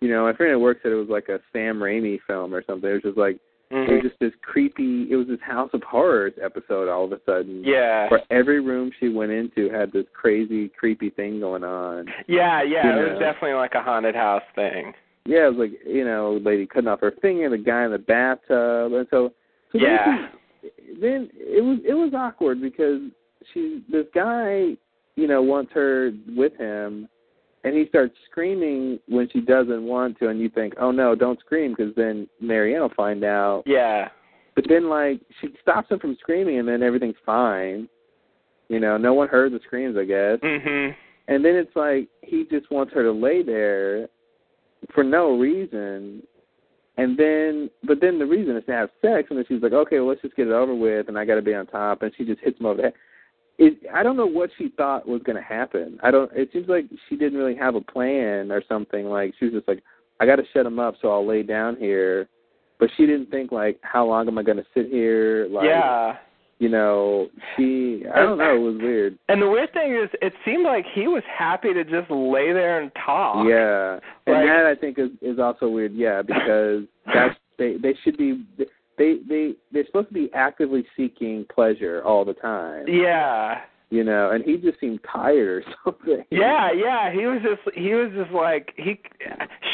Speaker 3: you know my friend at work said it was like a sam raimi film or something it was just like it
Speaker 4: Mhm.
Speaker 3: was just this creepy it was this house of horrors episode all of a sudden
Speaker 4: Yeah.
Speaker 3: where every room she went into had this crazy creepy thing going on
Speaker 4: Yeah, yeah,
Speaker 3: You
Speaker 4: it
Speaker 3: know.
Speaker 4: was definitely like a haunted house thing.
Speaker 3: yeah it was like you know the lady cutting off her finger the guy in the bathtub and so so
Speaker 4: Yeah.
Speaker 3: Then it was it was awkward because she this guy you know wants her with him and he starts screaming when she doesn't want to and you think oh no don't scream because then marianne will find out
Speaker 4: Yeah.
Speaker 3: But then, like, she stops him from screaming, and then everything's fine. You know, no one heard the screams, I guess.
Speaker 4: Mhm.
Speaker 3: And then it's like he just wants her to lay there for no reason. And then, but then the reason is to have sex, and then she's like, okay, well, let's just get it over with, and I got to be on top, and she just hits him over the head. it I don't know what she thought was going to happen. I don't. It seems like she didn't really have a plan or something. Like she was just like, I got to shut him up, so I'll lay down here. But she didn't think like, how long am I going to sit here? Like,
Speaker 4: yeah.
Speaker 3: You know, she. I don't know. It was weird.
Speaker 4: And the weird thing is, it seemed like he was happy to just lay there and talk.
Speaker 3: Yeah, and that I think is is also weird. Yeah, because that's they they should be they they they're supposed to be actively seeking pleasure all the time.
Speaker 4: Yeah.
Speaker 3: You know, and he just seemed tired or something.
Speaker 4: Yeah, yeah. He was just he was just like he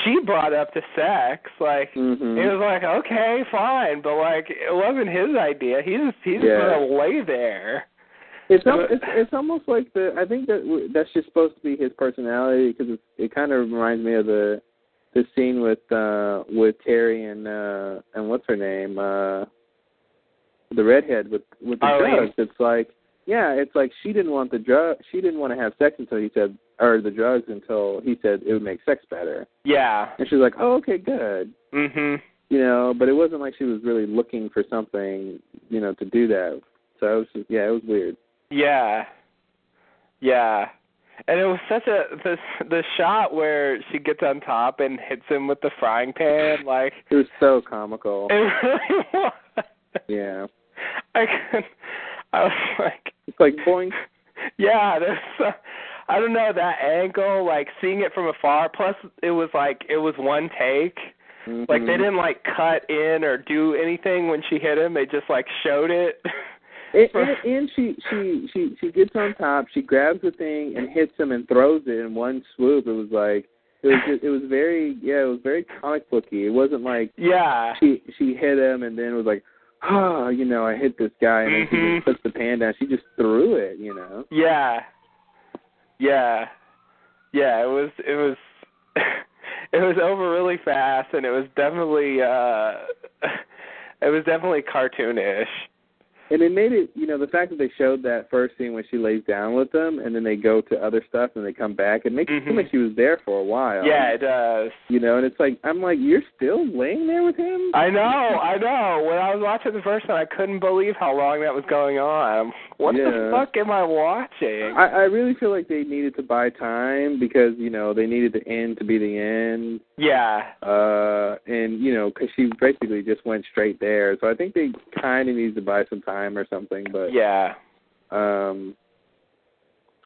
Speaker 4: she brought up the sex, like
Speaker 3: hmm
Speaker 4: he was like, Okay, fine, but like it wasn't his idea. He just he just
Speaker 3: Yeah.
Speaker 4: gonna lay there.
Speaker 3: It's, al- it's it's almost like the I think that w- that's just supposed to be his personality because it it kind of reminds me of the the scene with uh with Terry and uh and what's her name uh the redhead with with the
Speaker 4: Eileen.
Speaker 3: drugs. It's like yeah, it's like she didn't want the drug she didn't want to have sex until he said or the drugs until he said it would make sex better.
Speaker 4: Yeah.
Speaker 3: And she's like, oh okay, good.
Speaker 4: Mhm.
Speaker 3: You know, but it wasn't like she was really looking for something, you know, to do that. So it was just, yeah, it was weird.
Speaker 4: Yeah. Yeah. And it was such a the the shot where she gets on top and hits him with the frying pan, like
Speaker 3: It was so comical.
Speaker 4: it really was.
Speaker 3: Yeah.
Speaker 4: I could, I was like,
Speaker 3: It's like boing.
Speaker 4: yeah, there's, uh, I don't know that angle, like seeing it from afar. Plus, it was like it was one take. Like they
Speaker 3: Mhm.
Speaker 4: didn't like cut in or do anything when she hit him. They just like showed it.
Speaker 3: And, and, and she she she she gets on top. She grabs the thing and hits him and throws it in one swoop. It was like it was just, it was very yeah it was very comic booky. It wasn't like
Speaker 4: yeah.
Speaker 3: she she hit him and then was like oh you know I hit this guy and then she just puts the pan down. She just threw it you know.
Speaker 4: Yeah. Yeah. Yeah, it was it was it was over really fast and it was definitely uh it was definitely cartoonish.
Speaker 3: And it made it, you know, the fact that they showed that first scene when she lays down with them, and then they go to other stuff and they come back. It makes it seem
Speaker 4: Mhm.
Speaker 3: like she was there for a while.
Speaker 4: Yeah, it does.
Speaker 3: You know, and it's like I'm like, you're still laying there with him.
Speaker 4: I know, I know. When I was watching the first one I couldn't believe how long that was going on. What the fuck am I watching?
Speaker 3: I, I really feel like they needed to buy time because you know they needed the end to be the end,
Speaker 4: yeah,
Speaker 3: uh, and you know because she basically just went straight there. So I think they kind of needed to buy some time or something. But
Speaker 4: yeah,
Speaker 3: um,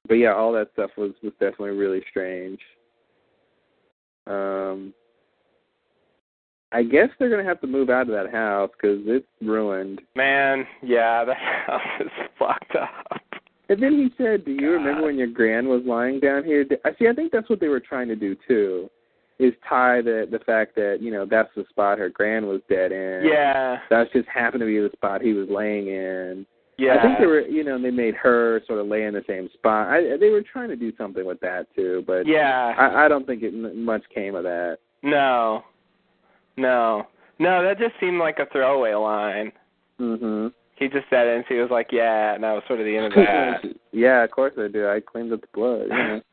Speaker 3: but yeah, all that stuff was was definitely really strange. Um, I guess they're gonna have to move out of that house because it's ruined.
Speaker 4: man. Yeah, that house is fucked up.
Speaker 3: And then he said, "Do you remember when your gran was lying down here?" I see. I think that's what they were trying to do too, is tie the the fact that you know that's the spot her gran was dead in.
Speaker 4: Yeah,
Speaker 3: That just happened to be the spot he was laying in.
Speaker 4: yeah.
Speaker 3: I think they were, you know, they made her sort of lay in the same spot. I, they were trying to do something with that too, but
Speaker 4: Yeah.
Speaker 3: I, I don't think it much came of that.
Speaker 4: no. No. No, that just seemed like a throwaway line.
Speaker 3: Mhm.
Speaker 4: He just said it and she was like, Yeah, and that was sort of the end of that.
Speaker 3: yeah, of course I do. I cleaned up the blood. Yeah.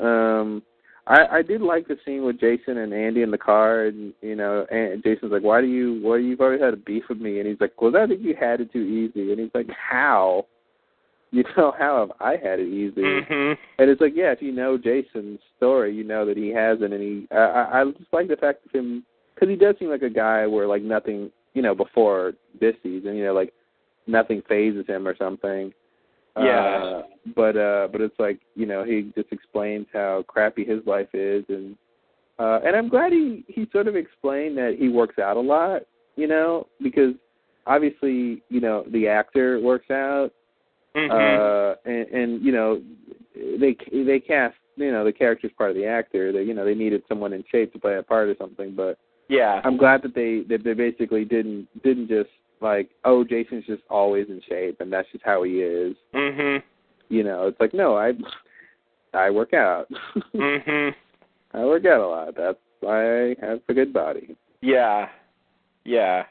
Speaker 3: Um, I I did like the scene with Jason and Andy in the car, and you know, and Jason's like, "Why do you? Well, you've always had a beef with me," and he's like, "Well, I think you had it too easy," and he's like, "How? You know, how have I had it easy?"
Speaker 4: mhm.
Speaker 3: And it's like, yeah, if you know Jason's story, you know that he hasn't, and he. I, I I just like the fact of him because he does seem like a guy where like nothing, you know, before this season, you know, like nothing phases him or something.
Speaker 4: Yeah.
Speaker 3: Uh, but uh, but it's like you know he just explains how crappy his life is, and uh, and I'm glad he he sort of explained that he works out a lot, you know, because obviously you know the actor works out,
Speaker 4: Mhm.
Speaker 3: uh and, and you know they they cast you know the character's part of the actor they you know they needed someone in shape to play a part or something but
Speaker 4: yeah.
Speaker 3: i'm glad that they that they basically didn't didn't just like oh jason's just always in shape and that's just how he is
Speaker 4: Mhm.
Speaker 3: you know it's like no i i work out
Speaker 4: Mhm.
Speaker 3: i work out a lot that's why i have a good body
Speaker 4: Yeah. Yeah.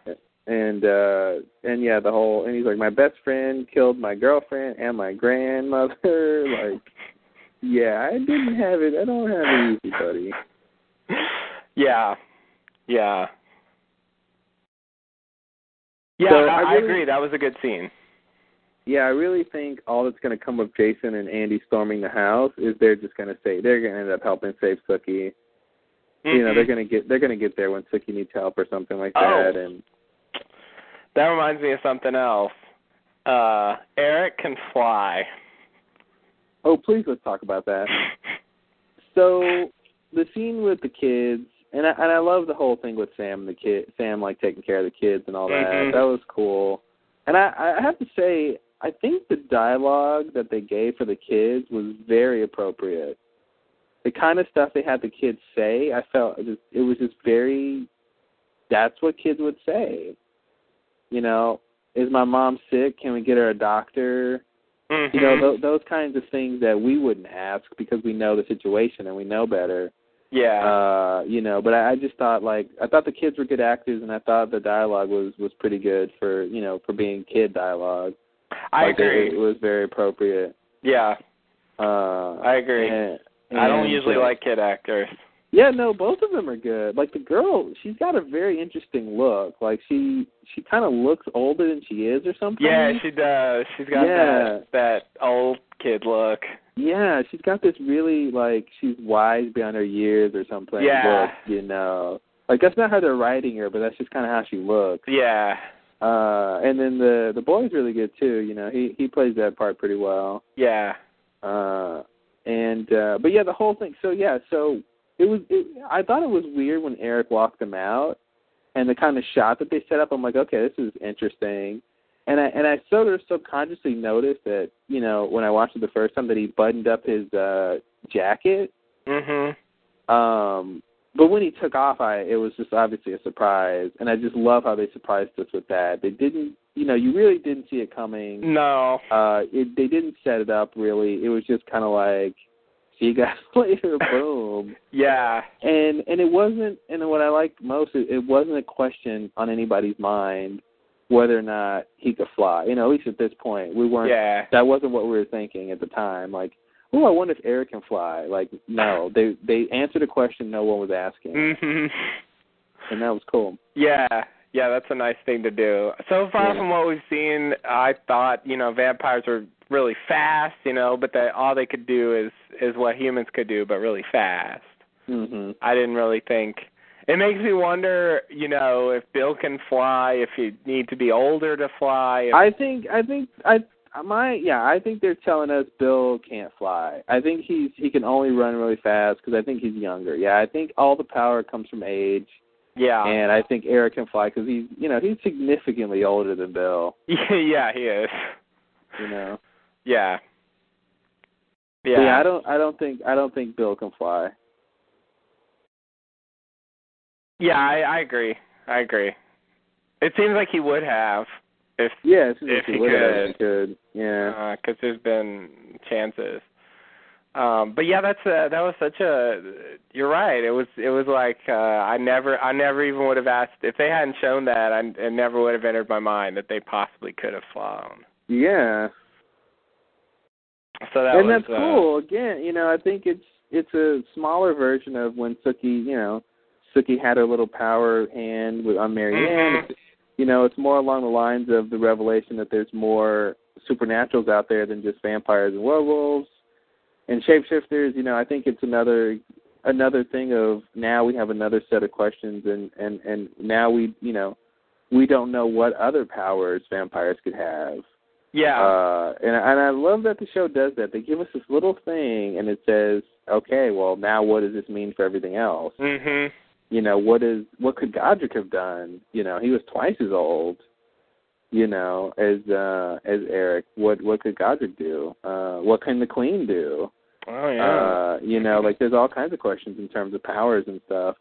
Speaker 3: And uh and yeah the whole and he's like my best friend killed my girlfriend and my grandmother like yeah i didn't have it i don't have it easy buddy
Speaker 4: Yeah. Yeah. Yeah,
Speaker 3: So
Speaker 4: I,
Speaker 3: I
Speaker 4: I agree. That was a good scene.
Speaker 3: yeah, I really think all that's going to come of Jason and Andy storming the house is they're just going to say they're going to end up helping save Sookie. You know, they're going to get they're going to get there when Sookie needs help or something like
Speaker 4: Oh.
Speaker 3: that. And
Speaker 4: That reminds me of something else. Uh Eric can fly.
Speaker 3: oh, please let's talk about that. So the scene with the kids, and I, and I love the whole thing with Sam and the kid, Sam like taking care of the kids and all that.
Speaker 4: Mhm.
Speaker 3: That was cool. And I, I have to say, I think the dialogue that they gave for the kids was very appropriate. The kind of stuff they had the kids say, I felt it was just very. That's what kids would say. You know, is my mom sick? Can we get her a doctor?
Speaker 4: Mhm.
Speaker 3: you know th- those kinds of things that we wouldn't ask because we know the situation and we know better
Speaker 4: yeah.
Speaker 3: uh you know but I, I just thought like i thought the kids were good actors and i thought the dialogue was was pretty good for you know for being kid dialogue
Speaker 4: I
Speaker 3: Like, it-
Speaker 4: agree.
Speaker 3: it, was very appropriate
Speaker 4: yeah.
Speaker 3: uh
Speaker 4: I agree.
Speaker 3: and,
Speaker 4: I don't usually like kid actors.
Speaker 3: Yeah no both of them are good like the girl she's got a very interesting look like she she kind of looks older than she is or something
Speaker 4: Yeah, she does. She's got
Speaker 3: Yeah.
Speaker 4: that that old kid look.
Speaker 3: Yeah, she's got this really like she's wise beyond her years or something.
Speaker 4: Yeah.
Speaker 3: Look, you know, like that's not how they're writing her, but that's just kind of how she looks.
Speaker 4: Yeah.
Speaker 3: Uh, and then the the boy's really good too. You know, he he plays that part pretty well.
Speaker 4: Yeah.
Speaker 3: Uh, and uh, but yeah, the whole thing. So yeah, so it was. It, I thought it was weird when Eric walked them out, and the kind of shot that they set up. I'm like, okay, this is interesting. And I and I sort of subconsciously noticed that you know when I watched it the first time that he buttoned up his uh jacket.
Speaker 4: Mhm.
Speaker 3: Um, but when he took off, I it was just obviously a surprise, and I just love how they surprised us with that. They didn't, you know, you really didn't see it coming.
Speaker 4: No.
Speaker 3: Uh, it they didn't set it up really. It was just kind of like, see you guys later, boom.
Speaker 4: Yeah.
Speaker 3: And and it wasn't. And what I liked most, it, it wasn't a question on anybody's mind whether or not he could fly. You know, at least at this point, we weren't.
Speaker 4: Yeah.
Speaker 3: That wasn't what we were thinking at the time. Like, oh, I wonder if Eric can fly. Like, no, they they answered a question no one was asking,
Speaker 4: mm-hmm.
Speaker 3: and that was cool.
Speaker 4: Yeah. Yeah, that's a nice thing to do. So far
Speaker 3: Yeah.
Speaker 4: from what we've seen, I thought, you know, vampires were really fast, you know, but that all they could do is is what humans could do, but really fast.
Speaker 3: hmm
Speaker 4: I didn't really think. It makes me wonder, you know, if Bill can fly, if you need to be older to fly. If,
Speaker 3: I think I think I my yeah I think they're telling us Bill can't fly. I think he's he can only run really fast because I think he's younger. Yeah, I think all the power comes from age,
Speaker 4: yeah.
Speaker 3: and I think Eric can fly because he's you know he's significantly older than Bill.
Speaker 4: yeah, he is.
Speaker 3: You know.
Speaker 4: Yeah. Yeah.
Speaker 3: yeah, I don't I don't think I don't think Bill can fly.
Speaker 4: Yeah, I, I agree. I agree. It seems like he would have if
Speaker 3: Yeah, as soon as
Speaker 4: If
Speaker 3: he
Speaker 4: he
Speaker 3: would have,
Speaker 4: could.
Speaker 3: he could. Yeah.
Speaker 4: because there's been chances. Um, but yeah, that's uh that was such a. You're right. It was it was like uh, I never I never even would have asked if they hadn't shown that. I it never would have entered my mind that they possibly could have flown.
Speaker 3: Yeah.
Speaker 4: So that
Speaker 3: and
Speaker 4: was
Speaker 3: that's
Speaker 4: uh,
Speaker 3: cool. Again, you know, I think it's it's a smaller version of when Sookie, you know, Sookie had her little power hand with on Maryann.
Speaker 4: Mhm.
Speaker 3: You know, it's more along the lines of the revelation that there's more supernaturals out there than just vampires and werewolves and shapeshifters. You know, I think it's another another thing of now we have another set of questions and and and now we you know we don't know what other powers vampires could have.
Speaker 4: Yeah.
Speaker 3: Uh, and and I love that the show does that. They give us this little thing, and it says, "Okay, well, now what does this mean for everything else?
Speaker 4: mhm.
Speaker 3: You know, what is what could Godric have done? You know, he was twice as old. You know, as uh as Eric. What what could Godric do? Uh, what can the Queen do?
Speaker 4: Oh yeah.
Speaker 3: Uh, you know, like there's all kinds of questions in terms of powers and stuff.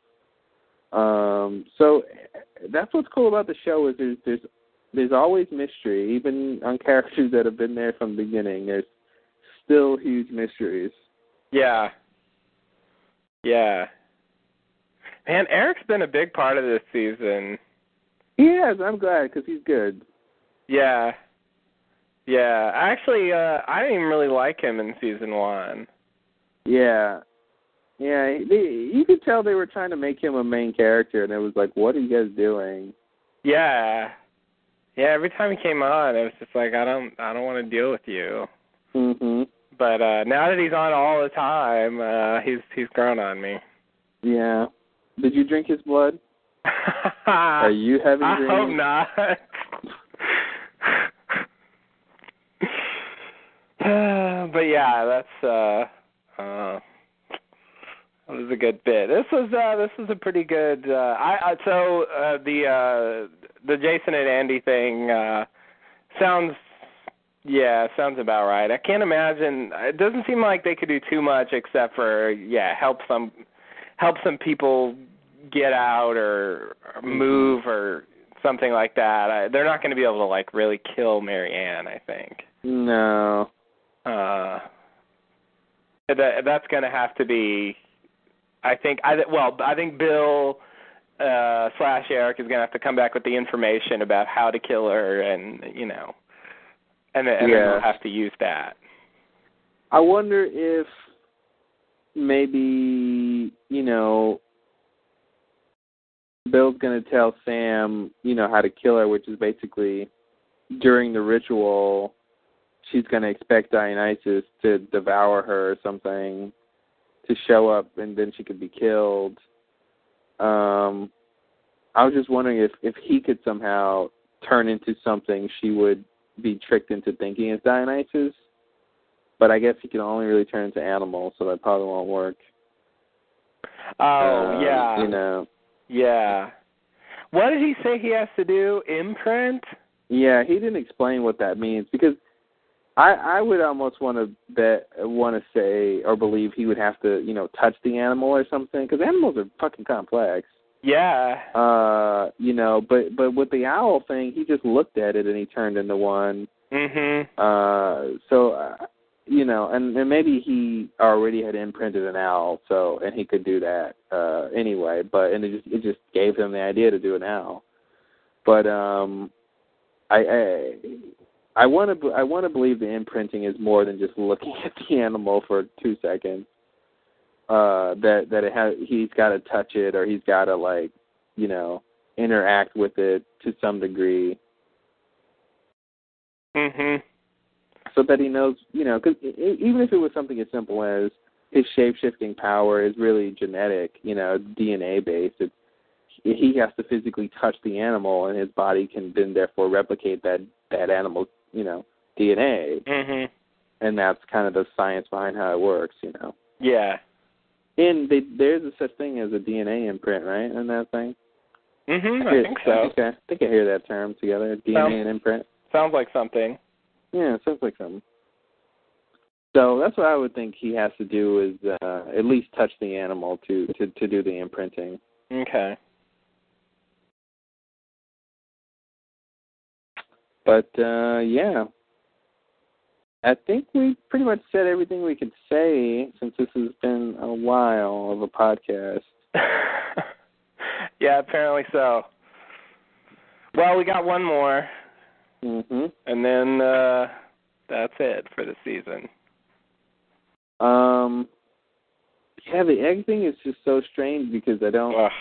Speaker 3: Um, so that's what's cool about the show is there's there's there's always mystery, even on characters that have been there from the beginning. There's still huge mysteries.
Speaker 4: Yeah. Yeah. Man, Eric's been a big part of this season.
Speaker 3: He is. I'm glad because he's good.
Speaker 4: Yeah. Yeah. Actually, uh I didn't even really like him in season one.
Speaker 3: Yeah, yeah. They, you could tell they were trying to make him a main character, and it was like, what are you guys doing?
Speaker 4: Yeah. Yeah, every time he came on, it was just like I don't I don't want to deal with you.
Speaker 3: Mhm.
Speaker 4: But uh now that he's on all the time, uh he's he's grown on me.
Speaker 3: Yeah. Did you drink his blood? Are you having
Speaker 4: I
Speaker 3: dreams?
Speaker 4: hope not. but yeah, that's uh uh that was a good bit. This was uh this was a pretty good uh I, I so uh the uh the Jason and Andy thing uh sounds yeah, sounds about right. I can't imagine it doesn't seem like they could do too much except for yeah, help some help some people get out or, or move or something like that. I, they're not going to be able to like really kill Maryann, I think.
Speaker 3: No.
Speaker 4: Uh that that's going to have to be I think I well, I think Bill uh slash Eric is going to have to come back with the information about how to kill her and you know and then, and then
Speaker 3: Yeah.
Speaker 4: we'll have to use that.
Speaker 3: I wonder if maybe, you know, Bill's going to tell Sam, you know, how to kill her, which is basically during the ritual, she's going to expect Dionysus to devour her or something to show up and then she could be killed. Um I was just wondering if if he could somehow turn into something she would be tricked into thinking is Dionysus. But I guess he can only really turn into animals, so that probably won't work.
Speaker 4: Oh,
Speaker 3: Um,
Speaker 4: yeah.
Speaker 3: You know.
Speaker 4: Yeah. What did he say he has to do? Imprint?
Speaker 3: Yeah, he didn't explain what that means because I I would almost want to bet want to say or believe he would have to you know touch the animal or something because animals are fucking complex.
Speaker 4: Yeah.
Speaker 3: Uh, you know, but but with the owl thing, he just looked at it and he turned into one.
Speaker 4: Mhm.
Speaker 3: Uh, so uh, you know, and, and maybe he already had imprinted an owl, so and he could do that uh anyway. But and it just it just gave him the idea to do an owl. But um, I I I want to I want to believe the imprinting is more than just looking at the animal for two seconds. Uh, that that it has he's got to touch it or he's got to like you know interact with it to some degree
Speaker 4: Mhm.
Speaker 3: so that he knows, you know, because even if it was something as simple as his shape shifting power is really genetic, you know, DNA based. It's he has to physically touch the animal, and his body can then therefore replicate that that animal's, you know, DNA,
Speaker 4: Mhm.
Speaker 3: and that's kind of the science behind how it works, you know.
Speaker 4: Yeah.
Speaker 3: And they, there's a such thing as a DNA imprint, right? In that thing.
Speaker 4: Mhm. I
Speaker 3: hear-
Speaker 4: think so.
Speaker 3: I think I, I think I hear that term together, DNA
Speaker 4: Sounds-
Speaker 3: and imprint.
Speaker 4: Sounds like something.
Speaker 3: Yeah, it sounds like something. So that's what I would think he has to do is uh, at least touch the animal to to to do the imprinting.
Speaker 4: Okay.
Speaker 3: But uh yeah. I think we pretty much said everything we could say since this has been a while of a podcast.
Speaker 4: yeah, apparently so. Well, we got one more,
Speaker 3: Mhm.
Speaker 4: and then uh that's it for the season.
Speaker 3: Um yeah, the egg thing is just so strange because I don't
Speaker 4: Ugh.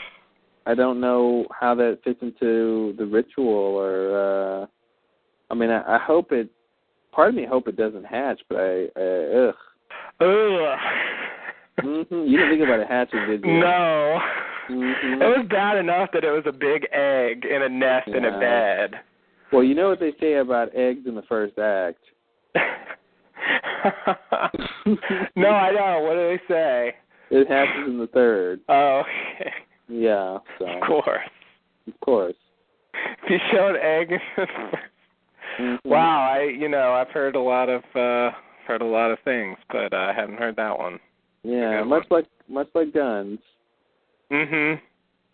Speaker 3: I don't know how that fits into the ritual or uh I mean I, I hope it part of me hope it doesn't hatch, but I uh, ugh.
Speaker 4: Ugh.
Speaker 3: Mhm. You didn't think about it hatching, did you?
Speaker 4: No.
Speaker 3: Mhm.
Speaker 4: It was bad enough that it was a big egg in a nest in a bed.
Speaker 3: Well, you know what they say about eggs in the first act.
Speaker 4: no, I don't. What do they say?
Speaker 3: It happens in the third.
Speaker 4: Oh, okay.
Speaker 3: Yeah, so
Speaker 4: Of course.
Speaker 3: of course.
Speaker 4: If you show an egg in the first
Speaker 3: Mhm.
Speaker 4: Wow, I you know, I've heard a lot of uh heard a lot of things, but uh, I haven't heard that one.
Speaker 3: Yeah, much like much like guns.
Speaker 4: Mhm.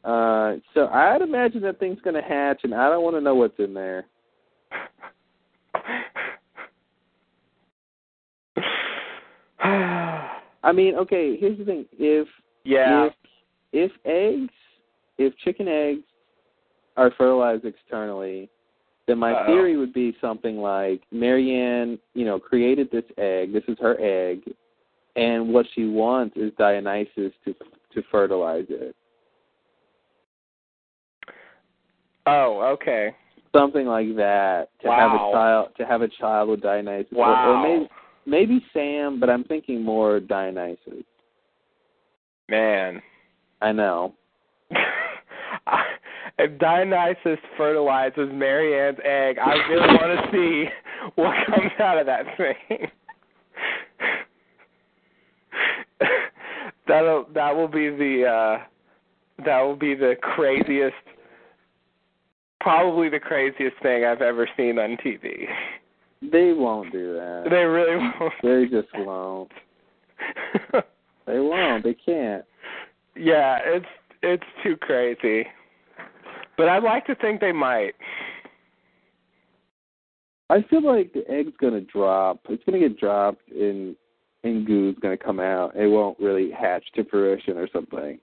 Speaker 3: Uh, so I'd imagine that thing's gonna hatch, and I don't want to know what's in there. I mean, okay, here's the thing: if
Speaker 4: yeah.
Speaker 3: if if eggs, if chicken eggs are fertilized externally, then my
Speaker 4: Uh-oh.
Speaker 3: theory would be something like Maryann, you know, created this egg. This is her egg, and what she wants is Dionysus to to fertilize it.
Speaker 4: Oh, okay.
Speaker 3: something like that to have a child to have a child with Dionysus. Or-
Speaker 4: Wow.
Speaker 3: Or, maybe maybe Sam, but I'm thinking more Dionysus.
Speaker 4: Man.
Speaker 3: I know.
Speaker 4: If Dionysus fertilizes Maryann's egg, I really want to see what comes out of that thing. That'll that will be the uh that will be the craziest probably the craziest thing I've ever seen on TV.
Speaker 3: They won't do that.
Speaker 4: They really won't.
Speaker 3: They just won't. They won't. They can't.
Speaker 4: yeah, it's it's too crazy. But I'd like to think they might.
Speaker 3: I feel like the egg's gonna drop. It's gonna get dropped and and goo's gonna come out. It won't really hatch to fruition or something.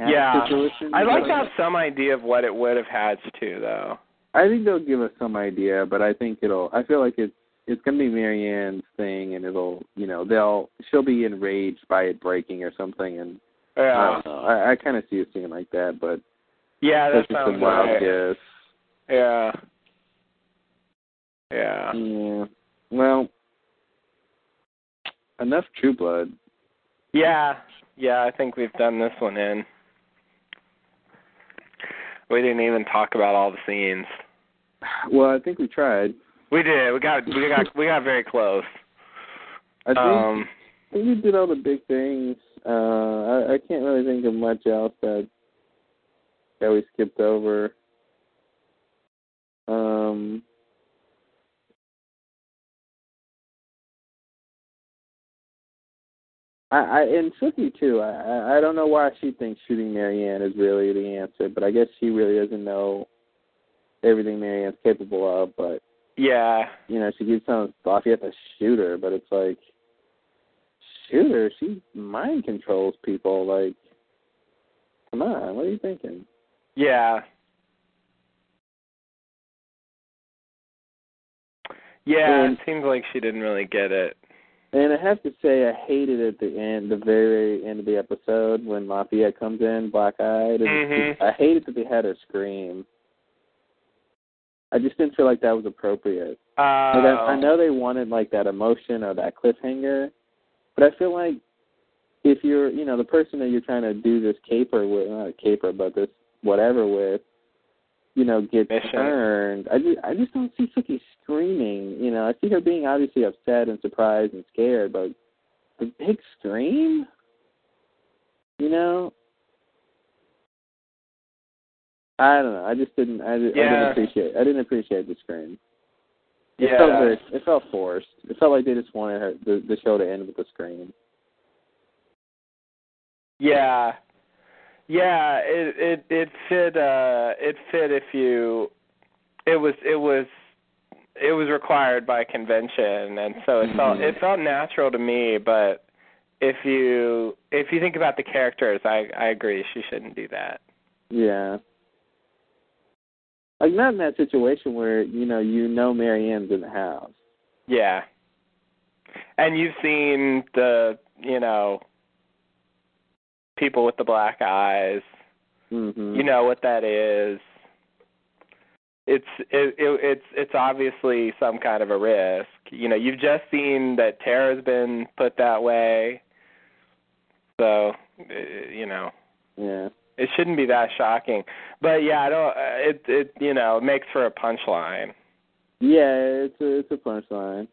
Speaker 4: Yeah. I'd like to have some idea of what it would have hatched to, though.
Speaker 3: I think they'll give us some idea, but I think it'll. I feel like it's it's gonna be Maryann's thing, and it'll you know they'll she'll be enraged by it breaking or something, and I don't know. I, I kind of see it being like that, but
Speaker 4: yeah, that
Speaker 3: that's just
Speaker 4: sounds
Speaker 3: a wild
Speaker 4: right.
Speaker 3: guess.
Speaker 4: Yeah, yeah,
Speaker 3: Yeah. Well, enough True Blood.
Speaker 4: yeah, yeah. I think we've done this one in. We didn't even talk about all the scenes.
Speaker 3: Well, I think we tried.
Speaker 4: We did. We got. We got. We got very close.
Speaker 3: I think,
Speaker 4: Um.
Speaker 3: I think we did all the big things. Uh, I, I can't really think of much else that that we skipped over. Um. I, I and Sookie too. I I- don't know why she thinks shooting Maryann is really the answer, but I guess she really doesn't know everything Maryann's capable of. But
Speaker 4: Yeah.
Speaker 3: you know, she keeps telling Buffy you have to shoot her, but it's like, shoot her? She mind controls people. Like, come on, what are you thinking?
Speaker 4: Yeah. Yeah,
Speaker 3: And-
Speaker 4: it seems like she didn't really get it.
Speaker 3: And I have to say, I hated at the end, the very end of the episode when Lafayette comes in, black eyed.
Speaker 4: Mhm.
Speaker 3: I hated that they had her scream. I just didn't feel like that was appropriate.
Speaker 4: Uh,
Speaker 3: Like, I, I know they wanted like that emotion or that cliffhanger, but I feel like if you're, you know, the person that you're trying to do this caper with, not a caper, but this whatever with, you know, gets
Speaker 4: Mission.
Speaker 3: turned. I just, I just don't see Sookie screaming. You know, I see her being obviously upset and surprised and scared, but a big scream, you know. I don't know. I just didn't. I, didn't- I didn't appreciate. I didn't appreciate the scream. It
Speaker 4: yeah.
Speaker 3: felt very, it felt forced. It felt like they just wanted her, the the show to end with a scream.
Speaker 4: Yeah. Yeah, it it it fit uh it fit if you it was it was it was required by convention and so it felt
Speaker 3: Mhm.
Speaker 4: it felt natural to me but if you if you think about the characters I I agree she shouldn't do that.
Speaker 3: Yeah. Like not in that situation where you know you know Maryann's in the house.
Speaker 4: Yeah. And you've seen the, you know, people with the black eyes.
Speaker 3: hmm
Speaker 4: You know what that is. It's it, it it's it's obviously some kind of a risk. You know, you've just seen that Tara's been put that way. So, uh, you know,
Speaker 3: Yeah.
Speaker 4: It shouldn't be that shocking. But yeah, I don't uh, it it you know, it makes for a punchline.
Speaker 3: Yeah, it's a it's a punchline.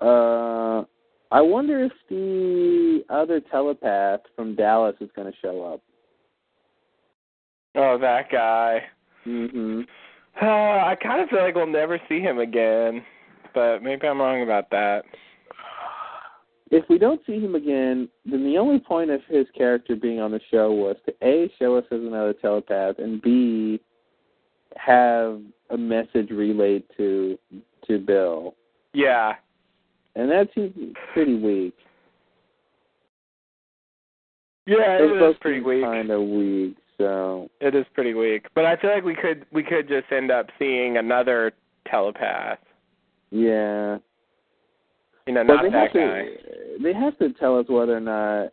Speaker 3: Uh, I wonder if the other telepath from Dallas is going to show up.
Speaker 4: Oh, that guy.
Speaker 3: hmm
Speaker 4: Uh, I kind of feel like we'll never see him again, but maybe I'm wrong about that.
Speaker 3: If we don't see him again, then the only point of his character being on the show was to a show us as another telepath, and b have a message relayed to to Bill,
Speaker 4: Yeah,
Speaker 3: and that seems pretty weak.
Speaker 4: yeah, it is pretty weak.
Speaker 3: Kind of weak. So
Speaker 4: It is pretty weak, but I feel like we could we could just end up seeing another telepath.
Speaker 3: yeah.
Speaker 4: You know, not
Speaker 3: they
Speaker 4: that
Speaker 3: have
Speaker 4: guy.
Speaker 3: to they have to tell us whether or not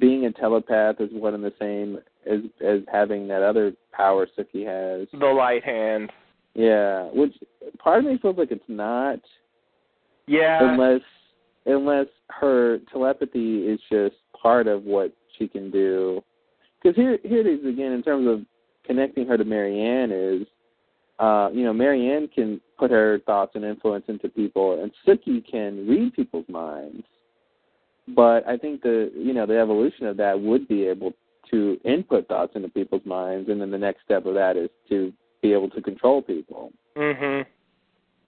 Speaker 3: being a telepath is one and the same as as having that other power Sookie has.
Speaker 4: The light hand.
Speaker 3: Yeah, which part of me feels like it's not,
Speaker 4: Yeah.
Speaker 3: unless unless her telepathy is just part of what she can do. Because here here it is again in terms of connecting her to Maryann is, uh, you know, Maryann can put her thoughts and influence into people, and Sookie can read people's minds. But I think the you know the evolution of that would be able to input thoughts into people's minds, and then the next step of that is to be able to control people.
Speaker 4: Mhm.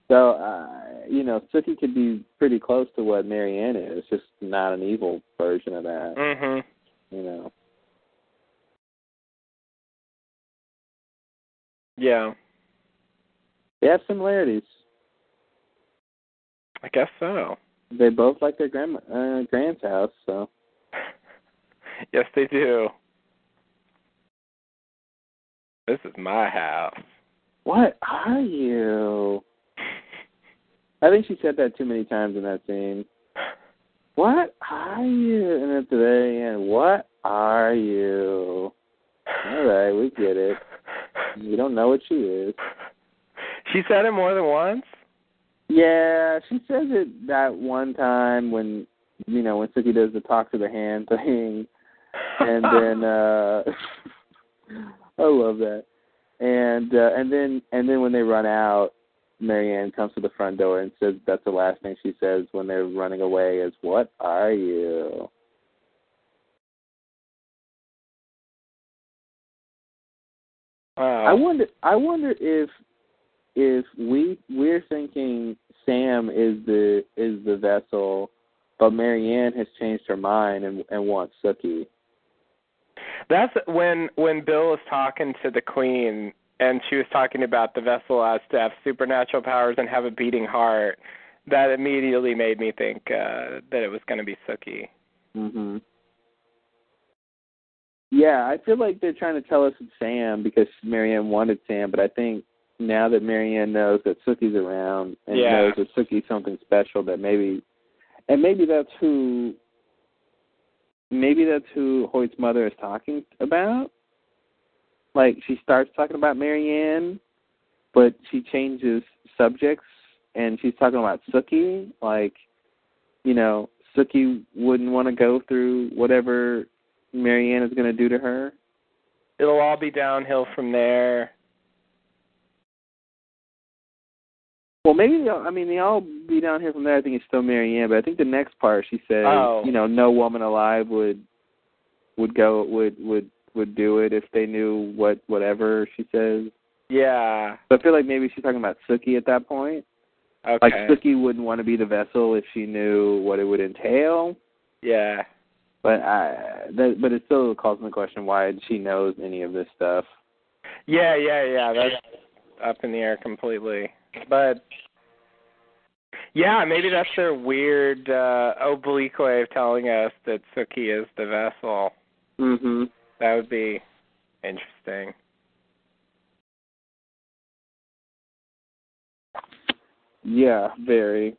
Speaker 3: So, uh, you know, Sookie could be pretty close to what Maryann is, just not an evil version of that.
Speaker 4: Mhm.
Speaker 3: You know.
Speaker 4: Yeah.
Speaker 3: They have similarities.
Speaker 4: I guess so.
Speaker 3: They both like their grandma uh grand's house, so
Speaker 4: yes, they do. This is my house.
Speaker 3: what are you? I think she said that too many times in that scene. What are you? And at the very end, what are you? All right, we get it. We don't know what she is.
Speaker 4: She said it more than once?
Speaker 3: Yeah, she says it that one time when you know when Sookie does the talk to the hand thing, and then uh I love that. And uh, and then and then when they run out, Maryann comes to the front door and says that's the last thing she says when they're running away is "What are you?"
Speaker 4: Wow.
Speaker 3: I wonder. I wonder if if we we're thinking Sam is the is the vessel, but Maryann has changed her mind and and wants Sookie.
Speaker 4: That's when when Bill was talking to the Queen and she was talking about the vessel as to have supernatural powers and have a beating heart. That immediately made me think uh that it was going to be Sookie.
Speaker 3: Mhm. Yeah, I feel like they're trying to tell us it's Sam because Maryann wanted Sam, but I think now that Maryann knows that Sookie's around and
Speaker 4: Yeah.
Speaker 3: knows that Sookie's something special, that maybe, and maybe that's who, maybe that's who Hoyt's mother is talking about. Like she starts talking about Maryann, but she changes subjects and she's talking about Sookie. Like, you know, Sookie wouldn't want to go through whatever Maryann is going to do to her.
Speaker 4: It'll all be downhill from there.
Speaker 3: Well, maybe they all, I mean they all be down here from there. I think it's still Maryann, but I think the next part she says,
Speaker 4: Oh.
Speaker 3: you know, no woman alive would would go would would would do it if they knew what whatever she says.
Speaker 4: Yeah.
Speaker 3: So I feel like maybe she's talking about Sookie at that point.
Speaker 4: Okay.
Speaker 3: Like Sookie wouldn't want to be the vessel if she knew what it would entail.
Speaker 4: yeah.
Speaker 3: But I that but it still calls into question why she knows any of this stuff.
Speaker 4: Yeah, yeah, yeah. That's up in the air completely. But yeah, maybe that's their weird uh oblique way of telling us that Sookie is the vessel.
Speaker 3: Mhm.
Speaker 4: That would be interesting.
Speaker 3: Yeah, very.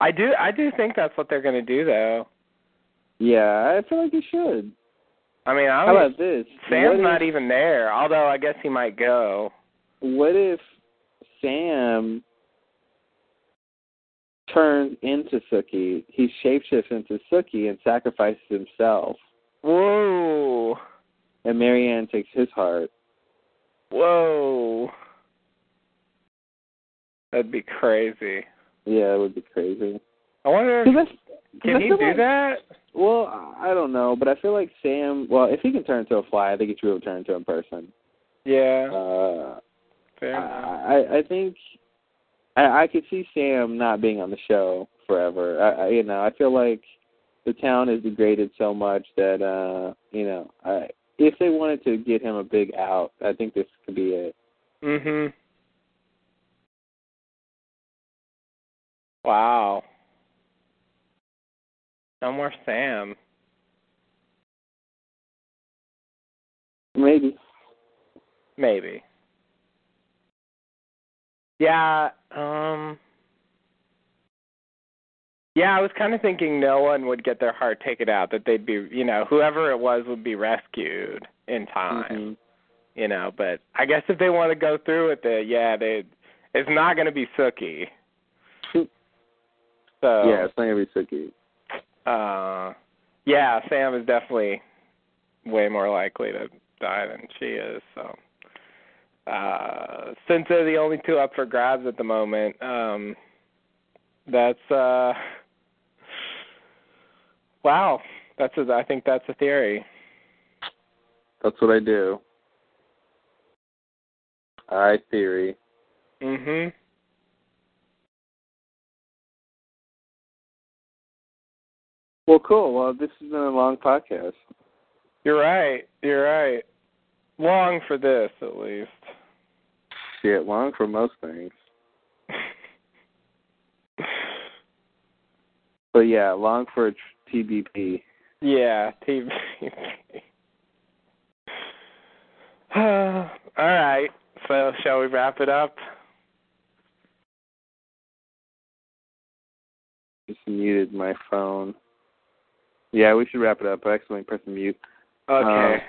Speaker 4: I do I do think that's what they're gonna do though.
Speaker 3: Yeah, I feel like you should.
Speaker 4: I mean I
Speaker 3: How
Speaker 4: don't
Speaker 3: about this?
Speaker 4: Sam's
Speaker 3: what
Speaker 4: not even there, although I guess he might go.
Speaker 3: What if Sam turns into Sookie? He shapeshifts into Sookie and sacrifices himself,
Speaker 4: Whoa.
Speaker 3: and Maryann takes his heart.
Speaker 4: Whoa. That'd be crazy.
Speaker 3: Yeah, it would be crazy.
Speaker 4: I wonder
Speaker 3: that's-
Speaker 4: can he do
Speaker 3: like-
Speaker 4: that?
Speaker 3: Well, I don't know, but I feel like Sam. Well, if he can turn into a fly, I think he should be able to turn into a person.
Speaker 4: Yeah.
Speaker 3: Uh,
Speaker 4: fair enough.
Speaker 3: I, I I think I, I could see Sam not being on the show forever. I, I you know I feel like the town is degraded so much that uh you know I if they wanted to get him a big out, I think this could be it.
Speaker 4: Mhm. Wow. No more Sam.
Speaker 3: Maybe.
Speaker 4: Maybe. Yeah, um Yeah, I was kind of thinking no one would get their heart taken out. That they'd be, you know, whoever it was would be rescued in time.
Speaker 3: Mhm.
Speaker 4: You know, but I guess if they want to go through with it, yeah, they. It's not going to be Sookie. So
Speaker 3: Yeah, it's not gonna be so
Speaker 4: uh yeah, Sam is definitely way more likely to die than she is, so uh since they're the only two up for grabs at the moment, um that's uh wow. That's a, I think that's a theory.
Speaker 3: That's what I do. I theory.
Speaker 4: Mhm.
Speaker 3: Well, cool. Well, this has been a long podcast.
Speaker 4: You're right. You're right. Long for this at least.
Speaker 3: Shit, long for most things. But yeah, long for TBP.
Speaker 4: Yeah, TBP. All right. So, shall we wrap it up?
Speaker 3: Just muted my phone. Yeah, we should wrap it up. I accidentally pressed mute.
Speaker 4: Okay.
Speaker 3: Um,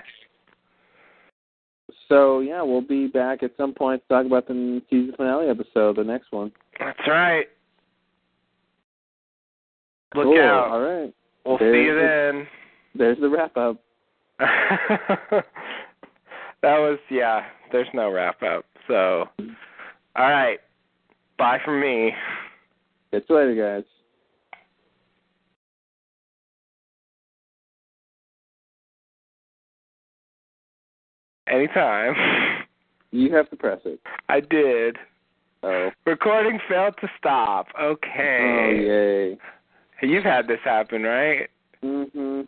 Speaker 3: So yeah, we'll be back at some point to talk about the season finale episode, the next one.
Speaker 4: That's right. Look
Speaker 3: cool.
Speaker 4: out.
Speaker 3: All right.
Speaker 4: We'll
Speaker 3: There's
Speaker 4: see you
Speaker 3: the-
Speaker 4: then.
Speaker 3: There's the wrap up.
Speaker 4: that was yeah, there's no wrap up. So all right. Bye from me.
Speaker 3: Catch you later, guys.
Speaker 4: Anytime.
Speaker 3: You have to press it.
Speaker 4: I did.
Speaker 3: Oh.
Speaker 4: Recording failed to stop. Okay.
Speaker 3: Oh yay.
Speaker 4: You've had this happen, right?
Speaker 3: Mhm.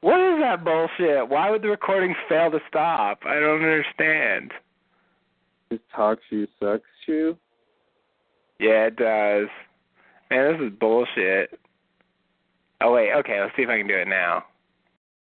Speaker 4: What is that bullshit? Why would the recording fail to stop? I don't understand.
Speaker 3: This talk shoe sucks shoe.
Speaker 4: Yeah, it does. Man, this is bullshit. Oh wait, okay, let's see if I can do it now.